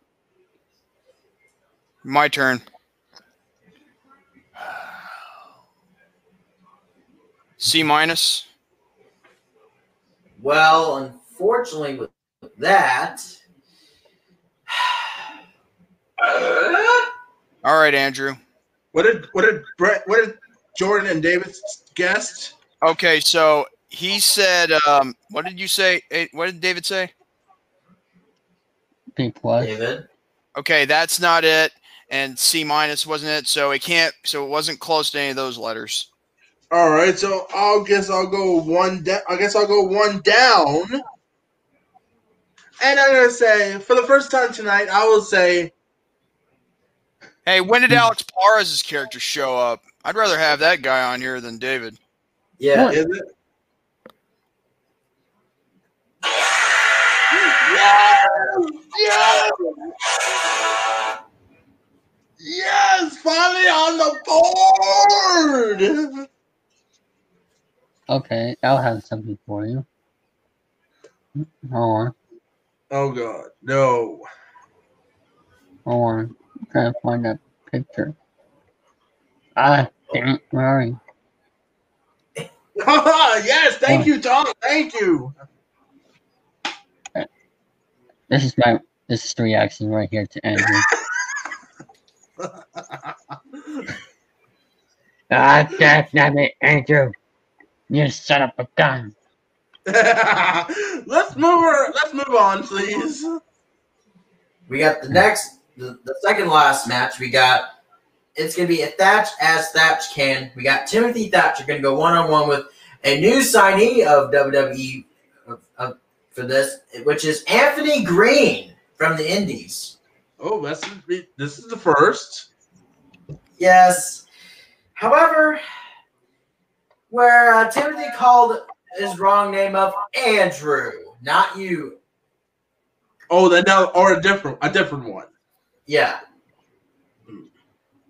My turn. C minus. Well, unfortunately, with that. All right, Andrew. What did what did Brett? What did Jordan and David guessed? Okay, so he said, um, what did you say? Eh, What did David say? B plus. David. Okay, that's not it. And C minus wasn't it. So it can't, so it wasn't close to any of those letters. All right, so I'll guess I'll go one. Da- I guess I'll go one down. And I'm gonna say for the first time tonight, I will say Hey, when did Alex Parras' character show up? I'd rather have that guy on here than David. Yeah. What? Is it? Yes! Yes! Yes! Finally on the board! Okay, I'll have something for you. Hold on, Oh god, no. hold on. I'm trying to find that picture. Ah, damn it, where are you? yes, thank you, Tom. Thank you. This is my this is the reaction right here to Andrew. ah, God damn it, Andrew! You son of a gun! let's move her, let's move on, please. We got the next, the, the second last match. We got, it's going to be a Thatch as Thatch can. We got Timothy Thatcher going to go one on one with a new signee of WWE of, of, for this, which is Anthony Green from the Indies. Oh, this is this is the first. Yes. However, where uh, Timothy called his wrong name of Andrew, not you. Oh, then now or a different a different one. Yeah.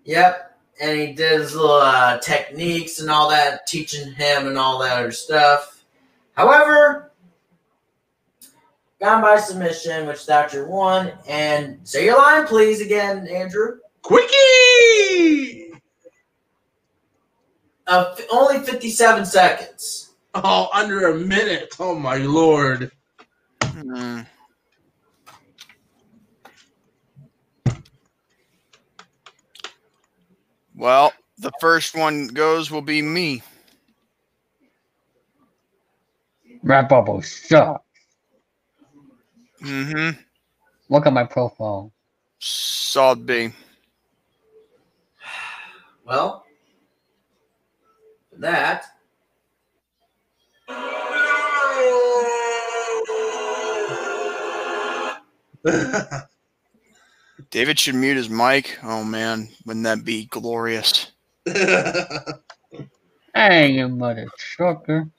Yep. And he did his little uh, techniques and all that, teaching him and all that other stuff. However, gone by submission, which Thatcher won. And say your line, please, again, Andrew. Quickie! Uh, f- only 57 seconds. Oh, under a minute. Oh my lord. Hmm. Well, the first one goes will be me. Rap bubble suck. Mm-hmm. Look at my profile. Solid B. Well, that. David should mute his mic. Oh man, wouldn't that be glorious? Hey, you mother trucker.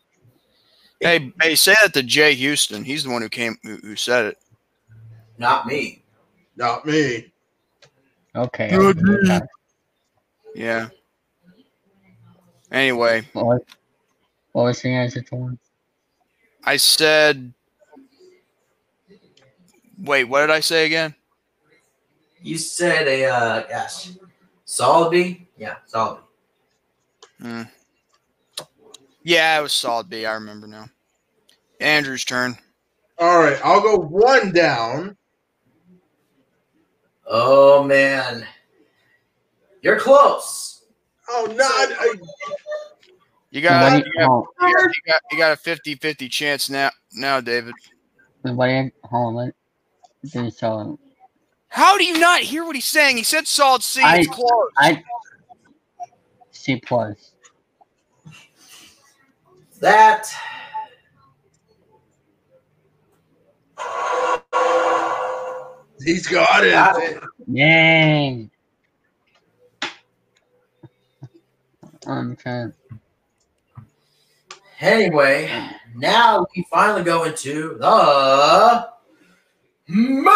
Hey, hey, say that to Jay Houston. He's the one who came who, who said it. Not me. Not me. Okay. I'll do that. Yeah. Anyway, What was, what was the answer to one? I said. Wait, what did I say again? You said a, uh, gosh, solid B? Yeah, solid B. Yeah, it was solid B. I remember now. Andrew's turn. All right, I'll go one down. Oh, man. You're close. Oh, no! I, You got, you got, you got, you got, you got a 50-50 chance now, now, David. nobody, hold on. Do so. How do you not hear what he's saying? He said solid C. I- it's close. I C plus. That He's got it. Got it. Yay! I'm. Anyway, now we finally go into the main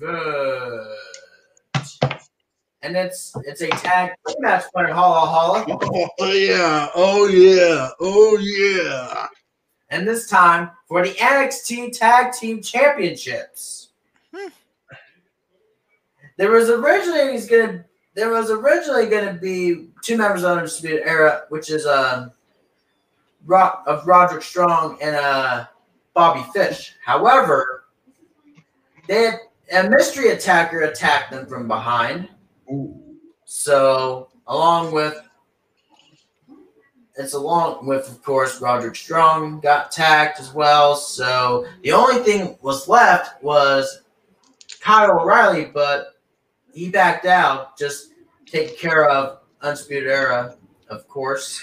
event. And it's it's a tag match for Holla Holla. Oh yeah. Oh yeah. Oh yeah. And this time for the NXT Tag Team Championships. Hmm. There was originally was gonna there was originally gonna be two members of the Undisputed Era, which is um Ro- of Roderick Strong and uh Bobby Fish. However, they had, a mystery attacker attacked them from behind. So, along with it's along with, of course, Roderick Strong got attacked as well. So the only thing was left was Kyle O'Reilly, but he backed out, just taking care of Undisputed Era, of course.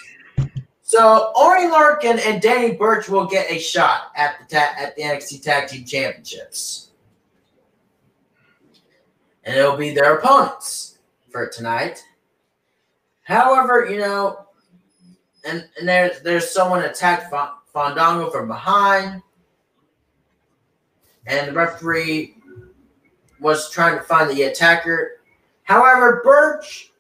So Oney Lorcan and Danny Burch will get a shot at the ta- at the NXT Tag Team Championships, and it'll be their opponents for tonight. However, you know, and and there's there's someone attacked Fa- Fandango from behind, and the referee was trying to find the attacker. However, Burch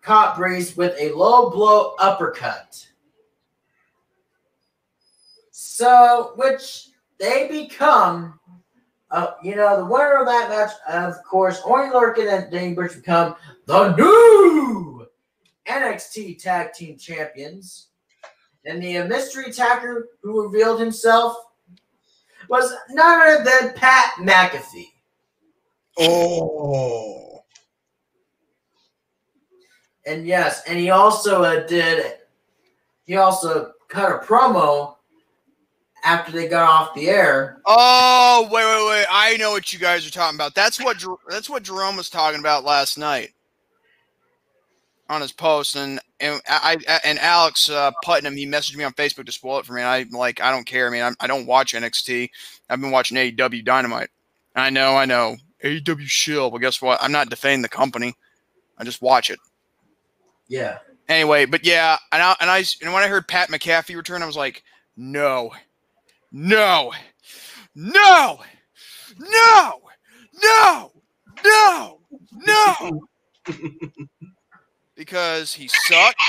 caught Breeze with a low blow uppercut. So, which they become, uh, you know, the winner of that match, of course, Oney Lorcan and Danny Burch become the new NXT Tag Team Champions. And the mystery attacker who revealed himself was none other than Pat McAfee. Oh. And yes, and he also uh, did, he also cut a promo after they got off the air. Oh, wait, wait, wait! I know what you guys are talking about. That's what that's what Jerome was talking about last night on his post, and and I, and Alex uh, Putnam he messaged me on Facebook to spoil it for me. And I'm like, I don't care. I mean, I'm, I don't watch NXT. I've been watching AEW Dynamite. I know, I know, AEW shill. But guess what? I'm not defending the company. I just watch it Yeah. anyway. But yeah, and I and I and when I heard Pat McAfee return, I was like, no, no, no, no, no, no, no, because he sucked,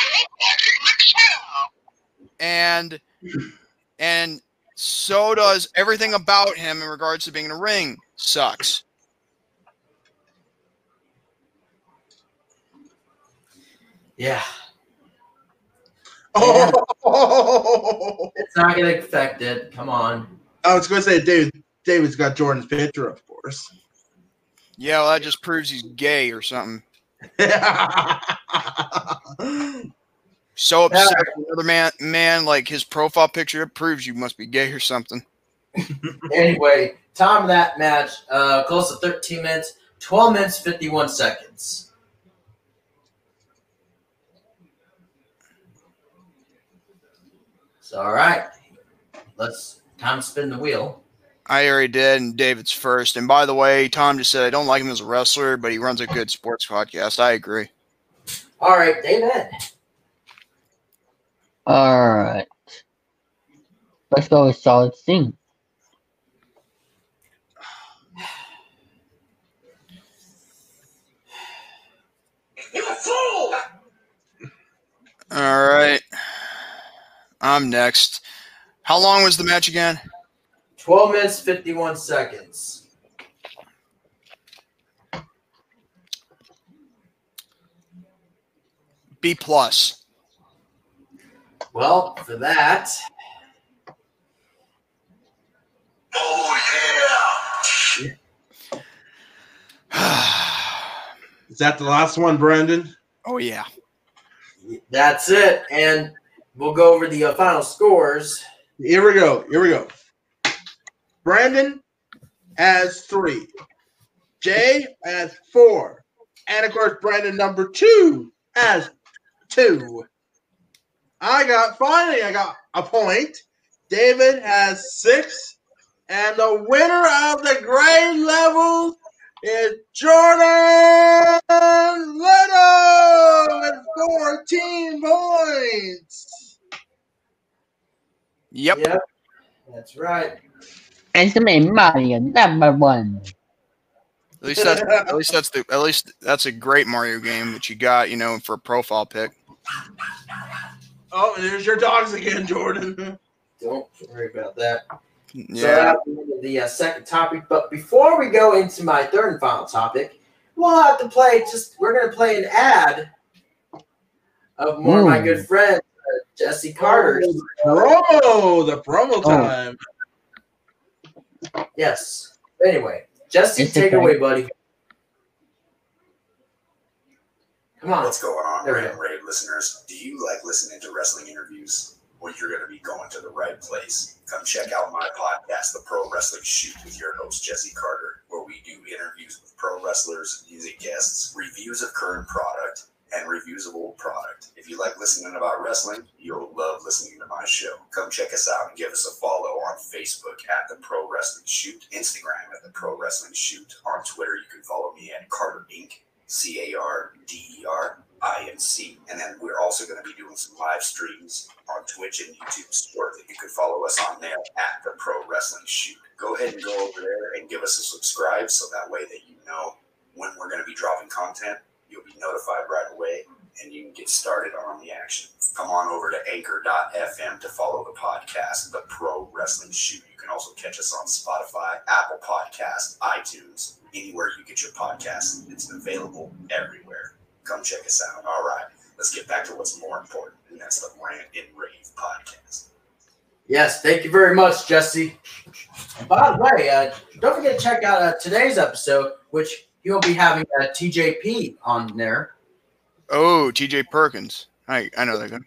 and and so does everything about him in regards to being in a ring sucks. Yeah. Oh. It's not going to affect it. Come on. I was going to say, David. David's got Jordan's picture, of course. Yeah, well, that just proves he's gay or something. So upset with another man, man, like his profile picture, it proves you must be gay or something. Anyway, time of that match, uh, close to 13 minutes, 12 minutes, 51 seconds. So, all right. Let's time to spin the wheel. I already did, and David's first. And by the way, Tom just said I don't like him as a wrestler, but he runs a good sports podcast. I agree. All right, David. Alright. Let's go with solid C. All right, I'm next. How long was the match again? 12 minutes, 51 seconds. B plus. Well, for that, Is that the last one, Brandon? Oh yeah. That's it. And we'll go over the uh, final scores. Here we go. Here we go. Brandon has three. Jay has four. And of course, Brandon number two has two. I got finally I got a point. David has six. And the winner of the grade level is Jordan Little with 14 points. Yep. Yep. That's right. Ultimate Mario number one. At least that's at least that's the at least that's a great Mario game that you got, you know, for a profile pick. Oh, there's your dogs again, Jordan. Don't worry about that. Yeah. that's the end the uh, second topic. But before we go into my third and final topic, we'll have to play. Just we're gonna play an ad of one of my good friends, Jesse Carter's. Promo, oh, the promo oh. time. Yes. Anyway, Jesse, It's take it away, buddy. Come on. What's going on, There we Raid go. Raid listeners? Do you like listening to wrestling interviews? Well, you're going to be going to the right place. Come check out my podcast, The Pro Wrestling Shoot, with your host, Jesse Carter, where we do interviews with pro wrestlers, music guests, reviews of current product, and reviews of old product. If you like listening about wrestling, you'll love listening to my show. Come check us out and give us a follow on Facebook at The Pro Wrestling Shoot, Instagram at The Pro Wrestling Shoot. On Twitter, you can follow me at Carter Inc. C A R D E R I N C. And then we're also going to be doing some live streams on Twitch and YouTube that you can follow us on there at the Pro Wrestling Shoot. Go ahead and go over there and give us a subscribe so that way that you know when we're going to be dropping content. You'll be notified right away and you can get started on the action. Come on over to anchor.fm to follow the podcast, The Pro Wrestling Shoot. You can also catch us on Spotify, Apple Podcasts, iTunes, anywhere you get your podcast. It's available everywhere. Come check us out. All right, let's get back to what's more important, and that's the Rant and Rave podcast. Yes, thank you very much, Jesse. And by the way, uh, don't forget to check out uh, today's episode, which he'll be having a TJP on there. Oh, TJ Perkins. I I know that guy.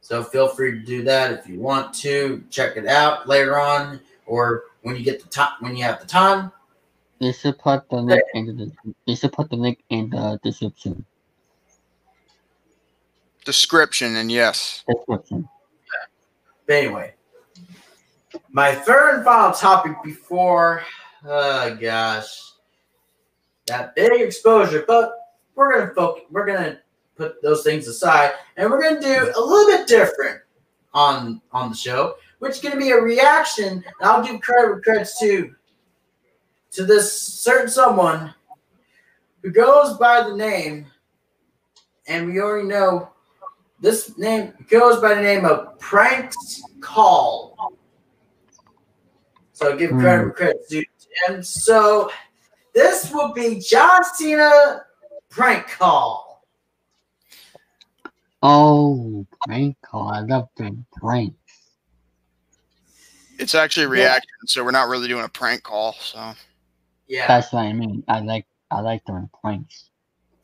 So feel free to do that if you want to. Check it out later on, or when you get the time, when you have the time. You should put the link in the you should put the link in the description. Description and yes. Description. But anyway, my third and final topic before, oh gosh, that big exposure. But we're gonna focus. We're gonna put those things aside, and we're gonna do a little bit different on on the show, which is gonna be a reaction. And I'll give credit credit's to to this certain someone who goes by the name, and we already know this name goes by the name of Pranks Call. So give hmm. credit where credit's due. And so this will be John Cena Prank Call. Oh, prank call. I love doing pranks. It's actually a reaction, so we're not really doing a prank call. So Yeah. That's what I mean. I like I like doing pranks.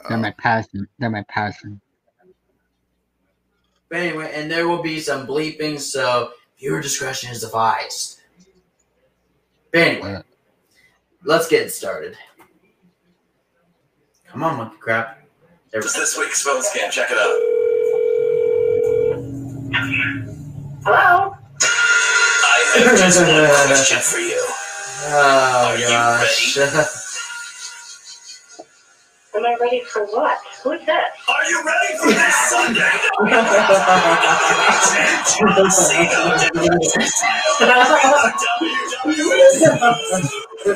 They're uh, my passion. They're my passion. But anyway, and there will be some bleeping, so viewer discretion is advised. But anyway, Yeah. Let's get started. Come on, monkey crap. There It's this week's phone scam. Check it out. Hello? I have just one question for you. Oh Are you gosh. Am I ready for what? Who's this? Are you ready for this Sunday? I'm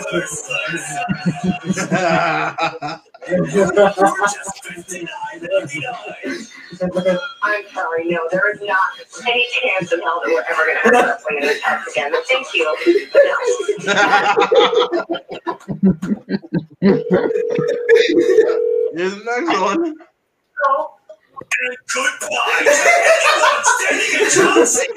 sorry, no, there is not any chance in hell that we're ever going to have wrestling in this house again. But thank you. But no. Here's the next one. So, Goodbye to anyone standing in Johnson.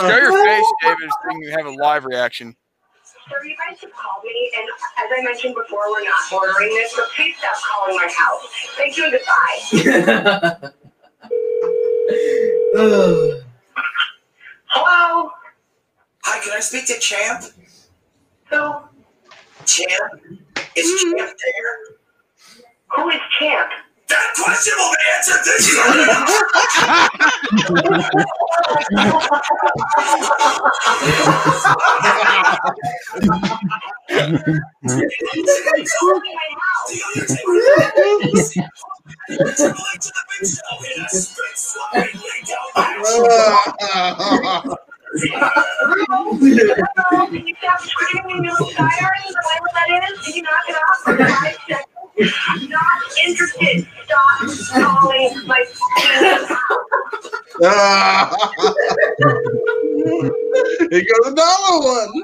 Show your face, David, so you have a live reaction. Sir, you guys have called me, and as I mentioned before, we're not ordering this, so please stop calling my house. Thank you and goodbye. Hello? Hi, can I speak to Champ? Who? Champ? Is mm-hmm. Champ there? Who is Champ? That question will be answered this year. Calling my house. The Undertaker is going to the big show in a spit sliding link out Hello? Can you stop screaming new sirens? Whatever that is, can you knock it off for five seconds? I'm not interested. Stop calling my fucking house. Here goes another one.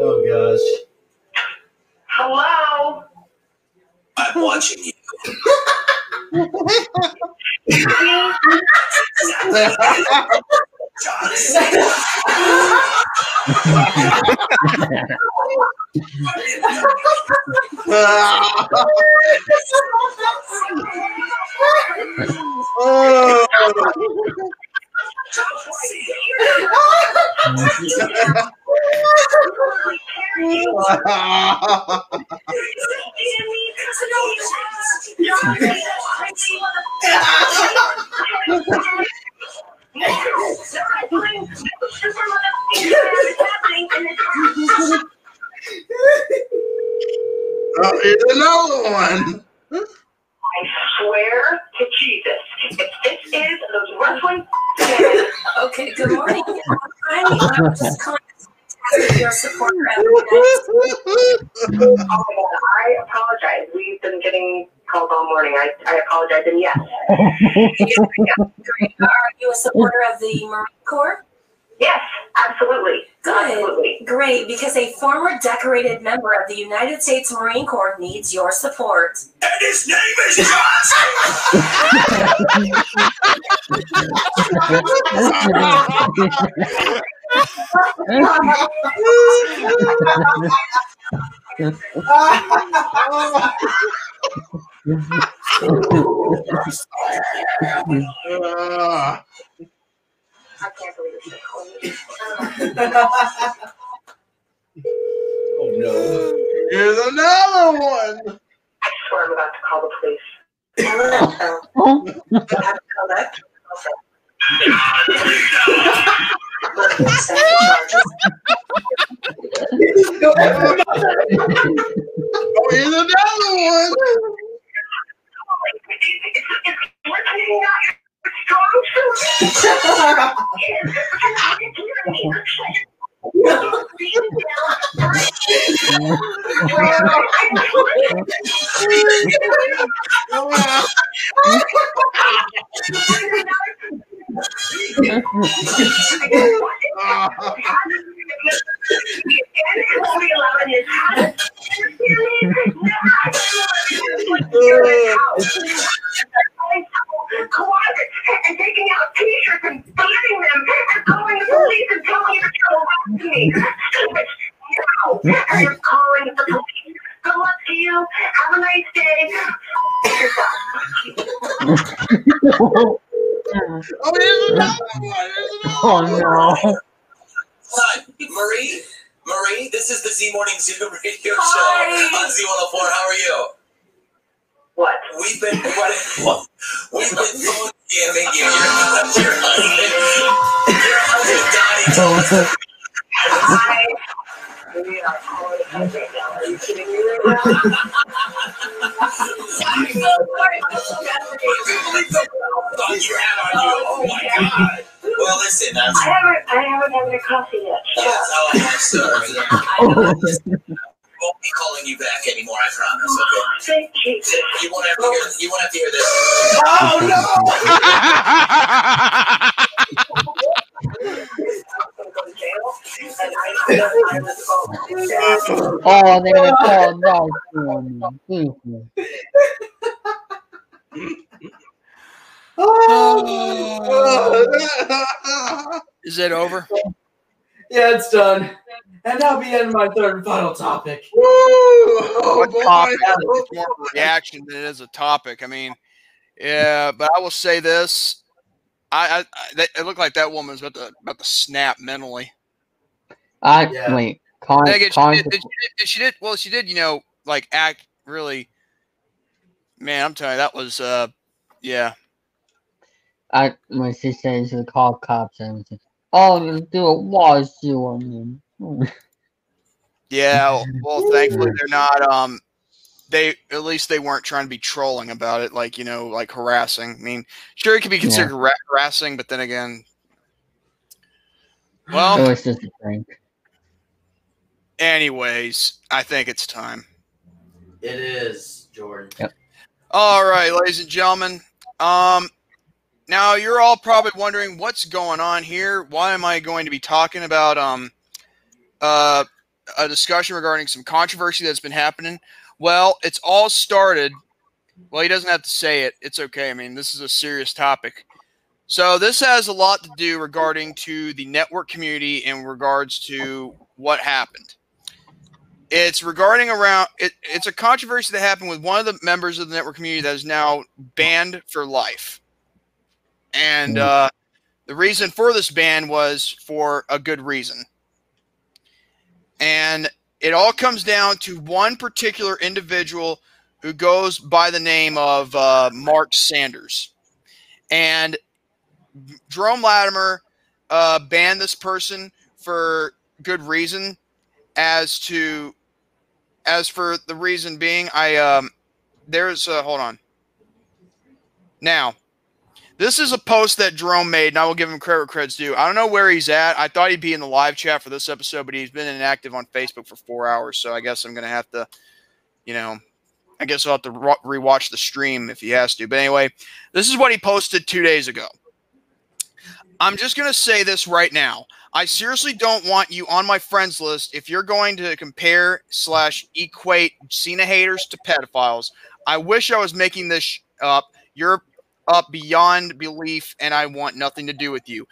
oh gosh. Hello? I'm watching you. John Cena. Ah. Oh. Oh, here's another one. I swear to Jesus, if this is those wrestling fans, Okay, good morning. Hi, I'm just calling to ask your support oh my God, I apologize. We've been getting calls all morning. I, I apologize, and yes, Are you a supporter of the Marine Corps? yes, absolutely, Good. absolutely. Great, because a former decorated member of the United States Marine Corps needs your support. And his name is John Cena. I can't believe it's calling oh no. Here's another one. I swear I'm about to call the police. Oh, I have to call that. Okay. Send. Oh, here's another one. We're taking out your strong suit. And taking out t-shirts and burning them and calling the police and telling you to come arrest me. No. And you're calling the police. Good luck to you. Have a nice day. Oh, here's another one. Here's another Oh one. no. Hi, Marie. Marie, this is the Z Morning Zoo radio Hi. show on Z104. How are you? What? We've been what? We've been phone scamming you. Your, your husband, your husband Donnie. I we are calling the right now. Are you kidding me right now? I'm so sorry. I'm so bad for you. Thought you had on you. Oh my god. Well, listen, that's I haven't I haven't had my coffee yet. Shut that's up. I have served. I won't be calling you back anymore. I promise. Okay. Thank Jesus. You won't have to hear. You won't have to hear this. Oh no. Oh, they're gonna call that for me. Is it over? yeah, it's done. And that'll be the end of my third and final topic. Woo! Oh, What boy. topic? Oh, It's more of a reaction than it is a topic. I mean, yeah, but I will say this: I, I, I that, it looked like that woman's about to about to snap mentally. I Yeah. wait. Con, Like, she, con, did, she, did, she did well. She did, you know, like act really. Man, I'm telling you, that was uh, yeah. I my sister said to call cops and was like, oh, you do a wash on me. Yeah, well, thankfully they're not. Um, they at least they weren't trying to be trolling about it, like you know, like harassing. I mean, sure, it could be considered hara- harassing, but then again, It well, was just a prank. anyways, I think it's time. It is, Jordan. All right, ladies and gentlemen. Um, now you're all probably wondering what's going on here. Why am I going to be talking about um, uh, a discussion regarding some controversy that's been happening? Well, it's all started. Well, he doesn't have to say it. It's okay. I mean, this is a serious topic. So this has a lot to do regarding to the network community in regards to what happened. It's regarding around it, it's a controversy that happened with one of the members of the network community that is now banned for life. And Mm. uh, the reason for this ban was for a good reason. And it all comes down to one particular individual who goes by the name of uh, Mark Sanders. And Jerome Latimer uh, banned this person for good reason. As to, as for the reason being, I um, there's uh, hold on. Now, this is a post that Jerome made, and I will give him credit where credit's due. I don't know where he's at. I thought he'd be in the live chat for this episode, but he's been inactive on Facebook for four hours. So I guess I'm gonna have to, you know, I guess I'll have to re- rewatch the stream if he has to. But anyway, this is what he posted two days ago. I'm just gonna say this right now. I seriously don't want you on my friends list if you're going to compare slash equate Cena haters to pedophiles. I wish I was making this up. You're up beyond belief, and I want nothing to do with you.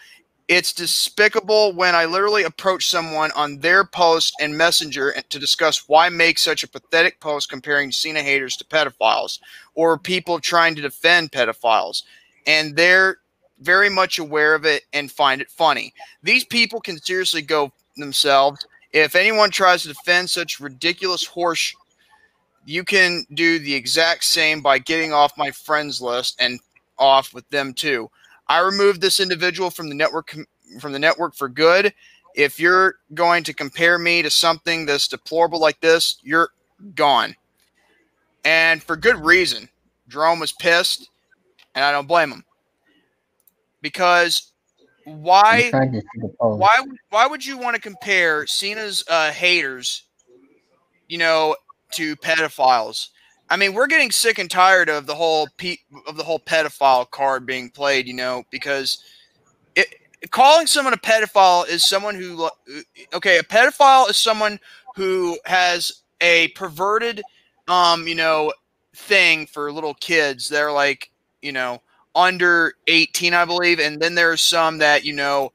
It's despicable when I literally approach someone on their post and messenger to discuss why make such a pathetic post comparing Cena haters to pedophiles or people trying to defend pedophiles. And they're very much aware of it and find it funny. These people can seriously go themselves. If anyone tries to defend such ridiculous horse, you can do the exact same by getting off my friends list and off with them too. I removed this individual from the network from the network for good. If you're going to compare me to something that's deplorable like this, you're gone. And for good reason. Jerome was pissed, and I don't blame him. Because why tried to see the post. why would- why would you want to compare Cena's uh, haters, you know, to pedophiles? I mean, we're getting sick and tired of the whole pe- of the whole pedophile card being played, you know, because it, calling someone a pedophile is someone who okay, a pedophile is someone who has a perverted um, you know, thing for little kids. They're like, you know, under 18, I believe, and then there's some that, you know,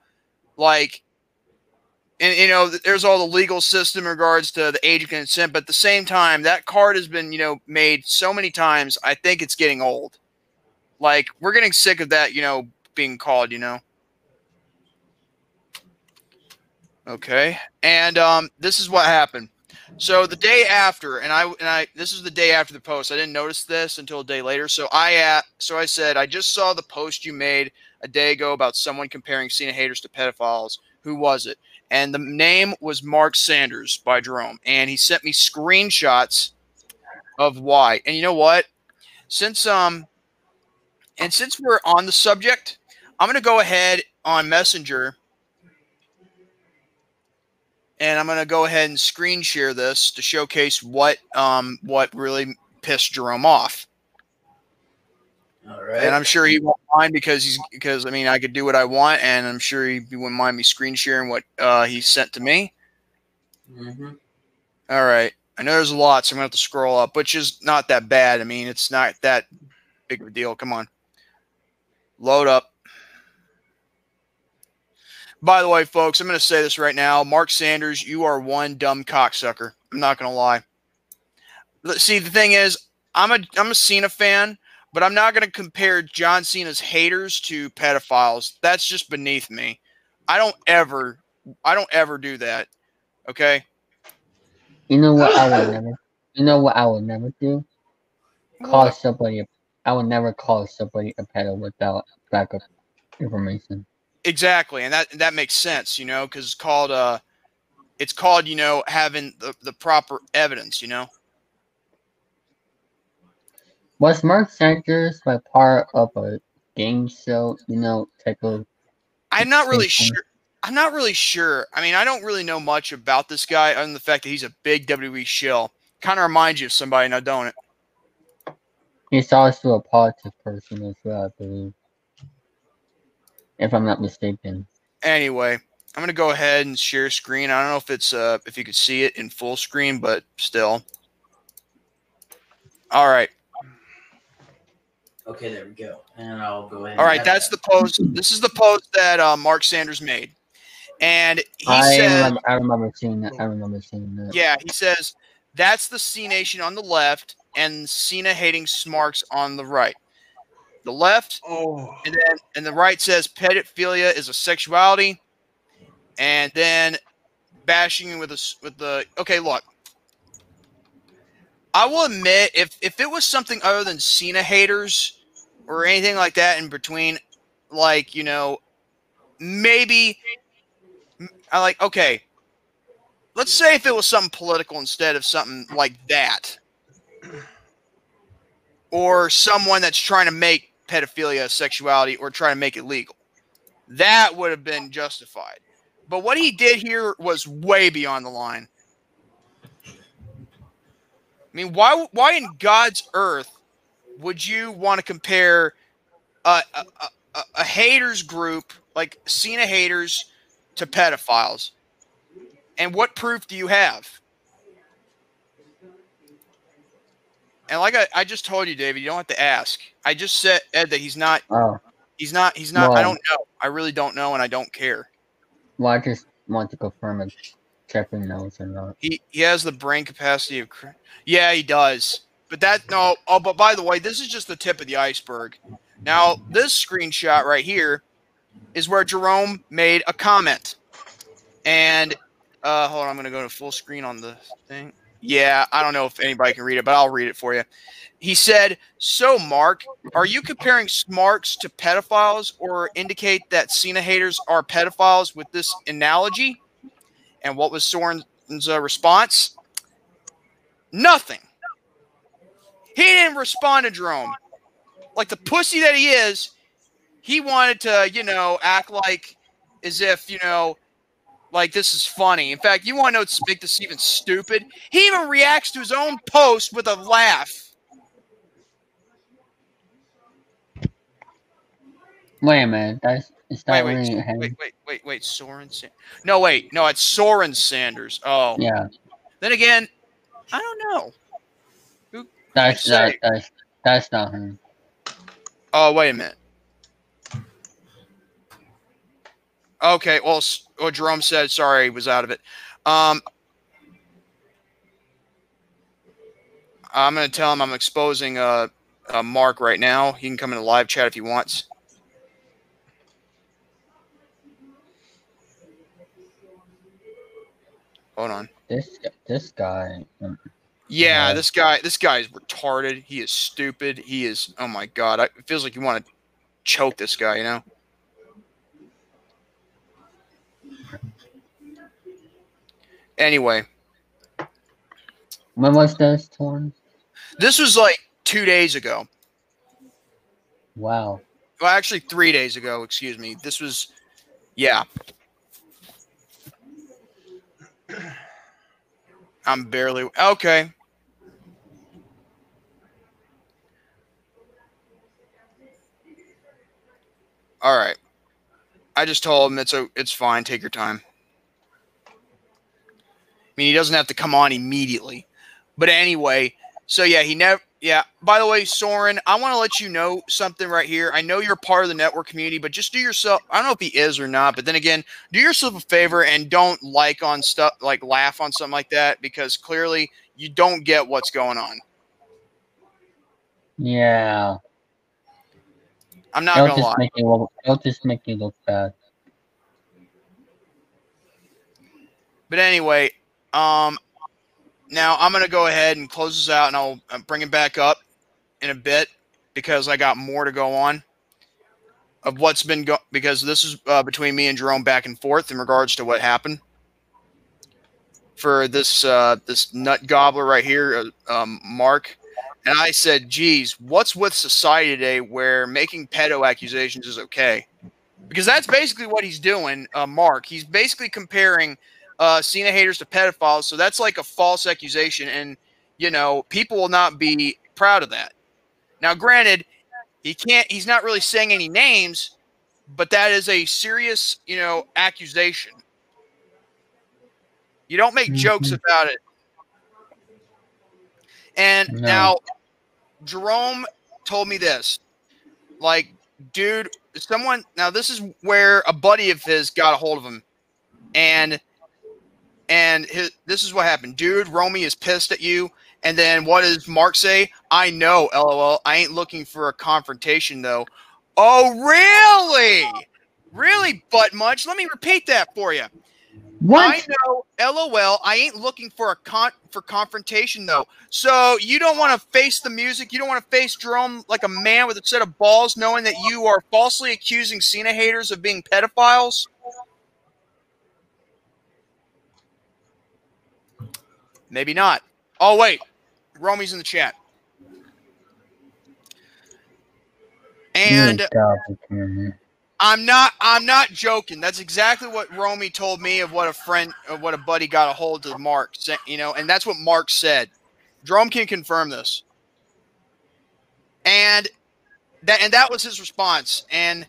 like and you know there's all the legal system in regards to the age of consent but at the same time that card has been you know made so many times i think it's getting old like we're getting sick of that you know being called you know okay and um this is what happened so the day after and i and i this is the day after the post i didn't notice this until a day later so i uh, so i said i just saw the post you made a day ago about someone comparing Cena haters to pedophiles. Who was it? And the name was Mark Sanders by Jerome. And he sent me screenshots of why. And you know what? Since um and since we're on the subject, I'm gonna go ahead on Messenger and I'm gonna go ahead and screen share this to showcase what um what really pissed Jerome off. All right. And I'm sure he won't mind because he's because I mean I could do what I want, and I'm sure he wouldn't mind me screen sharing what uh, he sent to me. Mm-hmm. All right. I know there's a lot, so I'm gonna have to scroll up, which is not that bad. I mean, it's not that big of a deal. Come on. Load up. By the way, folks, I'm gonna say this right now. Mark Sanders, you are one dumb cocksucker. I'm not gonna lie. See, the thing is, I'm a I'm a Cena fan, but I'm not gonna compare John Cena's haters to pedophiles. That's just beneath me. I don't ever I don't ever do that. Okay? You know what I would never. You know what I would never do? Call What? somebody. I would never call somebody a pedo without backup information. Exactly, and that that makes sense, you know, because it's called uh, it's called you know having the, the proper evidence, you know. Was Mark Sanders like part of a game show? You know, type of. I'm not really sure. I'm not really sure. I mean, I don't really know much about this guy other than the fact that he's a big WWE shill. Kind of reminds you of somebody, now don't it? He's also a politics person as well, I believe. If I'm not mistaken. Anyway, I'm gonna go ahead and share screen. I don't know if it's uh if you could see it in full screen, but still. All right. Okay, there we go. And I'll go ahead. All and right, have that's that. the post. This is the post that uh, Mark Sanders made, and he I said, remember, I remember seeing that. I remember seeing that. "Yeah." He says that's the Cenation on the left and Cena hating Smarks on the right. The left Oh, and then and the right says pedophilia is a sexuality, and then bashing with us with the okay. Look, I will admit if if it was something other than Cena haters or anything like that in between, like you know, maybe I like okay. Let's say if it was something political instead of something like that, or someone that's trying to make pedophilia sexuality or trying to make it legal. That would have been justified. But what he did here was way beyond the line. I mean, why why in God's earth would you want to compare a, a, a, a haters group like Cena haters to pedophiles? And what proof do you have? And like I, I just told you, David, you don't have to ask. I just said Ed that he's not Oh, He's not. He's not. I don't know. I really don't know, and I don't care. well, I just want to confirm if Jeffrey knows or not. He he has the brain capacity of. Yeah, he does. But that no. Oh, but by the way, this is just the tip of the iceberg. Now, this screenshot right here is where Jerome made a comment, and uh, hold on, I'm gonna go to full screen on the thing. Yeah, I don't know if anybody can read it, but I'll read it for you. He said, "So, Mark, are you comparing smarks to pedophiles, or indicate that Cena haters are pedophiles with this analogy?" And what was Soren's uh, response? Nothing. He didn't respond to Jerome. Like the pussy that he is, he wanted to, you know, act like as if, you know, like this is funny. In fact, you want to know make this even stupid? He even reacts to his own post with a laugh. Wait a minute. That's Wait, that wait, really wait, wait, wait, wait, Soren. Sa- no, wait, no, it's Soren Sanders. Oh, Yeah, then again, I don't know. That's that's that's not him. Oh, wait a minute. Okay, well, well, Jerome said sorry, he was out of it. Um, I'm gonna tell him I'm exposing uh, uh Mark right now. He can come in the live chat if he wants. Hold on. This this guy. um, Yeah, Yeah. this guy, this guy is retarded. He is stupid. He is. Oh my god! I, it feels like you want to choke this guy. You know. Anyway, When was this torn? this was like two days ago. Wow. Well, actually, three days ago. Excuse me. This was, yeah. I'm barely okay. All right. I just told him it's a, it's fine. Take your time. I mean, he doesn't have to come on immediately. But anyway, so yeah, he never. Yeah. By the way, Soren, I want to let you know something right here. I know you're part of the network community, but just do yourself. I don't know if he is or not, but then again, do yourself a favor and don't like on stuff like laugh on something like that because clearly you don't get what's going on. Yeah. I'm not It'll gonna lie. just make you look. It'll just make you look bad. But anyway, um, now I'm gonna go ahead and close this out, and I'll bring it back up in a bit because I got more to go on of what's been go because this is uh, between me and Jerome back and forth in regards to what happened for this uh, this nut gobbler right here, uh, um, Mark. And I said, "Geez, what's with society today where making pedo accusations is okay?" Because that's basically what he's doing, uh, Mark. He's basically comparing uh, Cena haters to pedophiles. So that's like a false accusation, and you know people will not be proud of that. Now, granted, he can't. He's not really saying any names, but that is a serious, you know, accusation. You don't make jokes Mhm. about it. And No. now, Jerome told me this, like, dude, someone. Now, this is where a buddy of his got a hold of him, and and his, this is what happened. Dude, Romy is pissed at you. And then what does Mark say? I know, lol. I ain't looking for a confrontation though. Oh, really? Really, butt munch? Let me repeat that for you. What? I know, lol. I ain't looking for a con for confrontation though. So you don't want to face the music. You don't want to face Jerome like a man with a set of balls, knowing that you are falsely accusing Cena haters of being pedophiles. Maybe not. Oh wait, Romy's in the chat. And You garbage, man. I'm not I'm not joking. That's exactly what Romy told me of what a friend of what a buddy got a hold of Mark, you know, and that's what Mark said. Jerome can confirm this. And that and that was his response. And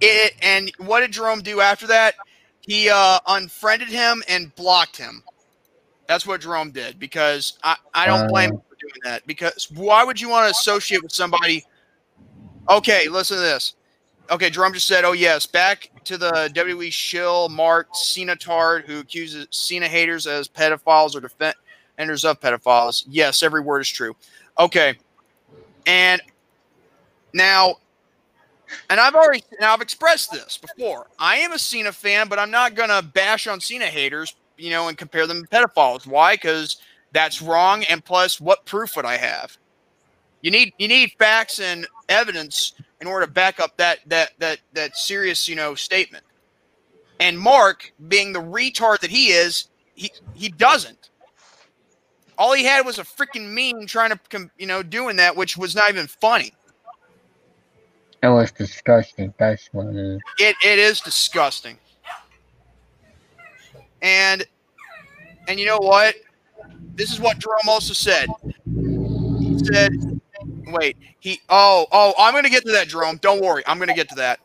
it and what did Jerome do after that? He uh unfriended him and blocked him. That's what Jerome did because I, I don't blame him for doing that. Because why would you want to associate with somebody? Okay, listen to this. Okay, Jerome just said, "Oh yes, back to the WWE shill Mark Cena tard who accuses Cena haters as pedophiles or defenders of pedophiles." Yes, every word is true. Okay, and now, and I've already now I've expressed this before. I am a Cena fan, but I'm not gonna bash on Cena haters, you know, and compare them to pedophiles. Why? Because that's wrong. And plus, what proof would I have? You need you need facts and evidence in order to back up that that that that serious you know statement. And Mark, being the retard that he is, he he doesn't. All he had was a freaking meme trying to you know doing that, which was not even funny. It was disgusting. That's what it is. It it is disgusting. And and you know what? This is what Jerome also said. He said, wait, he oh, oh, I'm gonna get to that, Jerome. Don't worry, I'm gonna get to that.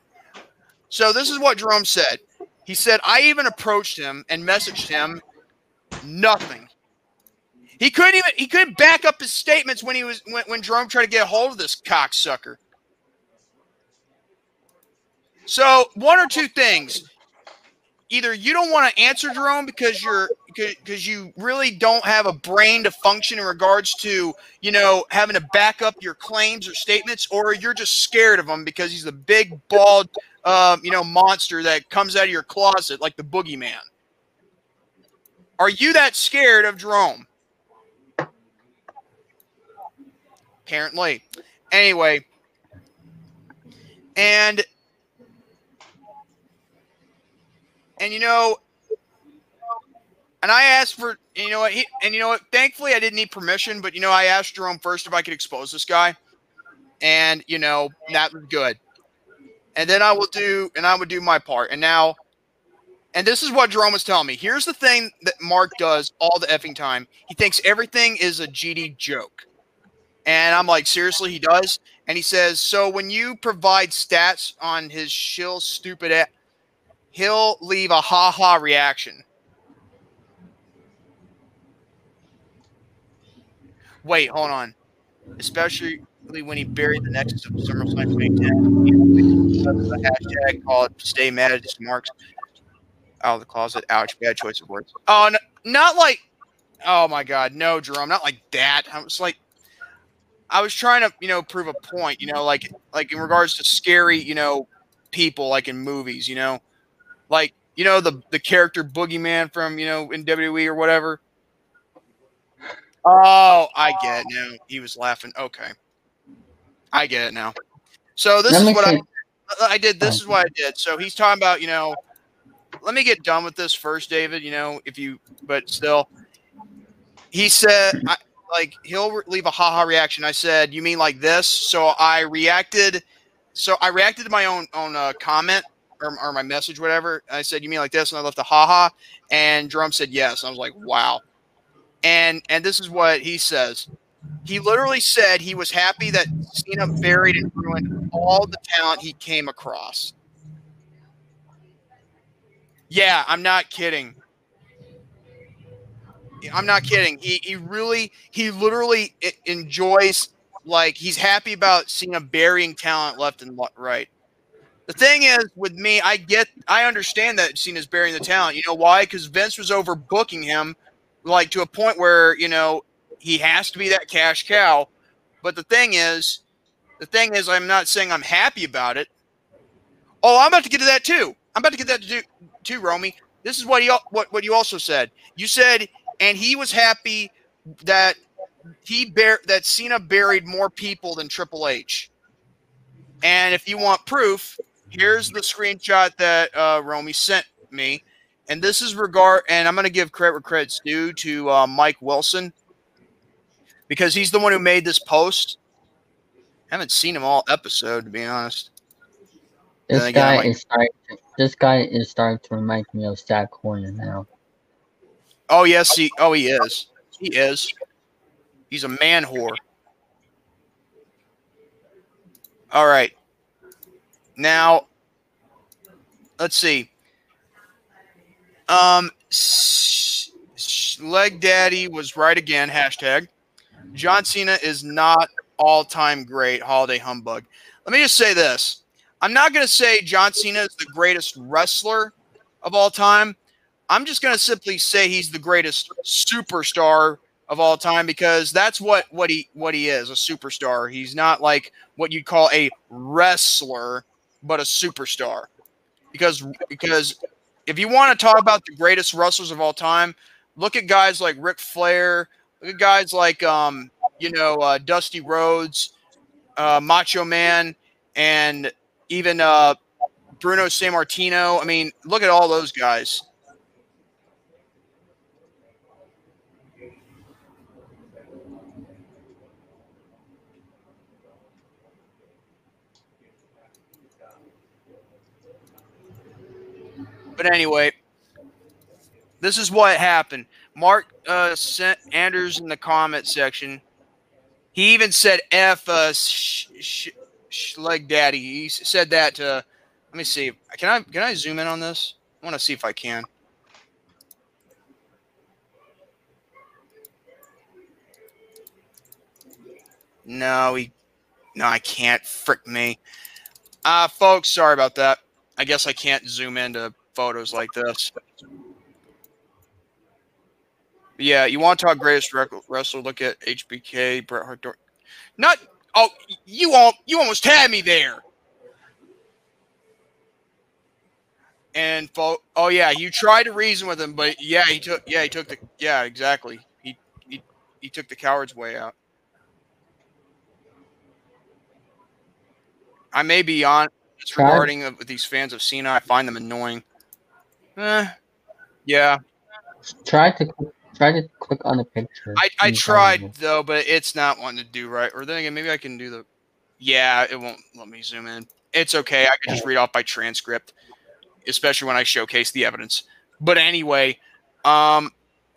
So this is what Jerome said. He said, I even approached him and messaged him nothing. He couldn't even he couldn't back up his statements when he was when, when Jerome tried to get a hold of this cocksucker. So one or two things. Either you don't want to answer Jerome because you're because you really don't have a brain to function in regards to you know having to back up your claims or statements, or you're just scared of him because he's a big bald um, you know monster that comes out of your closet like the boogeyman. Are you that scared of Jerome? Apparently. Anyway, and and you know, and I asked for you know what, he, and you know what. Thankfully, I didn't need permission, but you know, I asked Jerome first if I could expose this guy, and you know that was good. And then I will do, and I would do my part. And now, and this is what Jerome was telling me. Here's the thing that Mark does all the effing time. He thinks everything is a GD joke. And I'm like, seriously, he does. And he says, so when you provide stats on his shill stupid, a- he'll leave a ha ha reaction. Wait, hold on. Especially when he buried the nexus of SummerSlam 2010. hashtag called Stay Mad at His Marks. Out of the closet. Ouch. Bad choice of words. Oh, no, not like. Oh, my God. No, Jerome. Not like that. I was like. I was trying to, you know, prove a point, you know, like like in regards to scary, you know, people like in movies, you know like you know the the character Boogeyman from you know in WWE or whatever. Oh, I get it now. He was laughing. Okay, I get it now. So this is what I. I did. This is what I did. So he's talking about you know. Let me get done with this first, David. You know, if you, but still, he said, I, like he'll leave a haha reaction. I said, "You mean like this?" So I reacted. So I reacted to my own own uh, comment or, or my message, whatever. I said, "You mean like this?" And I left a haha, and Drum said yes. I was like, "Wow." And and this is what he says. He literally said he was happy that Cena buried and ruined all the talent he came across. Yeah, I'm not kidding. I'm not kidding. He he really he literally enjoys like he's happy about seeing a burying talent left and right. The thing is with me, I get I understand that Cena's burying the talent. You know why? Because Vince was overbooking him, like to a point where you know he has to be that cash cow. But the thing is, the thing is, I'm not saying I'm happy about it. Oh, I'm about to get to that too. I'm about to get that to do too, Romy. This is what he what what you also said. You said, and he was happy that he bear that Cena buried more people than Triple H. And if you want proof, here's the screenshot that uh, Romy sent me. And this is regard, and I'm going to give credit where credit's due to uh, Mike Wilson because he's the one who made this post. haven't seen him all episode, to be honest. This again, guy like- is starting. To, this guy is starting to remind me of Zach Corner now. Oh yes, he. Oh, he is. He is. He's a man whore. All right. Now, let's see. Um, S- S- Leg Daddy was right again. Hashtag. John Cena is not all-time great. Holiday humbug. Let me just say this. I'm not going to say John Cena is the greatest wrestler of all time. I'm just going to simply say he's the greatest superstar of all time because that's what what he what he is, a superstar. He's not like what you'd call a wrestler, but a superstar. Because because if you want to talk about the greatest wrestlers of all time, look at guys like Ric Flair, look at guys like um, you know, uh, Dusty Rhodes, uh, Macho Man, and even uh, Bruno Sammartino. I mean, look at all those guys. But anyway, this is what happened. Mark uh, sent Anders in the comment section. He even said "f uh, sh- sh- daddy." He said that to. Let me see. Can I can I zoom in on this? I want to see if I can. No, he. No, I can't. Frick me. Uh, folks, sorry about that. I guess I can't zoom into photos like this. Yeah, you want to talk greatest wrestler? Look at HBK, Bret Hart. Dor- Not. Oh, you all. You almost had me there. And fo- oh yeah, you tried to reason with him, but yeah, he took. Yeah, he took the. Yeah, exactly. He he he took the coward's way out. I may be on regarding of these fans of Cena. I find them annoying. Eh, yeah, Try to click- try to click on the picture. I, I tried though, but it's not wanting to do right. Or then again, maybe I can do the. Yeah, it won't let me zoom in. It's okay. I can just read off by transcript, especially when I showcase the evidence. But anyway, um,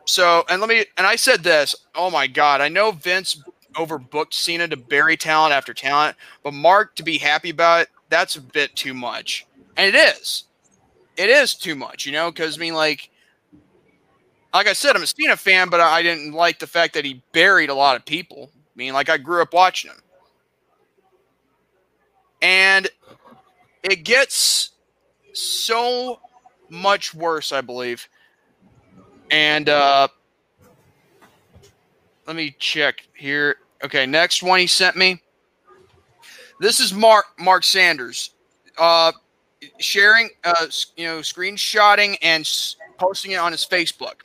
so and let me and I said this. Oh my God, I know Vince overbooked Cena to bury talent after talent, but Mark to be happy about it, that's a bit too much, and it is. It is too much, you know, because I mean, like, like I said, I'm a Cena fan, but I didn't like the fact that he buried a lot of people. I mean, like I grew up watching him. And it gets so much worse, I believe. And uh let me check here. Okay, next one he sent me. This is Mark Mark Sanders. Uh sharing uh you know screenshotting and posting it on his Facebook.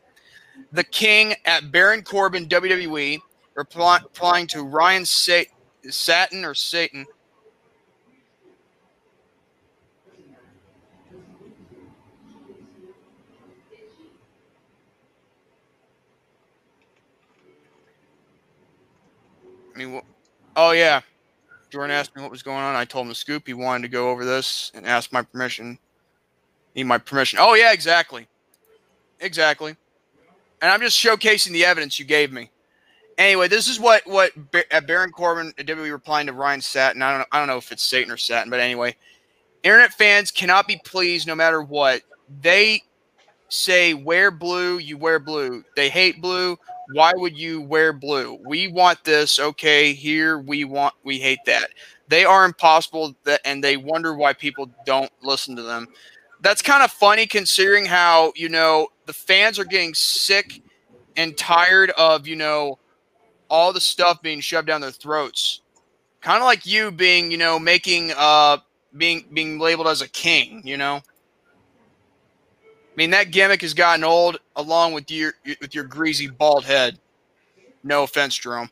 The King at Baron Corbin WWE reply, replying to Ryan Sa- Satin or Satan I mean, oh yeah. Jordan asked me what was going on. I told him the scoop. He wanted to go over this and ask my permission. Need my permission. Oh yeah, exactly, exactly. And I'm just showcasing the evidence you gave me. Anyway, this is what what uh, Baron Corbin uh, WWE replying to Ryan Satin. I don't know, I don't know if it's Satan or Satin, but anyway, internet fans cannot be pleased no matter what. They say wear blue, you wear blue. They hate blue. Why would you wear blue? We want this. Okay, here we want we hate that. They are impossible that and they wonder why people don't listen to them. That's kind of funny considering how, you know, the fans are getting sick and tired of, you know, all the stuff being shoved down their throats. Kind of like you being, you know, making uh being being labeled as a king, you know? I mean, that gimmick has gotten old, along with your with your greasy bald head. No offense, Jerome.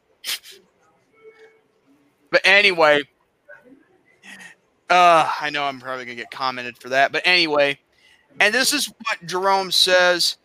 but anyway, uh, I know I'm probably gonna get commented for that, but anyway, and this is what Jerome says.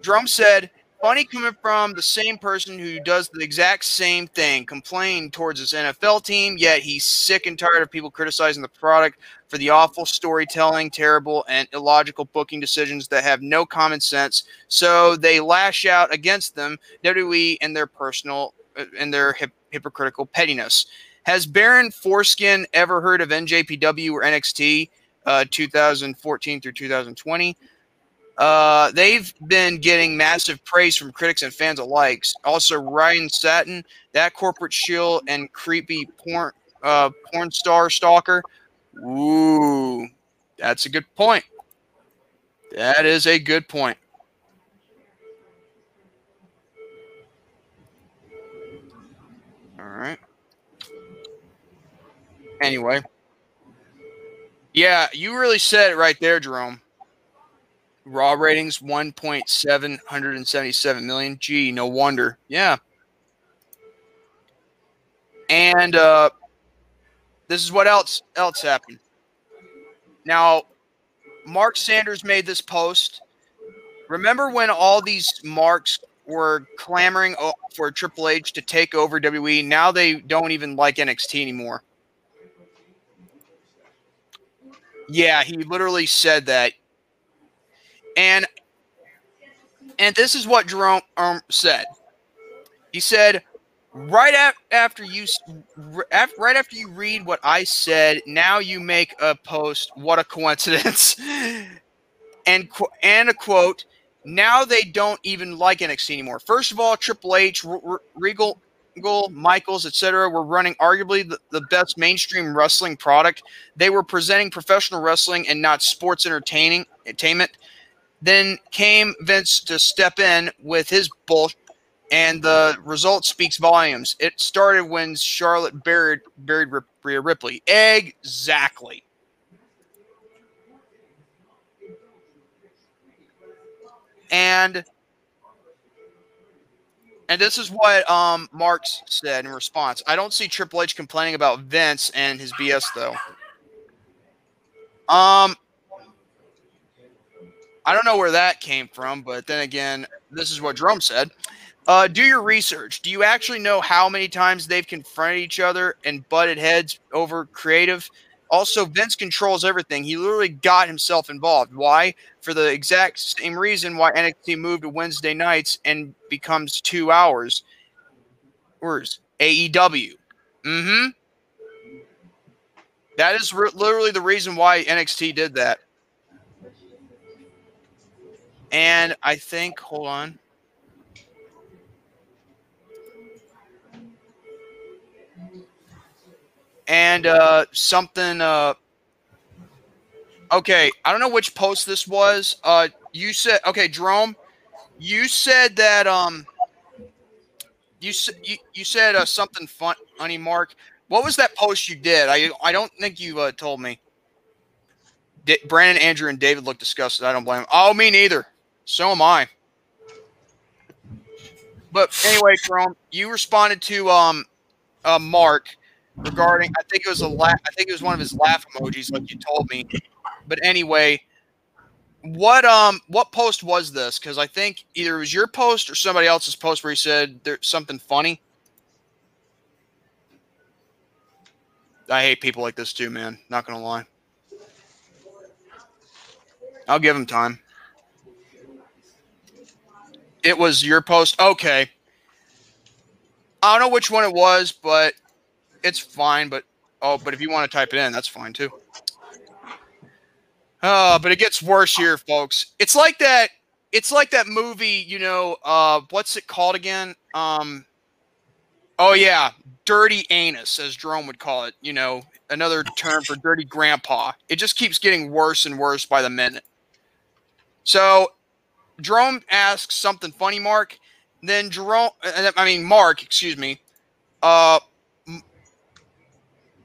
Jerome said, "Funny coming from the same person who does the exact same thing, complaining towards his NFL team, yet he's sick and tired of people criticizing the product for the awful storytelling, terrible and illogical booking decisions that have no common sense. So they lash out against them, WWE, and their personal uh, and their hip, hypocritical pettiness. Has Baron Foreskin ever heard of NJPW or NXT uh, 2014 through 2020? Uh, they've been getting massive praise from critics and fans alike. Also, Ryan Satin, that corporate shill and creepy porn uh, porn star stalker. Ooh, that's a good point. That is a good point. All right. Anyway. Yeah, you really said it right there, Jerome. Raw ratings 1.777 million. Gee, no wonder. Yeah. And uh this is what else else happened. Now, Mark Sanders made this post. Remember when all these marks were clamoring for Triple H to take over WWE? Now they don't even like NXT anymore. Yeah, he literally said that. And and this is what Jerome um, said. He said, right af- after you af- right after you read what I said, now you make a post. What a coincidence! and qu- and a quote. Now they don't even like NXT anymore. First of all, Triple H, R- R- Regal, Michaels, etc., were running arguably the, the best mainstream wrestling product. They were presenting professional wrestling and not sports entertaining entertainment. Then came Vince to step in with his bullshit and the result speaks volumes. It started when Charlotte buried buried Rhea Ripley. Exactly. And and this is what um Marks said in response. I don't see Triple H complaining about Vince and his BS though. Um I don't know where that came from, but then again, this is what Drum said. Uh, do your research. Do you actually know how many times they've confronted each other and butted heads over creative? Also, Vince controls everything. He literally got himself involved. Why? For the exact same reason why NXT moved to Wednesday nights and becomes two hours. Where's AEW? Mm-hmm. That is re- literally the reason why NXT did that. And I think, hold on. And uh, something. Uh, okay, I don't know which post this was. Uh, you said, okay, Jerome, you said that um, you said you, you said uh, something fun, funny, Mark. What was that post you did? I I don't think you uh, told me. Brandon, Andrew, and David look disgusted. I don't blame them. Oh, me neither. So am I. But anyway, Jerome, you responded to um, uh, Mark regarding. I think it was a laugh. I think it was one of his laugh emojis, like you told me. But anyway, what um, what post was this? Because I think either it was your post or somebody else's post where he said there's something funny. I hate people like this too, man. Not gonna lie. I'll give him time. It was your post. Okay. I don't know which one it was, but it's fine. But oh, but if you want to type it in, that's fine too. Oh, but it gets worse here, folks. It's like that. It's like that movie. You know, uh, what's it called again? Um, oh yeah, dirty anus, as Jerome would call it. You know, another term for dirty grandpa. It just keeps getting worse and worse by the minute. So Jerome asks something funny, Mark. Then Jerome, uh, I mean Mark, excuse me. Uh,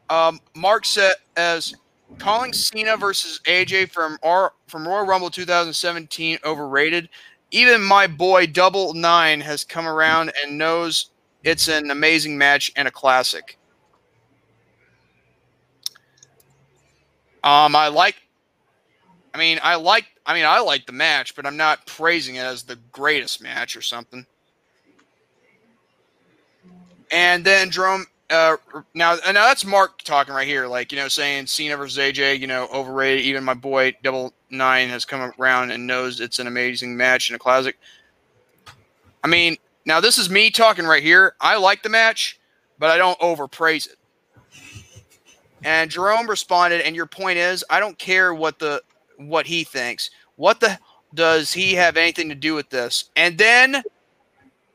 um, Mark said as calling Cena versus AJ from our from Royal Rumble 2017 overrated. Even my boy Double Nine has come around and knows it's an amazing match and a classic. Um, I like. I mean, I like. I mean, I like the match, but I'm not praising it as the greatest match or something. And then Jerome. Uh, now, now that's Mark talking right here, like you know, saying Cena versus AJ, you know, overrated. Even my boy Double Nine has come around and knows it's an amazing match and a classic. I mean, now this is me talking right here. I like the match, but I don't overpraise it. And Jerome responded, and your point is, I don't care what the what he thinks. What the does he have anything to do with this? And then,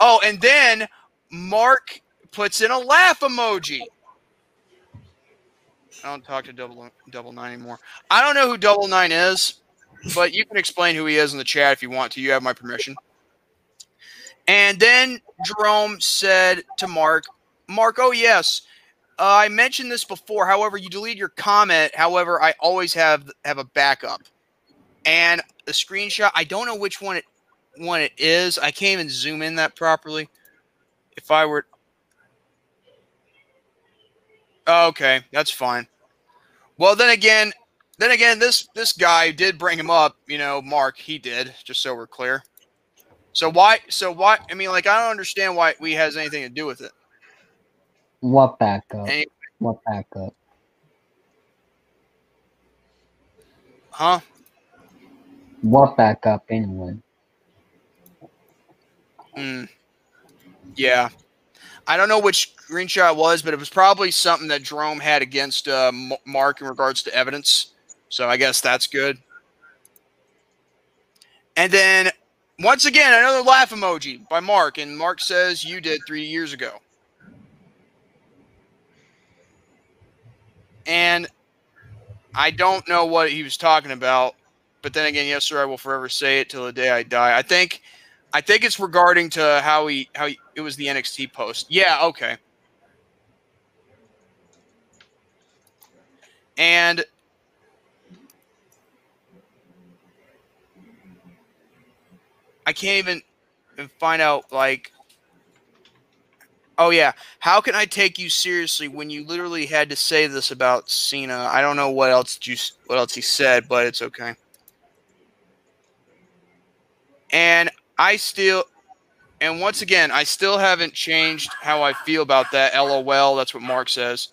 oh, and then Mark puts in a laugh emoji. I don't talk to double double nine anymore. I don't know who double nine is, but you can explain who he is in the chat if you want to. You have my permission. And then Jerome said to Mark, Mark, oh yes, uh, I mentioned this before. However, you delete your comment. However, I always have have a backup. And the screenshot, I don't know which one it one it is. I can't even zoom in that properly. If I were Okay, that's fine. Well, then again, then again, this this guy did bring him up. You know, Mark, he did. Just so we're clear. So why? So why? I mean, like, I don't understand why we has anything to do with it. What backup? Any, What backup? huh? What backup anyway? Mm. Yeah. I don't know which screenshot was, but it was probably something that Jerome had against uh, Mark in regards to evidence. So I guess that's good. And then once again, another laugh emoji by Mark, and Mark says you did three years ago. And I don't know what he was talking about, but then again, yes, sir, I will forever say it till the day I die. I think, I think it's regarding to how he how he, it was the NXT post. Yeah, okay. And I can't even find out like Oh yeah, how can I take you seriously when you literally had to say this about Cena? I don't know what else you what else he said, but it's okay. And I still and once again, I still haven't changed how I feel about that. LOL, that's what Mark says.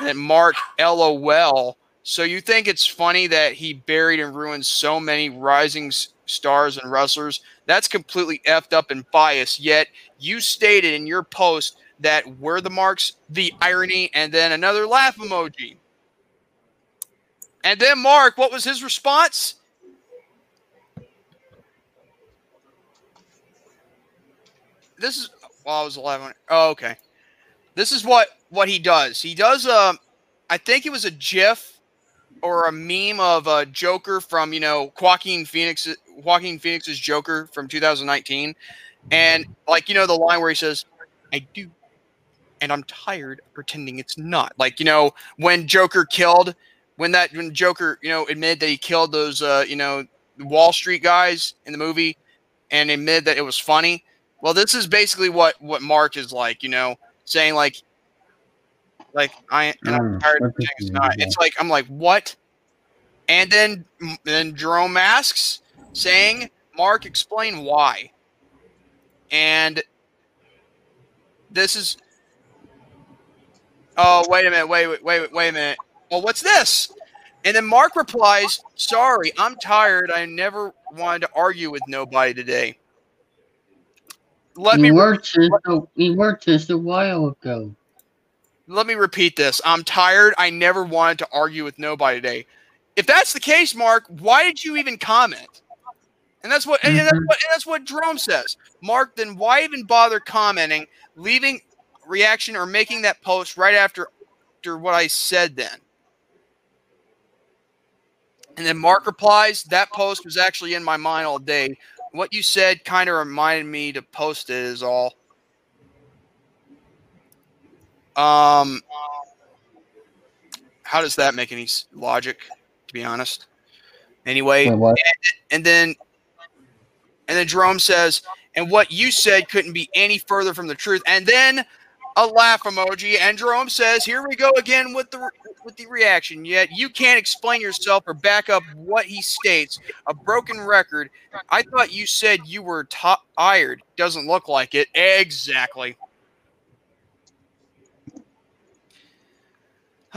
And Mark LOL. So you think it's funny that he buried and ruined so many rising stars and wrestlers? That's completely effed up and biased. Yet you stated in your post that were the marks, the irony, and then another laugh emoji. And then Mark, what was his response? This is well, I was eleven. Oh, okay. This is what what he does. He does. a, I think it was a GIF or a meme of a Joker from you know Joaquin Phoenix. Joaquin Phoenix's Joker from 2019, and like you know the line where he says, "I do." And I'm tired pretending it's not. Like, you know, when Joker killed, when that when Joker, you know, admitted that he killed those uh, you know, Wall Street guys in the movie and admitted that it was funny. Well, this is basically what what Mark is like, you know, saying like, like I and I'm Mm, tired of saying it's not. It's like I'm like what? And then then Jerome asks, saying, "Mark, explain why." And this is. Oh wait a minute! Wait wait wait wait a minute! Well, what's this? And then Mark replies, "Sorry, I'm tired. I never wanted to argue with nobody today." Let we me were just a, we were just a while ago. let me repeat this. I'm tired. I never wanted to argue with nobody today. If that's the case, Mark, why did you even comment? And that's what and that's Mhm. what and that's what Jerome says. Mark, then why even bother commenting, leaving reaction or making that post right after after what I said then? And then Mark replies, that post was actually in my mind all day. What you said kind of reminded me to post it is all. Um, how does that make any logic? To be honest. Anyway, what? and then and then Jerome says, and what you said couldn't be any further from the truth. And then a laugh emoji. And Jerome says, here we go again with the with the reaction. Yet you can't explain yourself or back up what he states. A broken record. I thought you said you were tired. Doesn't look like it. Exactly.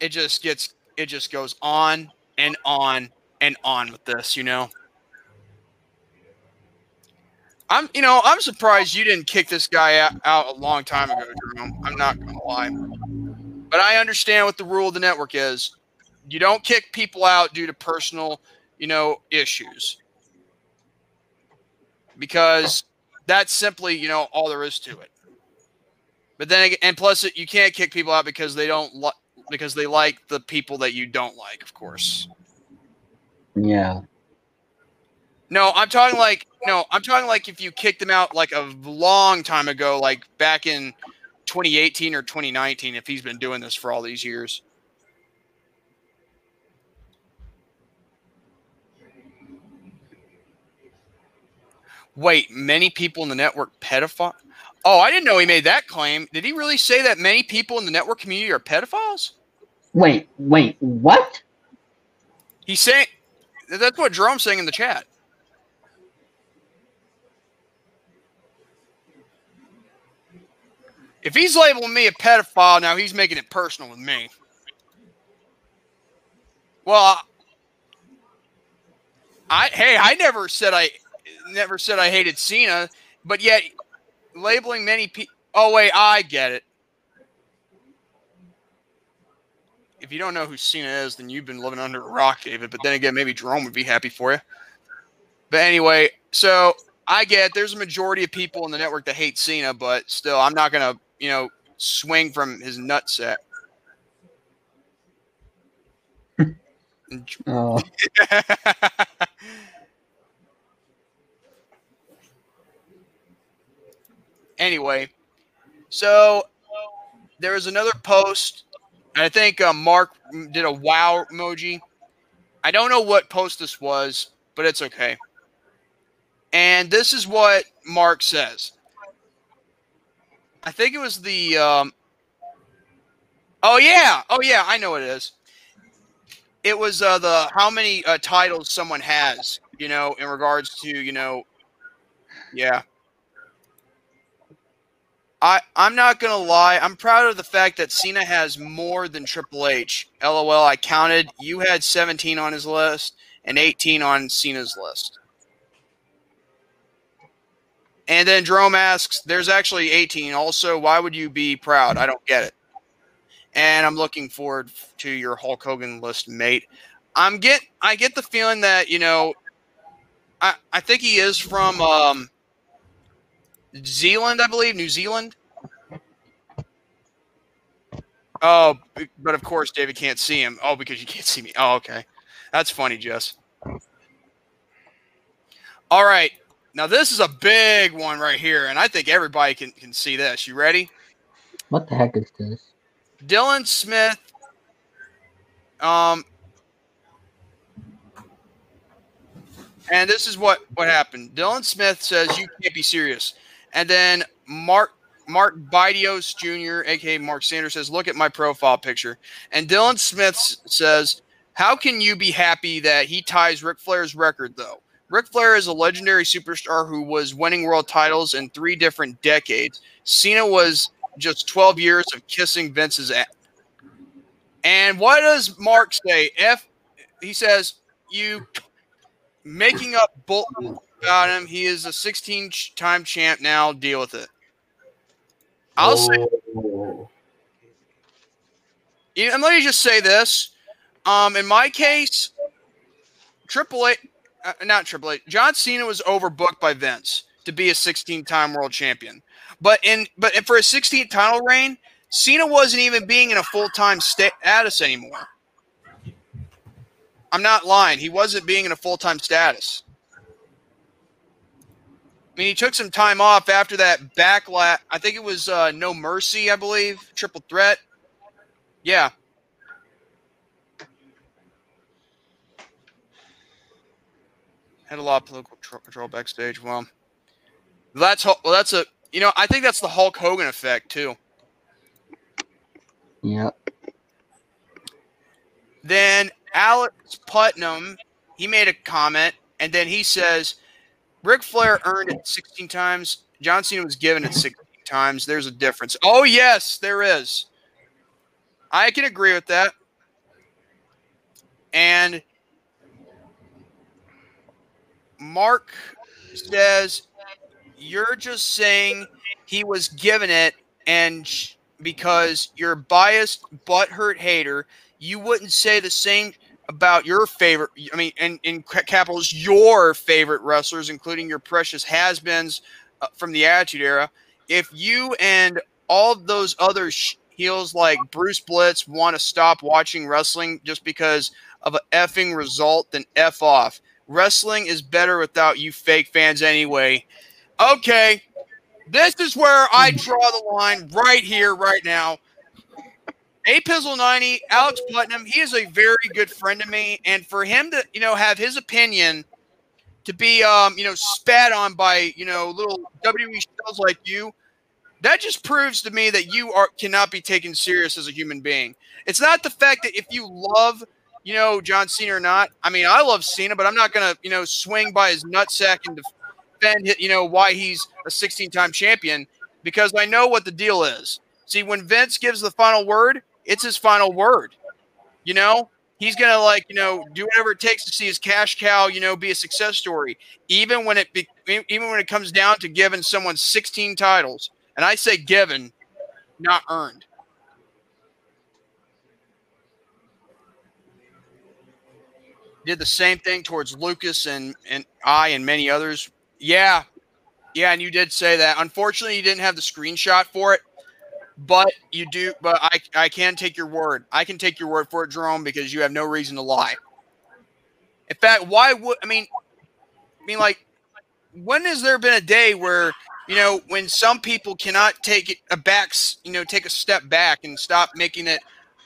it just gets it just goes on and on and on with this, you know. I'm, you know, I'm surprised you didn't kick this guy out, out a long time ago, Jerome. I'm not gonna lie, but I understand what the rule of the network is. You don't kick people out due to personal, you know, issues, because that's simply, you know, all there is to it. But then, and plus, you can't kick people out because they don't like because they like the people that you don't like, of course. Yeah. No, I'm talking like no, I'm talking like if you kicked him out like a long time ago, like back in 2018 or 2019, if he's been doing this for all these years. Wait, many people in the network pedophile? Oh, I didn't know he made that claim. Did he really say that many people in the network community are pedophiles? Wait, wait, what? He's saying that's what Jerome's saying in the chat. If he's labeling me a pedophile, now he's making it personal with me. Well, I hey, I never said I never said I hated Cena, but yet labeling many people. Oh wait, I get it. If you don't know who Cena is, then you've been living under a rock, David. But then again, maybe Jerome would be happy for you. But anyway, so I get there's a majority of people in the network that hate Cena, but still, I'm not gonna, you know, swing from his nutsack. Oh, anyway, so there was another post, and I think uh, Mark did a wow emoji. I don't know what post this was, but it's okay. And this is what Mark says. I think it was the. Um, oh yeah, oh yeah, I know what it is. It was uh, the how many uh, titles someone has, you know, in regards to you know, yeah. I I'm not gonna lie. I'm proud of the fact that Cena has more than Triple H. LOL. I counted. You had 17 on his list and 18 on Cena's list. And then Jerome asks, "There's actually 18. Also, why would you be proud? I don't get it." And I'm looking forward to your Hulk Hogan list, mate. I'm get I get the feeling that you know, I, I think he is from um, Zealand, I believe, New Zealand. Oh, but of course David can't see him. Oh, because you can't see me. Oh, okay. That's funny, Jess. All right. Now this is a big one right here, and I think everybody can, can see this. You ready? What the heck is this? Dylan Smith. Um, and this is what what happened. Dylan Smith says you can't be serious, and then Mark Mark Bidios Jr., aka Mark Sanders, says, "Look at my profile picture." And Dylan Smith says, "How can you be happy that he ties Ric Flair's record, though?" Ric Flair is a legendary superstar who was winning world titles in three different decades. Cena was just 12 years of kissing Vince's ass. And what does Mark say? If he says you making up bull about him, he is a 16 time champ now. Deal with it. I'll say, Oh. and let me just say this. Um, in my case, Triple H, uh, not Triple H, John Cena was overbooked by Vince to be a 16 time world champion. But in but for a 16th title reign, Cena wasn't even being in a full time status anymore. I'm not lying. He wasn't being in a full time status. I mean, he took some time off after that backlash. I think it was uh, No Mercy, I believe, triple threat. Yeah. Had a lot of political tro- control backstage. Well, that's well, that's a you know I think that's the Hulk Hogan effect too. Yep. Then Alex Putnam, he made a comment, and then he says, Ric Flair earned it 16 times. John Cena was given it 16 times. There's a difference. Oh, yes, there is. I can agree with that. And Mark says, You're just saying he was given it, and sh- because you're biased, butthurt hater, you wouldn't say the same about your favorite. I mean, in, in capitals, your favorite wrestlers, including your precious has-beens uh, from the Attitude Era. If you and all those other sh- heels like Bruce Blitz want to stop watching wrestling just because of a effing result, then f off. Wrestling is better without you fake fans anyway. Okay, this is where I draw the line right here, right now. A Pizzle 90, Alex Putnam, he is a very good friend of me. And for him to, you know, have his opinion to be um, you know, spat on by, you know, little WWE shows like you, that just proves to me that you are cannot be taken serious as a human being. It's not the fact that if you love, you know, John Cena or not. I mean, I love Cena, but I'm not gonna, you know, swing by his nutsack and defend, you know, why he's a 16-time champion because I know what the deal is. See, when Vince gives the final word, it's his final word. You know, he's gonna like, you know, do whatever it takes to see his cash cow, you know, be a success story, even when it be, even when it comes down to giving someone 16 titles. And I say given, not earned. Did the same thing towards Lucas and and I and many others. Yeah, yeah, and you did say that. Unfortunately, you didn't have the screenshot for it, but you do. But I I can take your word. I can take your word for it, Jerome, because you have no reason to lie. In fact, why would I mean? I mean, like, when has there been a day where you know when some people cannot take it a back, you know, take a step back and stop making it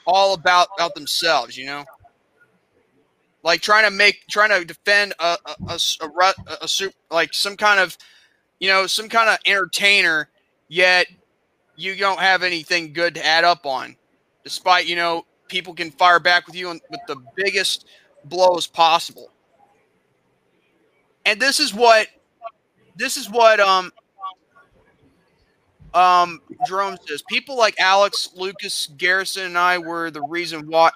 all about about themselves, you know? Like trying to make, trying to defend a a, a, a, a, like some kind of, you know, some kind of entertainer, yet you don't have anything good to add up on, despite you know people can fire back with you with the biggest blows possible. And this is what this is what um um Jerome says. People like Alex, Lucas, Garrison, and I were the reason why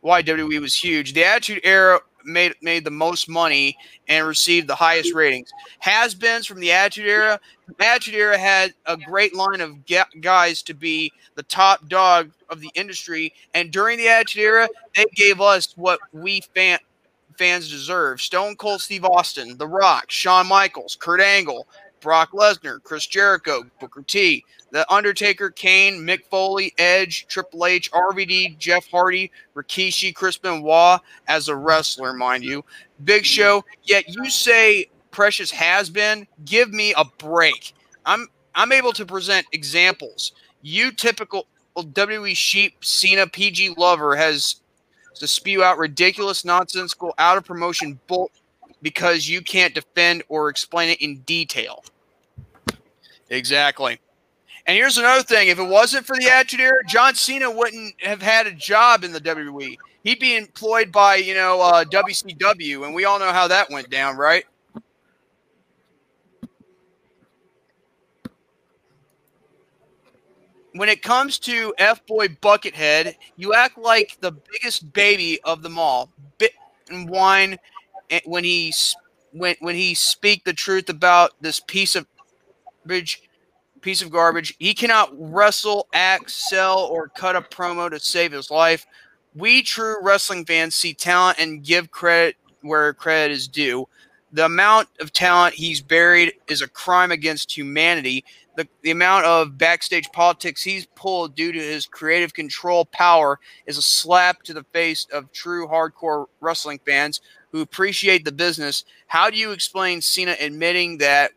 why WWE was huge. The Attitude Era made made the most money and received the highest ratings. Has beens from the Attitude Era. The Attitude Era had a great line of guys to be the top dog of the industry, and during the Attitude Era, they gave us what we fan fans deserve. Stone Cold Steve Austin, The Rock, Shawn Michaels, Kurt Angle, Brock Lesnar, Chris Jericho, Booker T, The Undertaker, Kane, Mick Foley, Edge, Triple H, RVD, Jeff Hardy, Rikishi, Chris Benoit as a wrestler, mind you. Big Show. Yet you say Precious has been. Give me a break. I'm I'm able to present examples. You typical WWE sheep Cena PG lover has to spew out ridiculous, nonsensical, out of promotion bull because you can't defend or explain it in detail. Exactly. And here's another thing: if it wasn't for the Attitude Era, John Cena wouldn't have had a job in the WWE. He'd be employed by you know uh, WCW, and we all know how that went down, right? when it comes to F Boy Buckethead, you act like the biggest baby of them all. Bit and whine eh, when he when when he speak the truth about this piece of garbage, piece of garbage. He cannot wrestle, act, sell, or cut a promo to save his life. We true wrestling fans see talent and give credit where credit is due. The amount of talent he's buried is a crime against humanity the, the amount of backstage politics he's pulled due to his creative control power is a slap to the face of true hardcore wrestling fans who appreciate the business. How do you explain Cena admitting that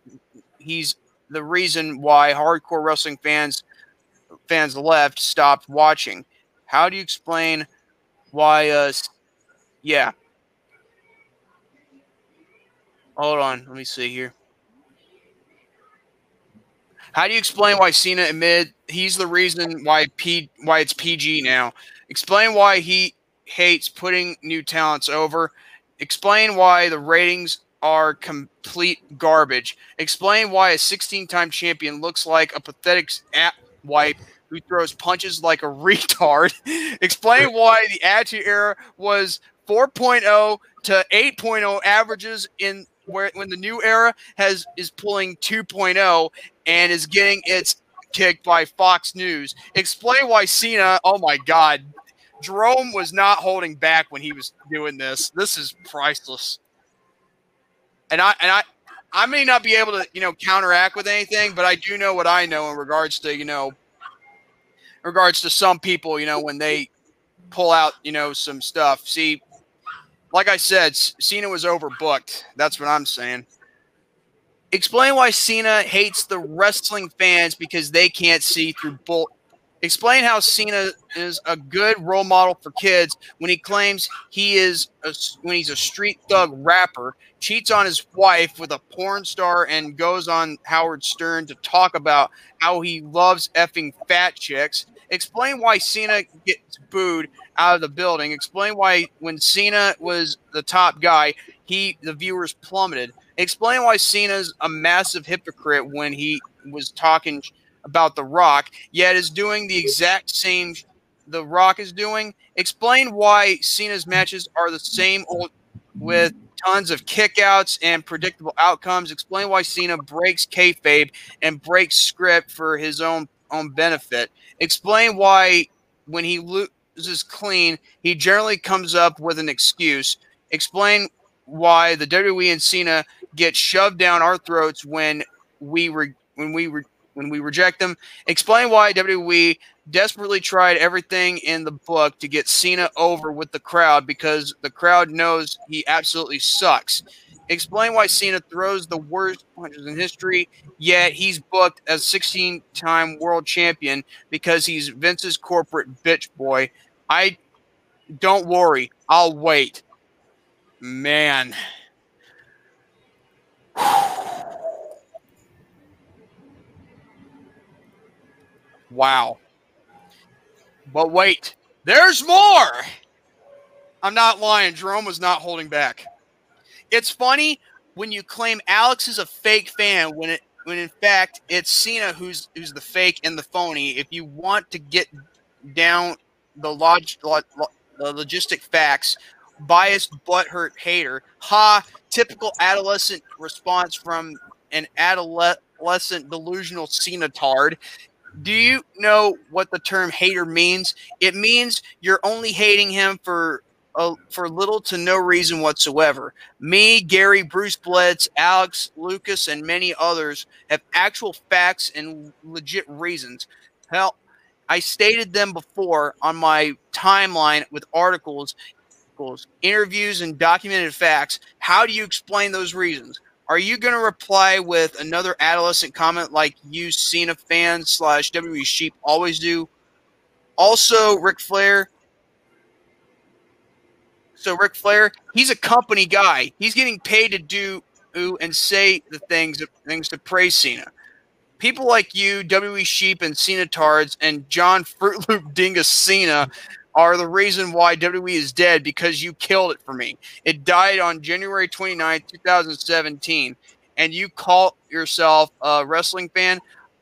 he's the reason why hardcore wrestling fans fans left stopped watching? How do you explain why uh yeah. Hold on, let me see here. How do you explain why Cena admitted he's the reason why P why it's PG now? Explain why he hates putting new talents over. Explain why the ratings are complete garbage. Explain why a 16-time champion looks like a pathetic at wipe who throws punches like a retard. Explain why the Attitude Era was 4.0 to 8.0 averages in where when the new era has is pulling 2.0 and is getting its kicked by Fox News. Explain why Cena, oh my God, Jerome was not holding back when he was doing this. This is priceless. And I and I I may not be able to, you know, counteract with anything, but I do know what I know in regards to, you know, regards to some people, you know, when they pull out, you know, some stuff. See, like I said, Cena was overbooked. That's what I'm saying. Explain why Cena hates the wrestling fans because they can't see through bull. Explain how Cena is a good role model for kids when he claims he is a, when he's a street thug rapper, cheats on his wife with a porn star, and goes on Howard Stern to talk about how he loves effing fat chicks. Explain why Cena gets booed out of the building. Explain why when Cena was the top guy, he the viewers plummeted. Explain why Cena's a massive hypocrite when he was talking about The Rock, yet is doing the exact same The Rock is doing. Explain why Cena's matches are the same old with tons of kickouts and predictable outcomes. Explain why Cena breaks kayfabe and breaks script for his own own benefit. Explain why when he loses clean, he generally comes up with an excuse. Explain why the WWE and Cena get shoved down our throats when we re- when we re- when we reject them. Explain why WWE desperately tried everything in the book to get Cena over with the crowd because the crowd knows he absolutely sucks. Explain why Cena throws the worst punches in history, yet he's booked as 16 time world champion because he's Vince's corporate bitch boy. I don't worry, I'll wait. Man. Wow. But wait, there's more. I'm not lying. Jerome was not holding back. It's funny when you claim Alex is a fake fan when it when in fact it's Cena who's who's the fake and the phony. If you want to get down the log, log the logistic facts, biased butthurt hater, ha, typical adolescent response from an adolescent delusional Cenatard. Do you know what the term hater means? It means you're only hating him for uh, for little to no reason whatsoever. Me, Gary, Bruce Blitz, Alex, Lucas, and many others have actual facts and legit reasons. Hell, I stated them before on my timeline with articles, articles, interviews, and documented facts. How do you explain those reasons? Are you going to reply with another adolescent comment like you Cena fans slash WWE sheep always do? Also, Ric Flair. So Ric Flair, he's a company guy. He's getting paid to do and say the things things to praise Cena. People like you, WWE Sheep and Cena Tards, and John Fruit Loop Dingus Cena are the reason why WWE is dead because you killed it for me. It died on January 29, 2017, and you call yourself a wrestling fan.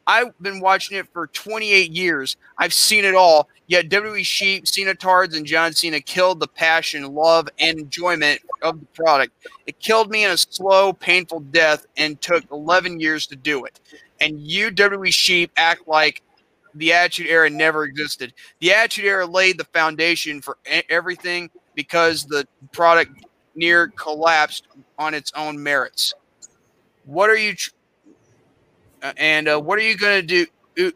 I've been watching it for 28 years. I've seen it all. Yet WWE Sheep, Cena Tards, and John Cena killed the passion, love, and enjoyment of the product. It killed me in a slow, painful death and took 11 years to do it. And you, WWE Sheep, act like the Attitude Era never existed. The Attitude Era laid the foundation for everything because the product near collapsed on its own merits. What are you? Tr- uh, and uh, what are you gonna do? Ooh,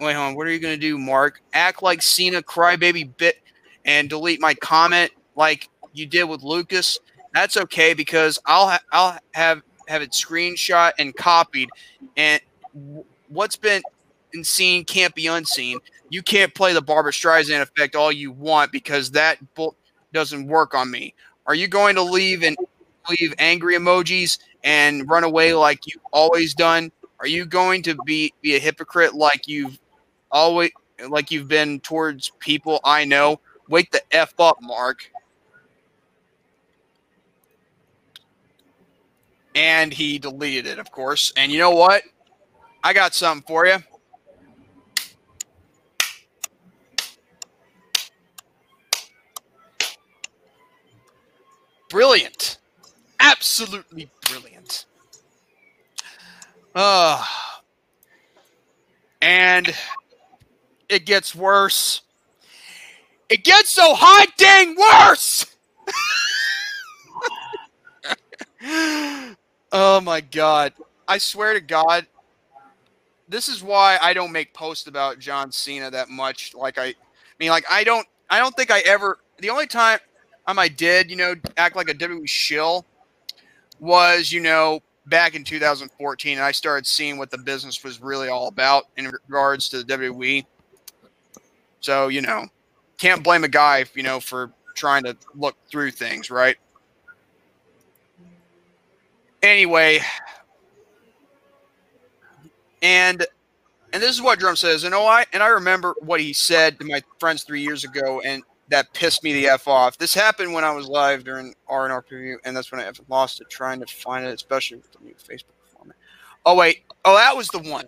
wait, hold on. What are you gonna do, Mark? Act like Cena crybaby bit and delete my comment like you did with Lucas. That's okay because I'll ha- I'll have have it screenshot and copied. And w- what's been seen can't be unseen. You can't play the Barbra Streisand effect all you want because that doesn't work on me. Are you going to leave and leave angry emojis and run away like you've always done? Are you going to be be a hypocrite like you've always like you've been towards people I know? Wake the f up, Mark. And he deleted it, of course. And you know what? I got something for you. Brilliant. Absolutely brilliant. Uh, and it gets worse. It gets so hot dang worse. oh my god. I swear to God, this is why I don't make posts about John Cena that much. Like I, I mean, like I don't, I don't think I ever. The only time time I did, you know, act like a WWE shill was, you know, back in 2014, and I started seeing what the business was really all about in regards to the WWE. So, you know, can't blame a guy, you know, for trying to look through things, right? Anyway, and and this is what Jerome says, and oh, I and I remember what he said to my friends three years ago, and that pissed me the f off. This happened when I was live during R and R preview, and that's when I lost it trying to find it, especially with the new Facebook format. Oh wait, oh that was the one.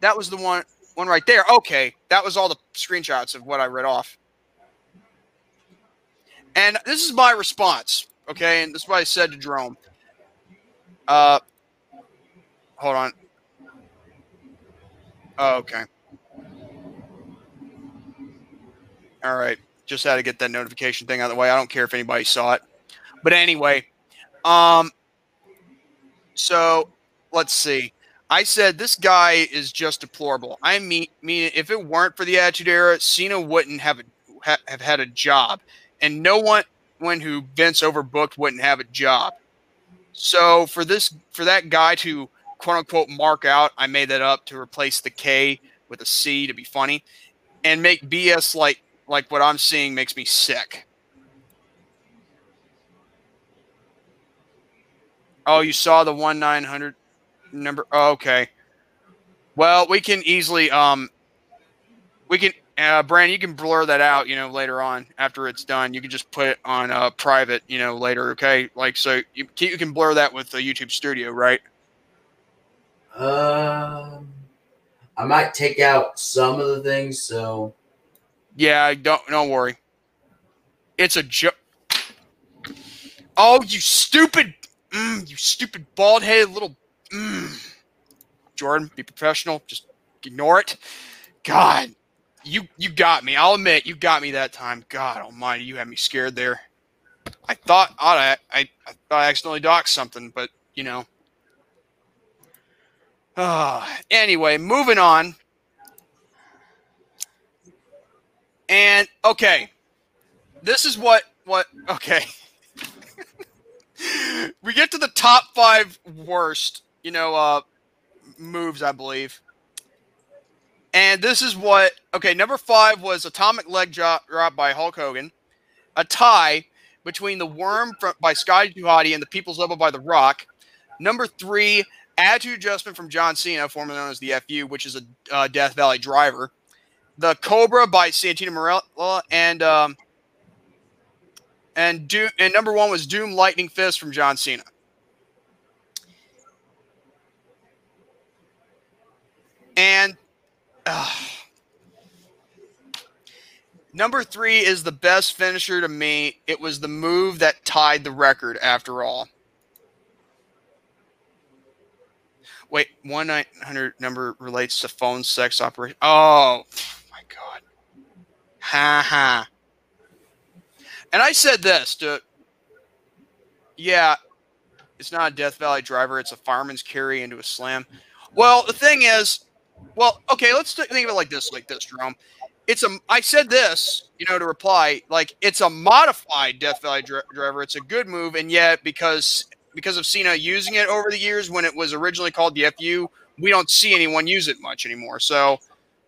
That was the one one right there. Okay, that was all the screenshots of what I read off. And this is my response. Okay, and this is what I said to Jerome. Uh, hold on. Oh, okay. All right just had to get that notification thing out of the way. I don't care if anybody saw it. But anyway, um, so let's see. I said this guy is just deplorable. I mean, mean if it weren't for the Attitude Era, Cena wouldn't have a, ha, have had a job, and no one one who Vince overbooked wouldn't have a job. So for this for that guy to quote unquote mark out, I made that up to replace the K with a C to be funny, and make BS like like what I'm seeing makes me sick. Oh, you saw the one nine hundred number. Oh, okay. Well, we can easily um, we can uh, Brand, you can blur that out. You know, later on after it's done, you can just put it on uh, private. You know, later. Okay, like so you you can blur that with the YouTube Studio, right? Um, I might take out some of the things. So yeah, don't don't worry. It's a joke. Oh, you stupid, mm, you stupid bald headed little. Mm. Jordan, be professional. Just ignore it. God. you you got me. I'll admit you got me that time. God Almighty, you had me scared there. I thought I I, I thought I accidentally docked something, but you know. Uh, anyway, moving on. And okay, this is what what okay. we get to the top five worst, you know, uh, moves, I believe. And this is what okay. Number five was atomic leg drop, by Hulk Hogan, a tie between the Worm from, by Scotty 2 Hotty and the People's Elbow by The Rock. Number three, attitude adjustment from John Cena, formerly known as the FU, which is a uh, Death Valley driver. The Cobra by Santino Marella and um, and Doom, and number one was Doom Lightning Fist from John Cena. And uh, number three is the best finisher to me. It was the move that tied the record after all. Wait, one nine hundred number relates to phone sex operation. Oh god. Ha ha. And I said this to Yeah, it's not a Death Valley driver, it's a fireman's carry into a slam. Well, the thing is, well, okay, let's think of it like this, like this, Jerome. It's a. I said this, you know, to reply, like it's a modified Death Valley dri- driver. It's a good move, and yet because because of Cena using it over the years when it was originally called the FU, we don't see anyone use it much anymore. So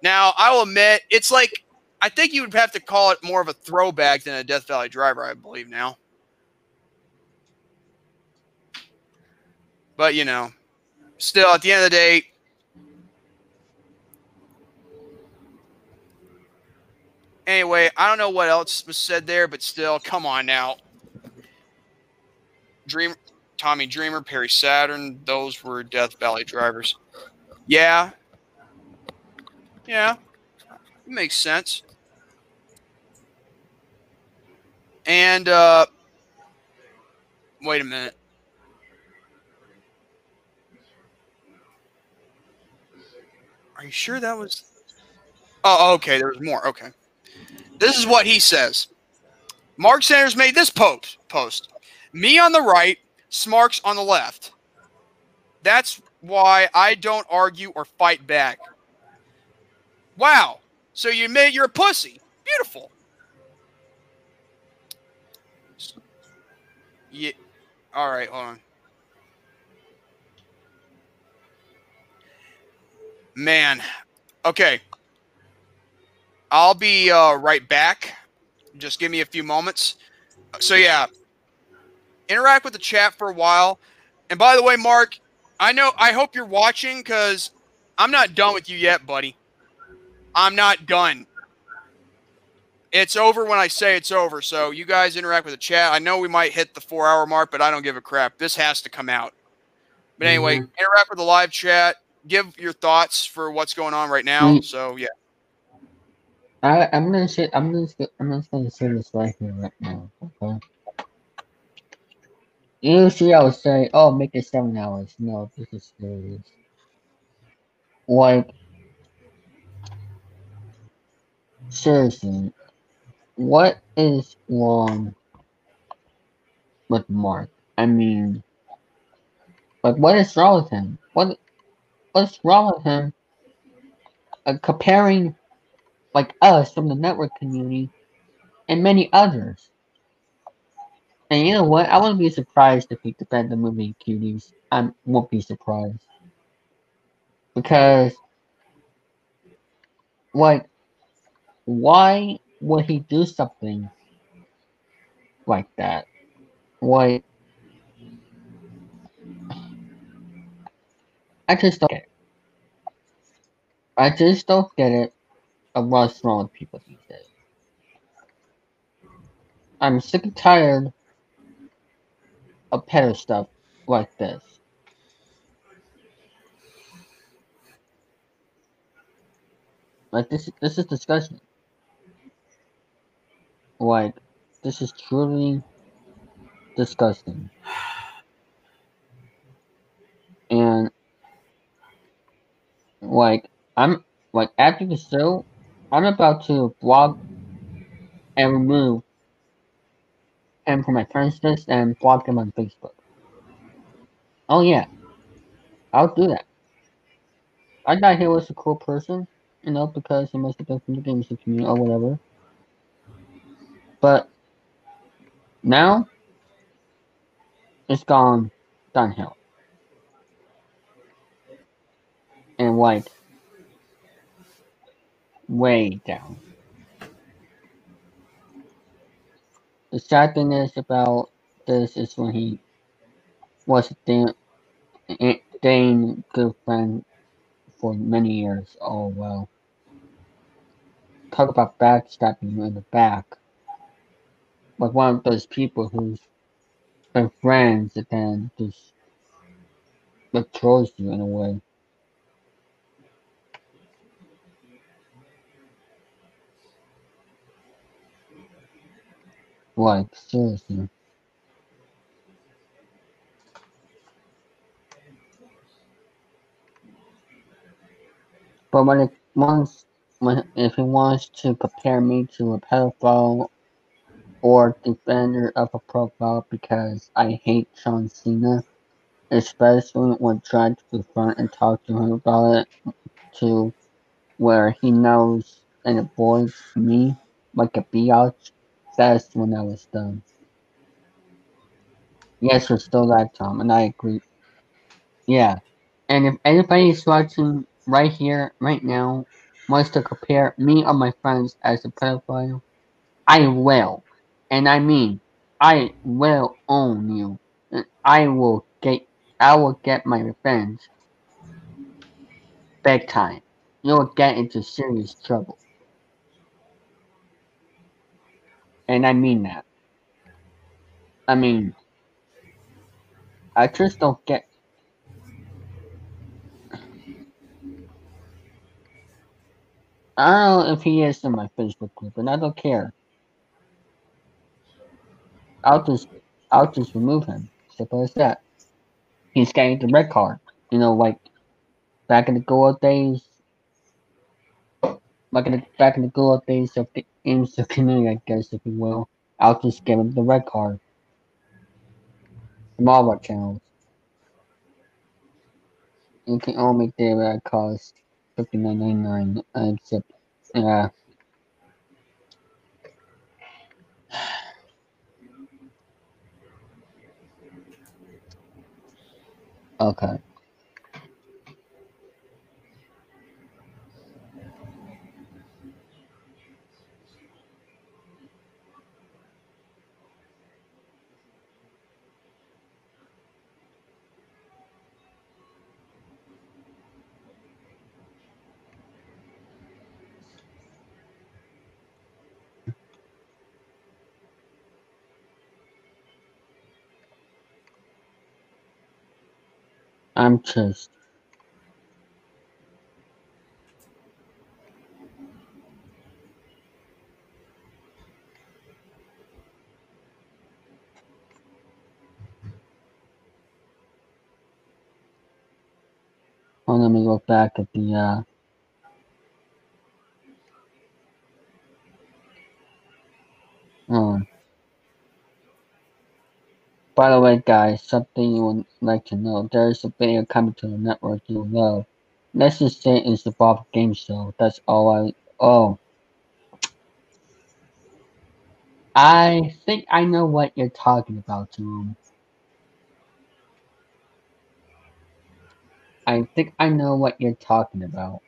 now I will admit, it's like I think you would have to call it more of a throwback than a Death Valley driver. I believe now. But you know, still at the end of the day, Anyway, I don't know what else was said there, but still, come on now. Dream, Tommy Dreamer, Perry Saturn, those were Death Valley drivers. Yeah. Yeah. It makes sense. And uh wait a minute. Are you sure that was Oh, okay, There's more. Okay. This is what he says. Mark Sanders made this post. Post. Me on the right, Smarks on the left. That's why I don't argue or fight back. Wow. So you admit you're a pussy. Beautiful. Yeah. All right, hold on. Man. Okay. I'll be uh, right back. Just give me a few moments. So yeah, interact with the chat for a while. And by the way, Mark, I know I hope you're watching because I'm not done with you yet, buddy. I'm not done. It's over when I say it's over. So you guys interact with the chat. I know we might hit the four hour mark, but I don't give a crap. This has to come out. But anyway, Mhm. interact with the live chat. Give your thoughts for what's going on right now. Mm. So yeah. I, I'm gonna say I'm gonna say, I'm just gonna say this right here right now. Okay. Usually I would say, oh, make it seven hours. No, this is serious. Like, seriously, what is wrong with Mark? I mean, like, what is wrong with him? What, what's wrong with him? Uh, comparing like us from the network community and many others. And you know what? I wouldn't be surprised if he defend the movie Cuties. I won't be surprised. Because, like, why would he do something like that? Why? I just don't get it. I just don't get it of what's wrong with people these days. I'm sick and tired of pedo stuff like this. Like this this is disgusting. Like this is truly disgusting. And like I'm like after the show I'm about to block and remove him from my friends list and block him on Facebook. Oh yeah, I'll do that. I thought he was a cool person, you know, because he must have been from the games community or whatever. But now it's gone downhill. And like way down. The sad thing is about this is when he was a good friend for many years. Oh well. Talk about backstabbing you in the back. Like one of those people who's been friends and then just betrays you in a way. Like, seriously. But when it wants, when if it wants to compare me to a pedophile or defender of a profile because I hate John Cena, especially when tried to confront and talk to him about it, to where he knows and avoids me like a biatch, that's when I was done. Yes, we're still that Tom, and I agree. Yeah, and if anybody's watching right here, right now, wants to compare me or my friends as a pedophile, I will. And I mean, I will own you. I will get I will get my revenge. Big time. You'll get into serious trouble. And I mean that. I mean I just don't get I don't know if he is in my Facebook group, and I don't care. I'll just I'll just remove him. Simple as that. He's getting the red card. You know, like back in the good old days. Back in the back in the good old days of the instant community, I guess, if you will. I'll just give him the red card. From all channels. You can only do it at cost fifty nine ninety nine. Except, yeah. Okay. I'm Oh, let me look back at the uh oh. By the way, guys, something you would like to know. There is a video coming to the network you love. Let's just say it's the Bob Game Show. That's all I. Oh. I think I know what you're talking about, Tom. I think I know what you're talking about.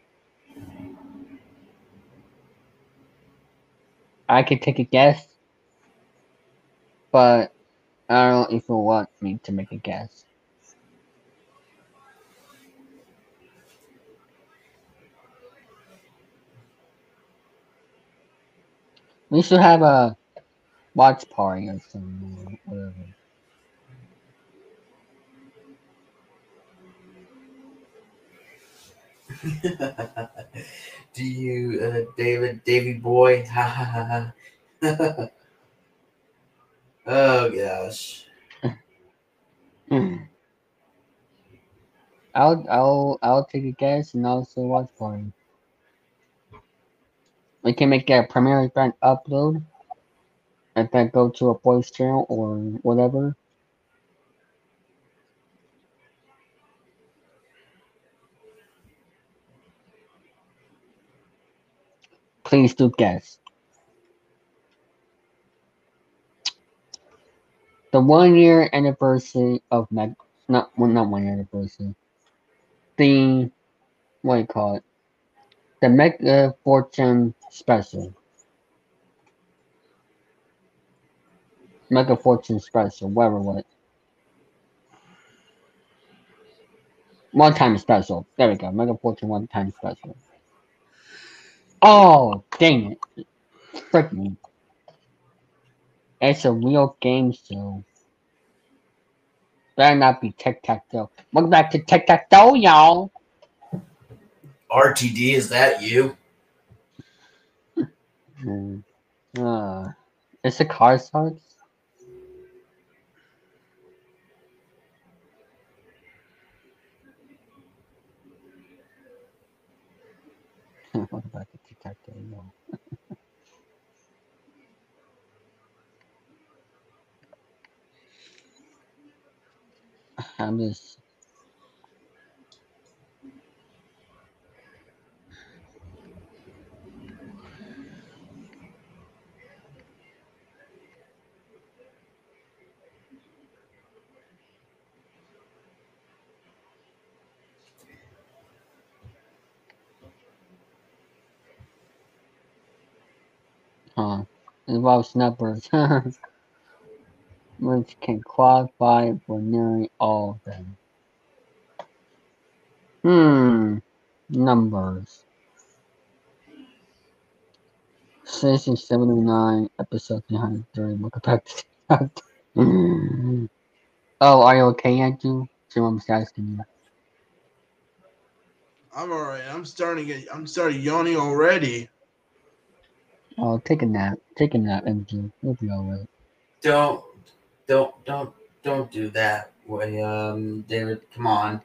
I could take a guess, but I don't know if you want me to make a guess. We should have a watch party or something, whatever. Do you, uh, David, Davy boy? Ha ha ha ha. oh gosh. I'll I'll I'll take a guess and also watch party. we can make a primary brand upload and then go to a voice channel or whatever. Please do guess. The one year anniversary of Meg not well not one year anniversary. The what do you call it? The Mega Fortune special. Mega Fortune special, whatever what. One time special. There we go. Mega Fortune one time special. Oh, dang it. Me. It's a real game show. Better not be Tic Tac Dough. Welcome back to Tic Tac Dough, y'all. RTD, is that you? Hmm. Uh, it's the car starts. what about the Tic Tac Dough, y'all? Just. Huh. Involves numbers. which can qualify for nearly all of them. Hmm. Numbers. Season 79, episode 303. Welcome back to the Oh, are you okay, Andrew? Someone's asking you. I'm alright. I'm starting to get. I'm starting yawning already. Oh, take a nap. Take a nap, Andrew. You'll be alright. Don't, don't, don't, don't do that. Way, um, David, come on.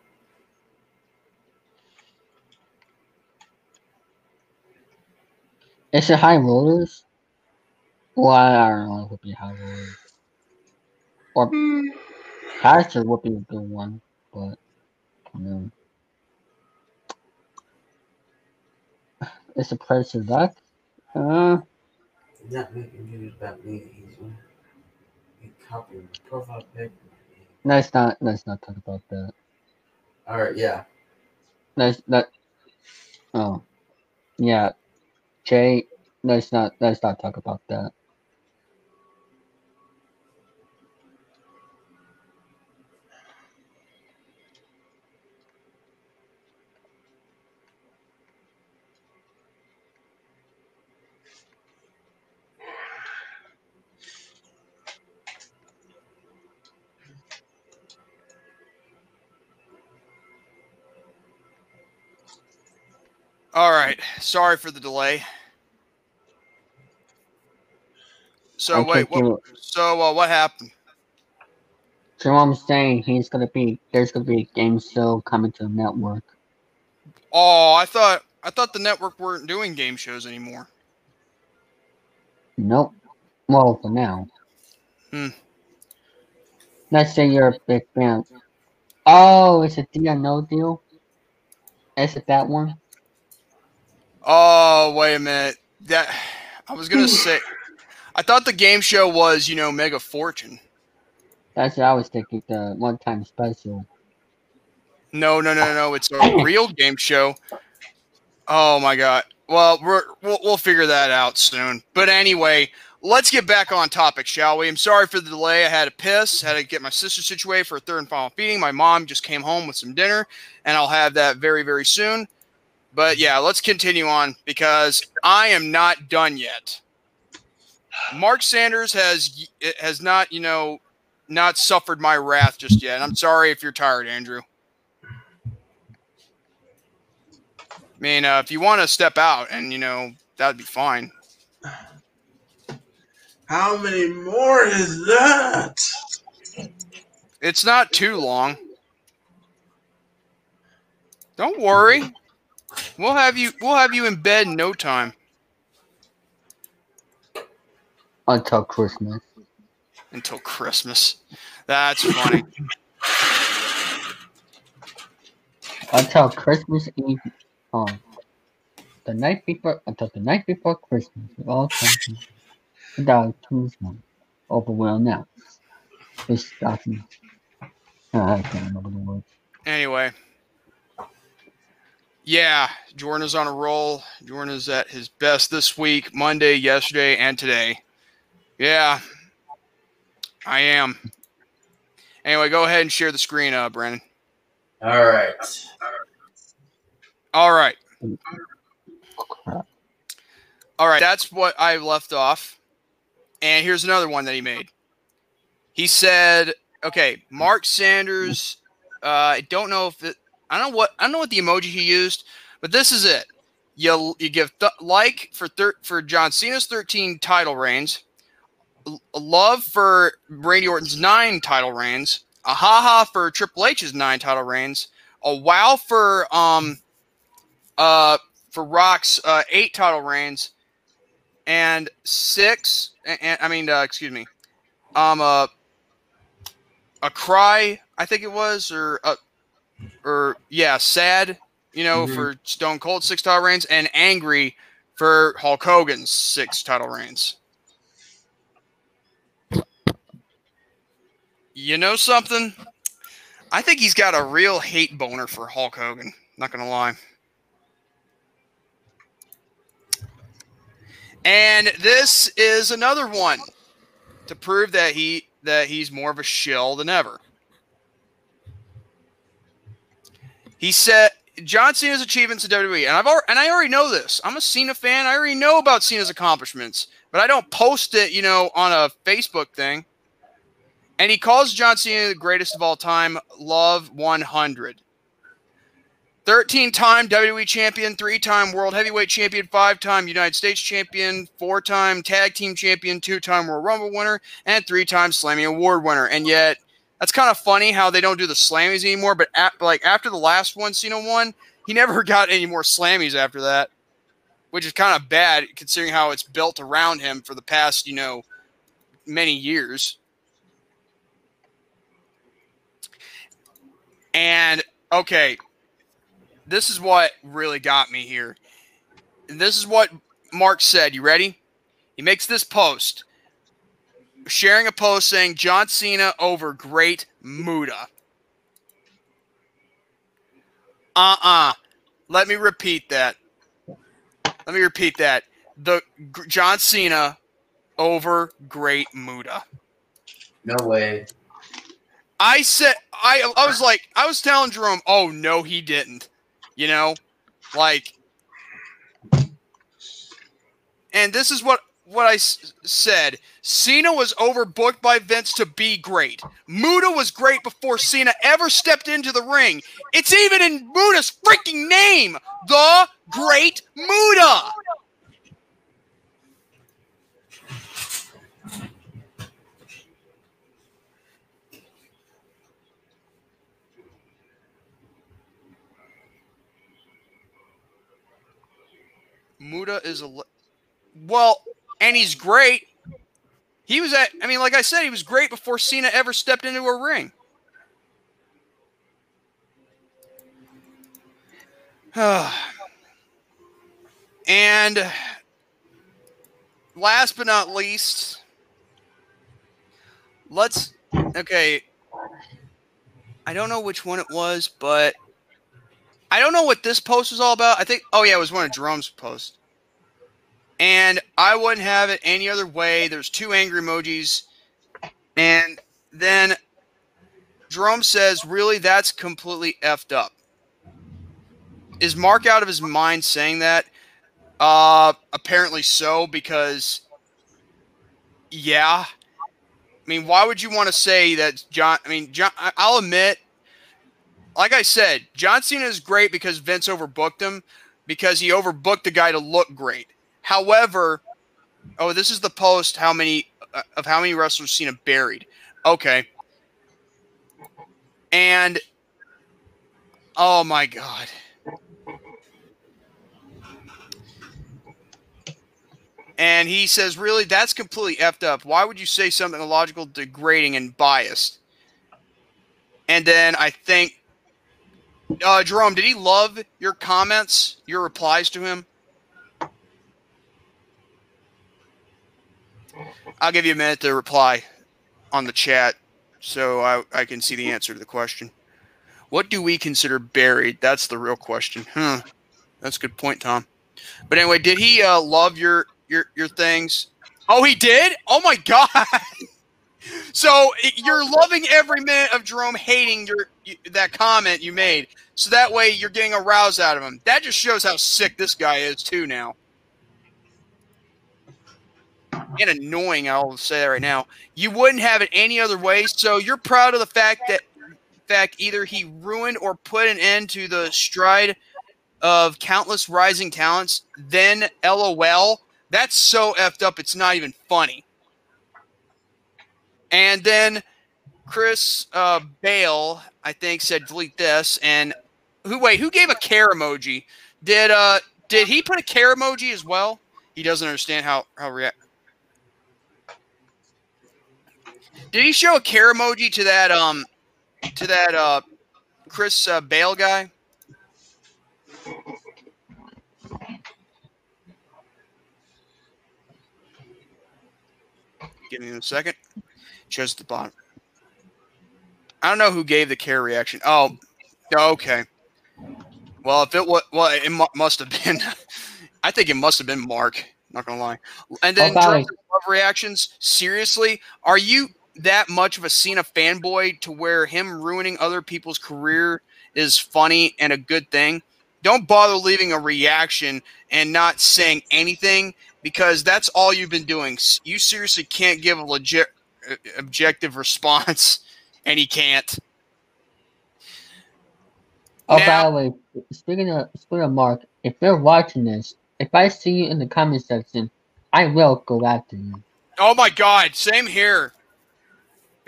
Is it high rollers? Well, I don't know if it would be high rollers. Or Pastor would be a good one, but you know. It's a Predator Duck? Uh, Not making news about me. He's uh, my profile pic. let's not let's oh, not talk about that. All right, yeah. Let's that. Oh, yeah, Jay. Let's not let's not talk about that. All right. Sorry for the delay. So Okay, wait, what, so- so uh, what happened? So I'm saying he's gonna be there's gonna be a game show coming to the network. Oh, I thought I thought the network weren't doing game shows anymore. Nope. Well, for now. Hmm. Let's say you're a big fan. Oh, it's a deal no deal. Is it that one? Oh, wait a minute. That I was gonna say. I thought the game show was, you know, Mega Fortune. That's what I was thinking. The one time special. No, no, no, no. It's a real game show. Oh my god. Well, we're, we'll we'll figure that out soon. But anyway, let's get back on topic, shall we? I'm sorry for the delay. I had to piss. Had to get my sister situated for a third and final feeding. My mom just came home with some dinner, and I'll have that very, very soon. But yeah, let's continue on because I am not done yet. Mark Sanders has has not, you know, not suffered my wrath just yet. I'm sorry if you're tired, Andrew. I mean, uh, if you want to step out, and you know that'd be fine. How many more is that? It's not too long. Don't worry. We'll have you. We'll have you in bed in no time. until Christmas. until Christmas. That's funny. Until Christmas Eve. Um, the night before, until the night before Christmas, we all come to without Tuesday. Over will announce. This stocking. Ah, I can't remember the words. anyway. Yeah, Jordan is on a roll. Jordan is at his best this week, Monday, yesterday, and today. Yeah, I am. Anyway, go ahead and share the screen, uh, Brandon. All right. All right. All right. that's what I left off. And here's another one that he made. He said, "Okay, Mark Sanders. Uh, I don't know if it. I don't know what I don't know what the emoji he used, but this is it. You you give th- like for thir- for John Cena's 13 title reigns, l- love for Randy Orton's nine title reigns, a haha for Triple H's nine title reigns, a wow for um uh for Rock's uh, eight title reigns, and six. And, and- I mean, uh, excuse me, um, uh, a cry. I think it was, or uh, or yeah, sad. You know, Mhm. for Stone Cold six title reigns, and angry for Hulk Hogan's six title reigns. You know something? I think he's got a real hate boner for Hulk Hogan. Not gonna lie. And this is another one to prove that he that he's more of a shill than ever. He said John Cena's achievements in WWE, and I've already, and I already know this. I'm a Cena fan. I already know about Cena's accomplishments, but I don't post it, you know, on a Facebook thing. And he calls John Cena the greatest of all time. Love 100. 13 time WWE champion, three time world heavyweight champion, five time United States champion, four time tag team champion, two time Royal Rumble winner, and three time Slammy Award winner. And yet, that's kind of funny how they don't do the Slammies anymore. But at, like after the last one Cena won, he never got any more Slammies after that, which is kind of bad considering how it's built around him for the past, you know, many years. And okay, this is what really got me here. And this is what Mark said. You ready? He makes this post, sharing a post saying John Cena over Great Muta. Uh uh Let me repeat that. Let me repeat that. The John Cena over Great Muta. No way. I said I I was like I was telling Jerome, oh no, he didn't. You know, like, and this is what what I s- said. Cena was overbooked by Vince to be great. Muta was great before Cena ever stepped into the ring. It's even in Muta's freaking name, the Great Muta. Muta is a well, and he's great. He was at. I mean, like I said, he was great before Cena ever stepped into a ring. and last but not least, let's. Okay. I don't know which one it was, but I don't know what this post was all about. I think, oh yeah, it was one of Jerome's posts. And I wouldn't have it any other way. There's two angry emojis. And then Jerome says, really, that's completely effed up. Is Mark out of his mind saying that? Uh, apparently so, because, yeah. I mean, why would you want to say that John? I mean, John. I'll admit, like I said, John Cena is great because Vince overbooked him because he overbooked the guy to look great. However, oh, this is the post. How many uh, of how many wrestlers Cena buried? Okay, and oh my god. And he says, really, that's completely effed up. Why would you say something illogical, degrading, and biased? And then I think, uh, Jerome, did he love your comments, your replies to him? I'll give you a minute to reply on the chat so I, I can see the answer to the question. What do we consider buried? That's the real question. Huh. That's a good point, Tom. But anyway, did he uh, love your your your things? Oh, he did. Oh my god. so you're loving every minute of Jerome hating your that comment you made. So that way you're getting a rouse out of him. That just shows how sick this guy is too now. And annoying, I'll say that right now. You wouldn't have it any other way. So you're proud of the fact that fact either he ruined or put an end to the stride of countless rising talents, then LOL. That's so effed up, it's not even funny. And then Chris uh, Bale, I think, said delete this. And who wait, who gave a care emoji? Did uh did he put a care emoji as well? He doesn't understand how how react. Did he show a care emoji to that um to that uh Chris uh, Bale guy? Give me a second. Just the bottom. I don't know who gave the care reaction. Oh, okay. Well, if it was, well, it mu- must have been. I think it must have been Mark. Not gonna lie. And then Oh, love reactions. Seriously, are you that much of a Cena fanboy to where him ruining other people's career is funny and a good thing? Don't bother leaving a reaction and not saying anything because that's all you've been doing. You seriously can't give a legit, uh, objective response, and he can't. Oh, Now- by the way, speaking of speaking of Mark, if you're watching this, if I see you in the comment section, I will go after you. Oh my God! Same here.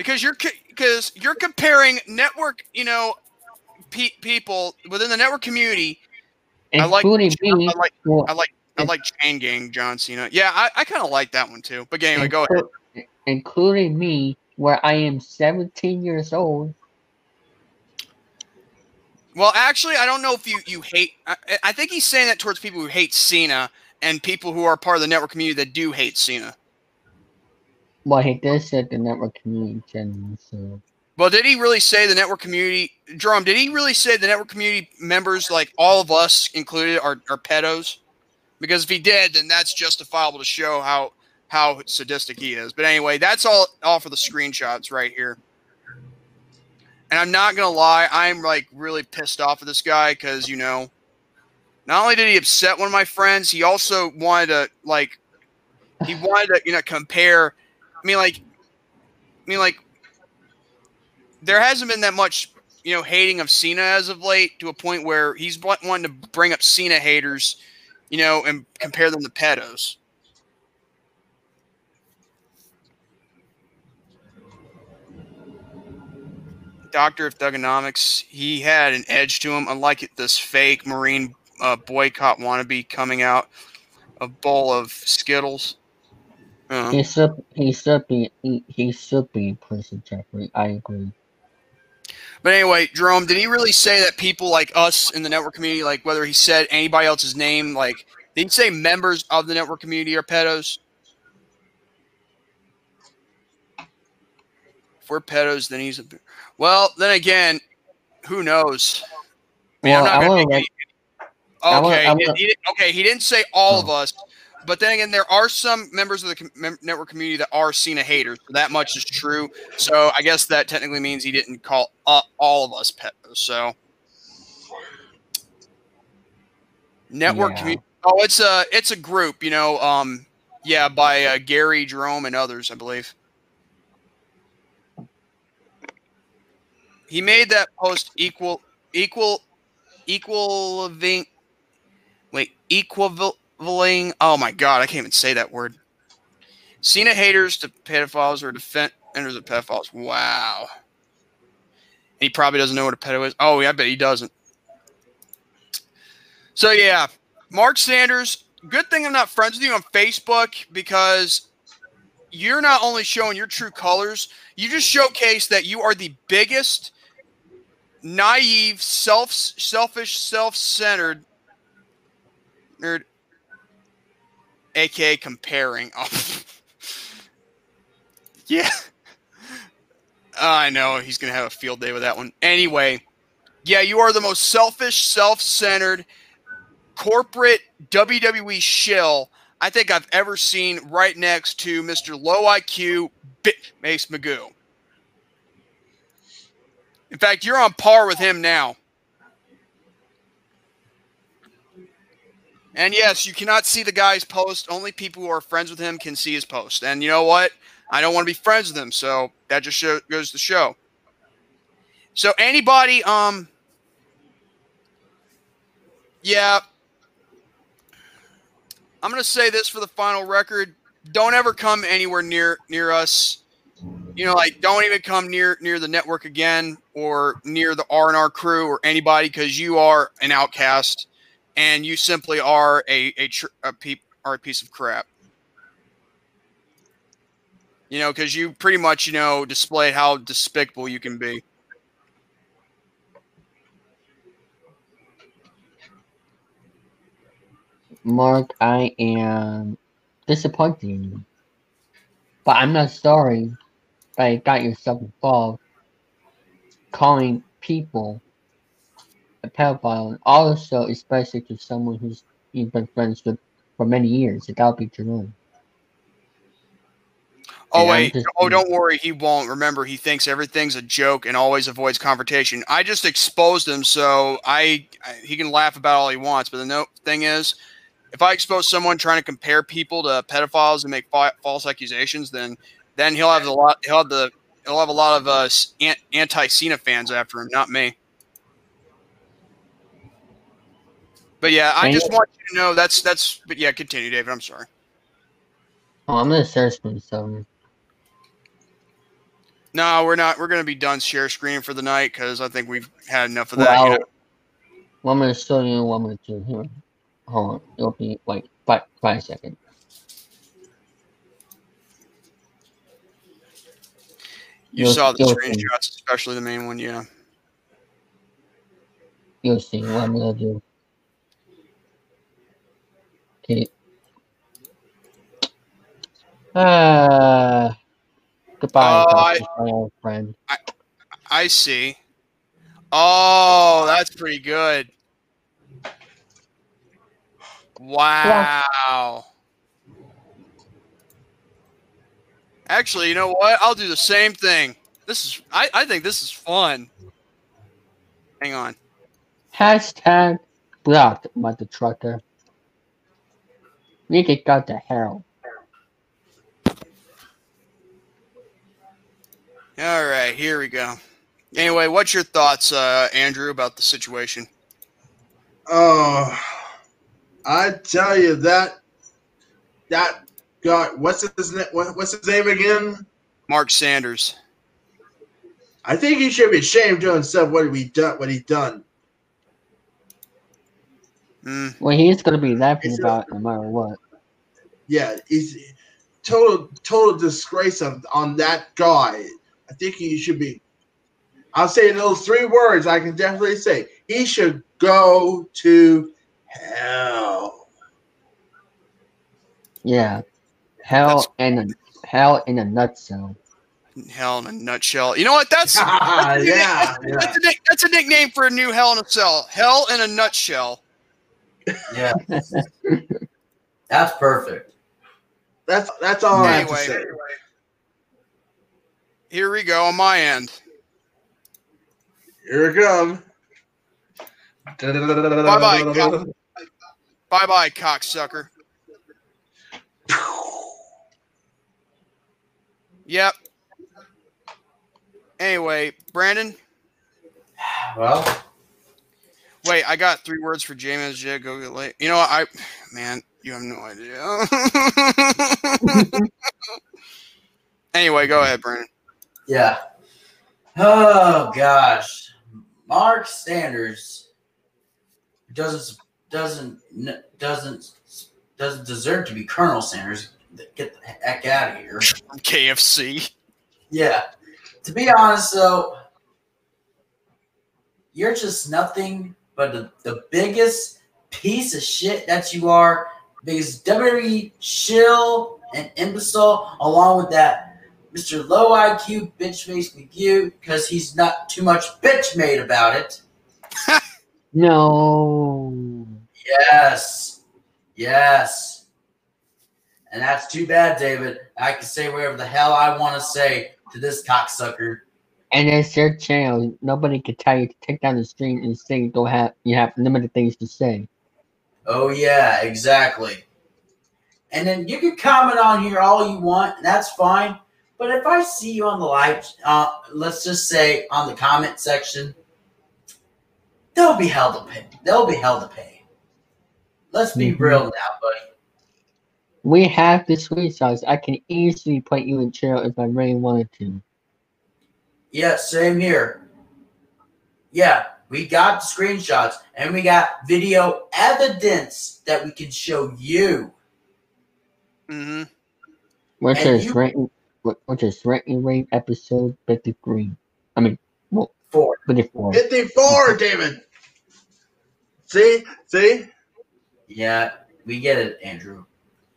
Because you're because you're comparing network, you know, pe- people within the network community. I like- Including me. I like who- I like I like Chain Gang John Cena. Yeah, I, I kind of like that one too. But anyway, go ahead. Including me, where I am 17 years old. Well, actually, I don't know if you you hate. I, I think he's saying that towards people who hate Cena and people who are part of the network community that do hate Cena. Well, he did say the network community generally, so. Well, did he really say the network community, Drum? Did he really say the network community members, like all of us included, are, are pedos? Because if he did, then that's justifiable to show how how sadistic he is. But anyway, that's all all for the screenshots right here. And I'm not gonna lie, I'm like really pissed off at this guy because you know, not only did he upset one of my friends, he also wanted to like, he wanted to you know compare. I mean, like, I mean, like, there hasn't been that much, you know, hating of Cena as of late to a point where he's wanting to bring up Cena haters, you know, and compare them to pedos. Doctor of Thuganomics, he had an edge to him, unlike this fake Marine uh, boycott wannabe coming out, a bowl of Skittles. He should, he should be, he, he should be in prison, Jeffrey. I agree. But anyway, Jerome, did he really say that people like us in the network community, like whether he said anybody else's name, like did he say members of the network community are pedos? If we're pedos, then he's a. Well, then again, who knows? I mean, I'm not I gonna make let- any- I wanna- Okay, I wanna- he okay, he didn't say all of us, but then again, there are some members of the com- network community that are Cena haters. So that much is true. So I guess that technically means he didn't call uh, all of us pedos. So network Yeah. community. Oh, it's a it's a group. You know, um, yeah, by uh, Gary, Jerome, and others, I believe. He made that post equal equal equal thing. wait equivaling oh my god i can't even say that word. Cena haters to pedophiles or defenders of pedophiles. Wow. He probably doesn't know what a pedo is. Oh yeah i bet he doesn't. So yeah. Mark sanders good thing I'm not friends with you on Facebook because you're not only showing your true colors, you just showcase that you are the biggest naive, self selfish, self-centered nerd aka comparing. Oh. yeah. Uh, I know he's going to have a field day with that one. Anyway, yeah, you are the most selfish, self-centered corporate WWE shill I think I've ever seen right next to Mr. Low IQ Mace Magoo. In fact, you're on par with him now. And yes, you cannot see the guy's post. Only people who are friends with him can see his post. And you know what? I don't want to be friends with him, so that just show, goes to show. So anybody, um, yeah, I'm gonna say this for the final record: don't ever come anywhere near near us. You know, like don't even come near near the network again, or near the R and R crew, or anybody, because you are an outcast, and you simply are a a, tr- a are a piece of crap. You know, because you pretty much you know display how despicable you can be. Mark, I am disappointed. But I'm not sorry that you got yourself involved calling people a pedophile. And also, especially to someone who's you've been friends with for many years. That would be Jerome. Oh wait! Oh, don't worry. He won't. Remember, he thinks everything's a joke and always avoids confrontation. I just exposed him, so I, I he can laugh about all he wants. But the no, thing is, if I expose someone trying to compare people to pedophiles and make fa- false accusations, then then he'll have a lot. He'll have the he'll have a lot of uh, anti Cena fans after him, not me. But yeah, I just want you to know that's that's. But yeah, continue, David. I'm sorry. Oh, I'm gonna share screen some. No, we're not. We're gonna be done share screen for the night because I think we've had enough of that. Well, you know? I'm gonna show you what I'm gonna here. Hold on, it'll be like five five seconds. You you'll, saw the screenshots, especially the main one, yeah. You'll see what I'm gonna do. Okay. Uh, goodbye, uh, I, my old friend. I, I see. Oh, that's pretty good. Wow. Actually, you know what? I'll do the same thing. This is I, I think this is fun. Hang on. Hashtag blocked mother trucker. Nigga go to hell. All right, here we go. Anyway, what's your thoughts, uh, Andrew, about the situation? Oh, I tell you that that guy. What's his name? What's his name again? Mark Sanders. I think he should be ashamed to himself what he done. What he done. Mm. Well, he's gonna be laughing about no matter what. Yeah, he's total total disgrace of, on that guy. I think he should be. I'll say those three words. I can definitely say he should go to hell. Yeah, hell That's, in a hell in a nutshell. Hell in a nutshell. You know what? That's that's, yeah, a, that's, a, that's a nickname for a new Hell in a Cell. Hell in a nutshell. Yeah, that's perfect. That's that's all anyway, I have to say. Here we go on my end. Here we come. Bye bye. Bye bye, cocksucker. Yep. Anyway, Brandon. Well. Wait, I got three words for James. Yeah, go get late. You know, I, man, you have no idea. anyway, go ahead, Brandon. Yeah. Oh gosh, Mark Sanders doesn't doesn't doesn't doesn't deserve to be Colonel Sanders. Get the heck out of here. KFC. Yeah. To be honest, though, you're just nothing but the, the biggest piece of shit that you are. Biggest WWE shill and imbecile, along with that Mr. Low IQ bitch face McGee, because he's not too much bitch made about it. No. Yes. Yes. And that's too bad, David. I can say whatever the hell I want to say to this cocksucker. And it's your channel. Nobody can tell you to take down the stream and say you don't have you have limited things to say. Oh yeah, exactly. And then you can comment on here all you want, and that's fine. But if I see you on the live, uh, let's just say on the comment section, they'll be held to pay. They'll be held to pay. Let's be Mhm. real now, buddy. We have the screenshots. I can easily put you in jail if I really wanted to. Yeah, same here. Yeah, we got screenshots and we got video evidence that we can show you. hmm Which And is you- written which is written rate episode fifty three. I mean For fifty four. 54, David. See? See? yeah, we get it, Andrew.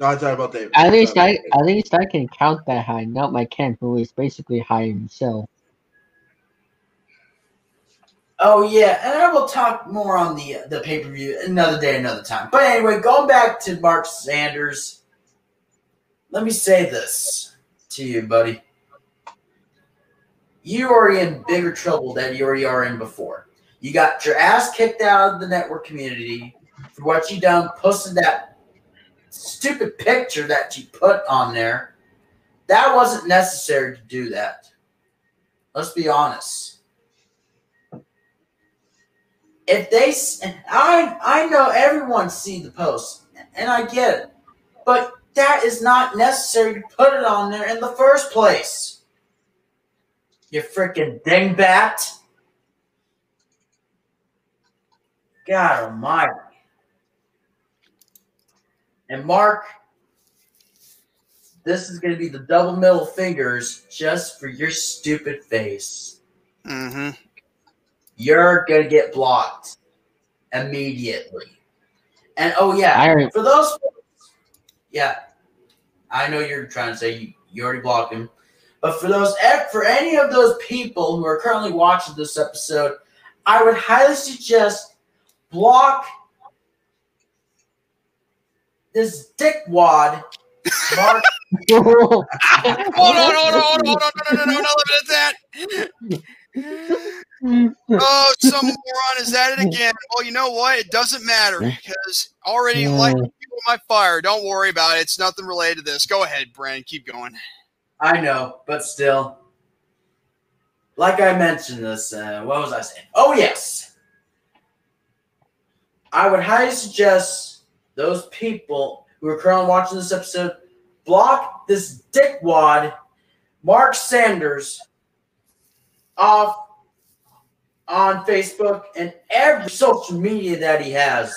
No, I'm talking about David. At least I at least I can count that high, not my Ken who is basically high himself. Oh yeah, and I will talk more on the the pay per view another day, another time. But anyway, going back to Mark Sanders, let me say this to you, buddy. You are in bigger trouble than you already are in before. You got your ass kicked out of the network community for what you done, posted that stupid picture that you put on there. That wasn't necessary to do that. Let's be honest if they I I know everyone see the post and I get it, but that is not necessary to put it on there in the first place. You freaking dingbat! God Almighty! And Mark, this is going to be the double middle fingers just for your stupid face hmm you're gonna get blocked immediately. And oh yeah, I for those, yeah, I know you're trying to say you, you already blocked him, but for those eh, for any of those people who are currently watching this episode, I would highly suggest block this dickwad. Mark, Hold on, hold on, hold on, hold on, no, no, no, no, no, leave it at that. Oh, some moron is at it again. Well, you know what? It doesn't matter because already Yeah. lighting people my fire. Don't worry about it. It's nothing related to this. Go ahead, Brandon. Keep going. I know, but still. Like I mentioned this, uh, what was I saying? Oh, yes. I would highly suggest those people who are currently watching this episode block this dickwad, Mark Sanders, off on Facebook and every social media that he has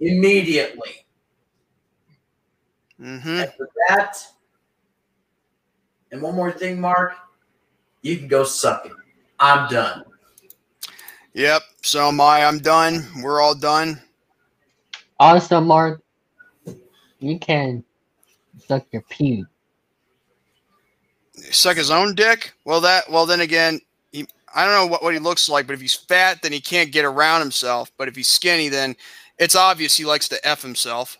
immediately. hmm And for that, and one more thing, Mark, you can go suck it. I'm done. Yep. So am I. I'm done. We're all done. Also, Mark, you can suck your pee. Suck his own dick. Well, that. Well, then again, he. I don't know what, what he looks like, but if he's fat, then he can't get around himself. But if he's skinny, then it's obvious he likes to f himself.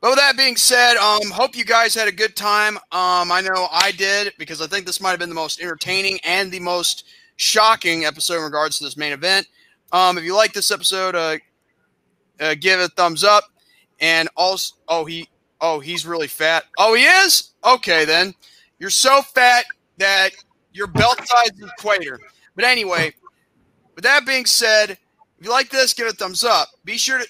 But with that being said, um, hope you guys had a good time. Um, I know I did because I think this might have been the most entertaining and the most shocking episode in regards to this main event. Um, if you like this episode, uh, uh, give it a thumbs up. And also, oh he, oh he's really fat. Oh he is. Okay then, you're so fat that your belt size equator. But anyway, with that being said, if you like this, give it a thumbs up. Be sure to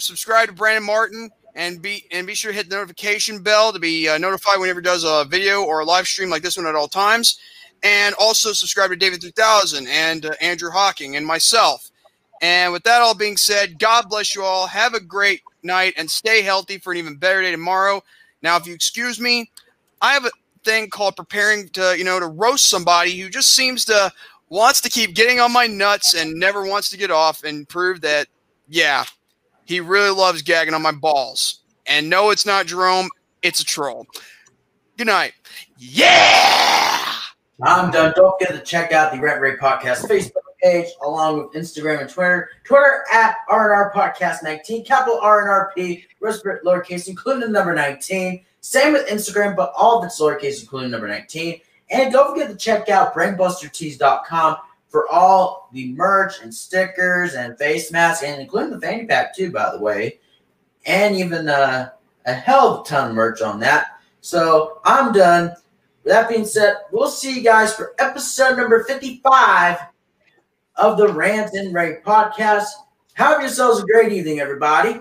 subscribe to Brandon Martin and be and be sure to hit the notification bell to be uh, notified whenever he does a video or a live stream like this one at all times. And also subscribe to David 3000 and uh, Andrew Hawking and myself. And with that all being said, God bless you all. Have a great night and stay healthy for an even better day tomorrow. Now, if you excuse me, I have a thing called preparing to, you know, to roast somebody who just seems to wants to keep getting on my nuts and never wants to get off and prove that, yeah, he really loves gagging on my balls. And no, it's not Jerome, it's a troll. Good night. Yeah! I'm done. Don't forget to check out the Rant and Rave Podcast Facebook page along with Instagram and Twitter. Twitter at RNR Podcast 19, capital RNRP, lowercase, including the number 19. Same with Instagram, but all of it's lowercase, including number 19. And don't forget to check out brainbustertees.com for all the merch and stickers and face masks, and including the fanny pack too, by the way, and even uh, a hell of a ton of merch on that. So I'm done. With that being said, we'll see you guys for episode number 55 of the Rant and Rave podcast. Have yourselves a great evening, everybody.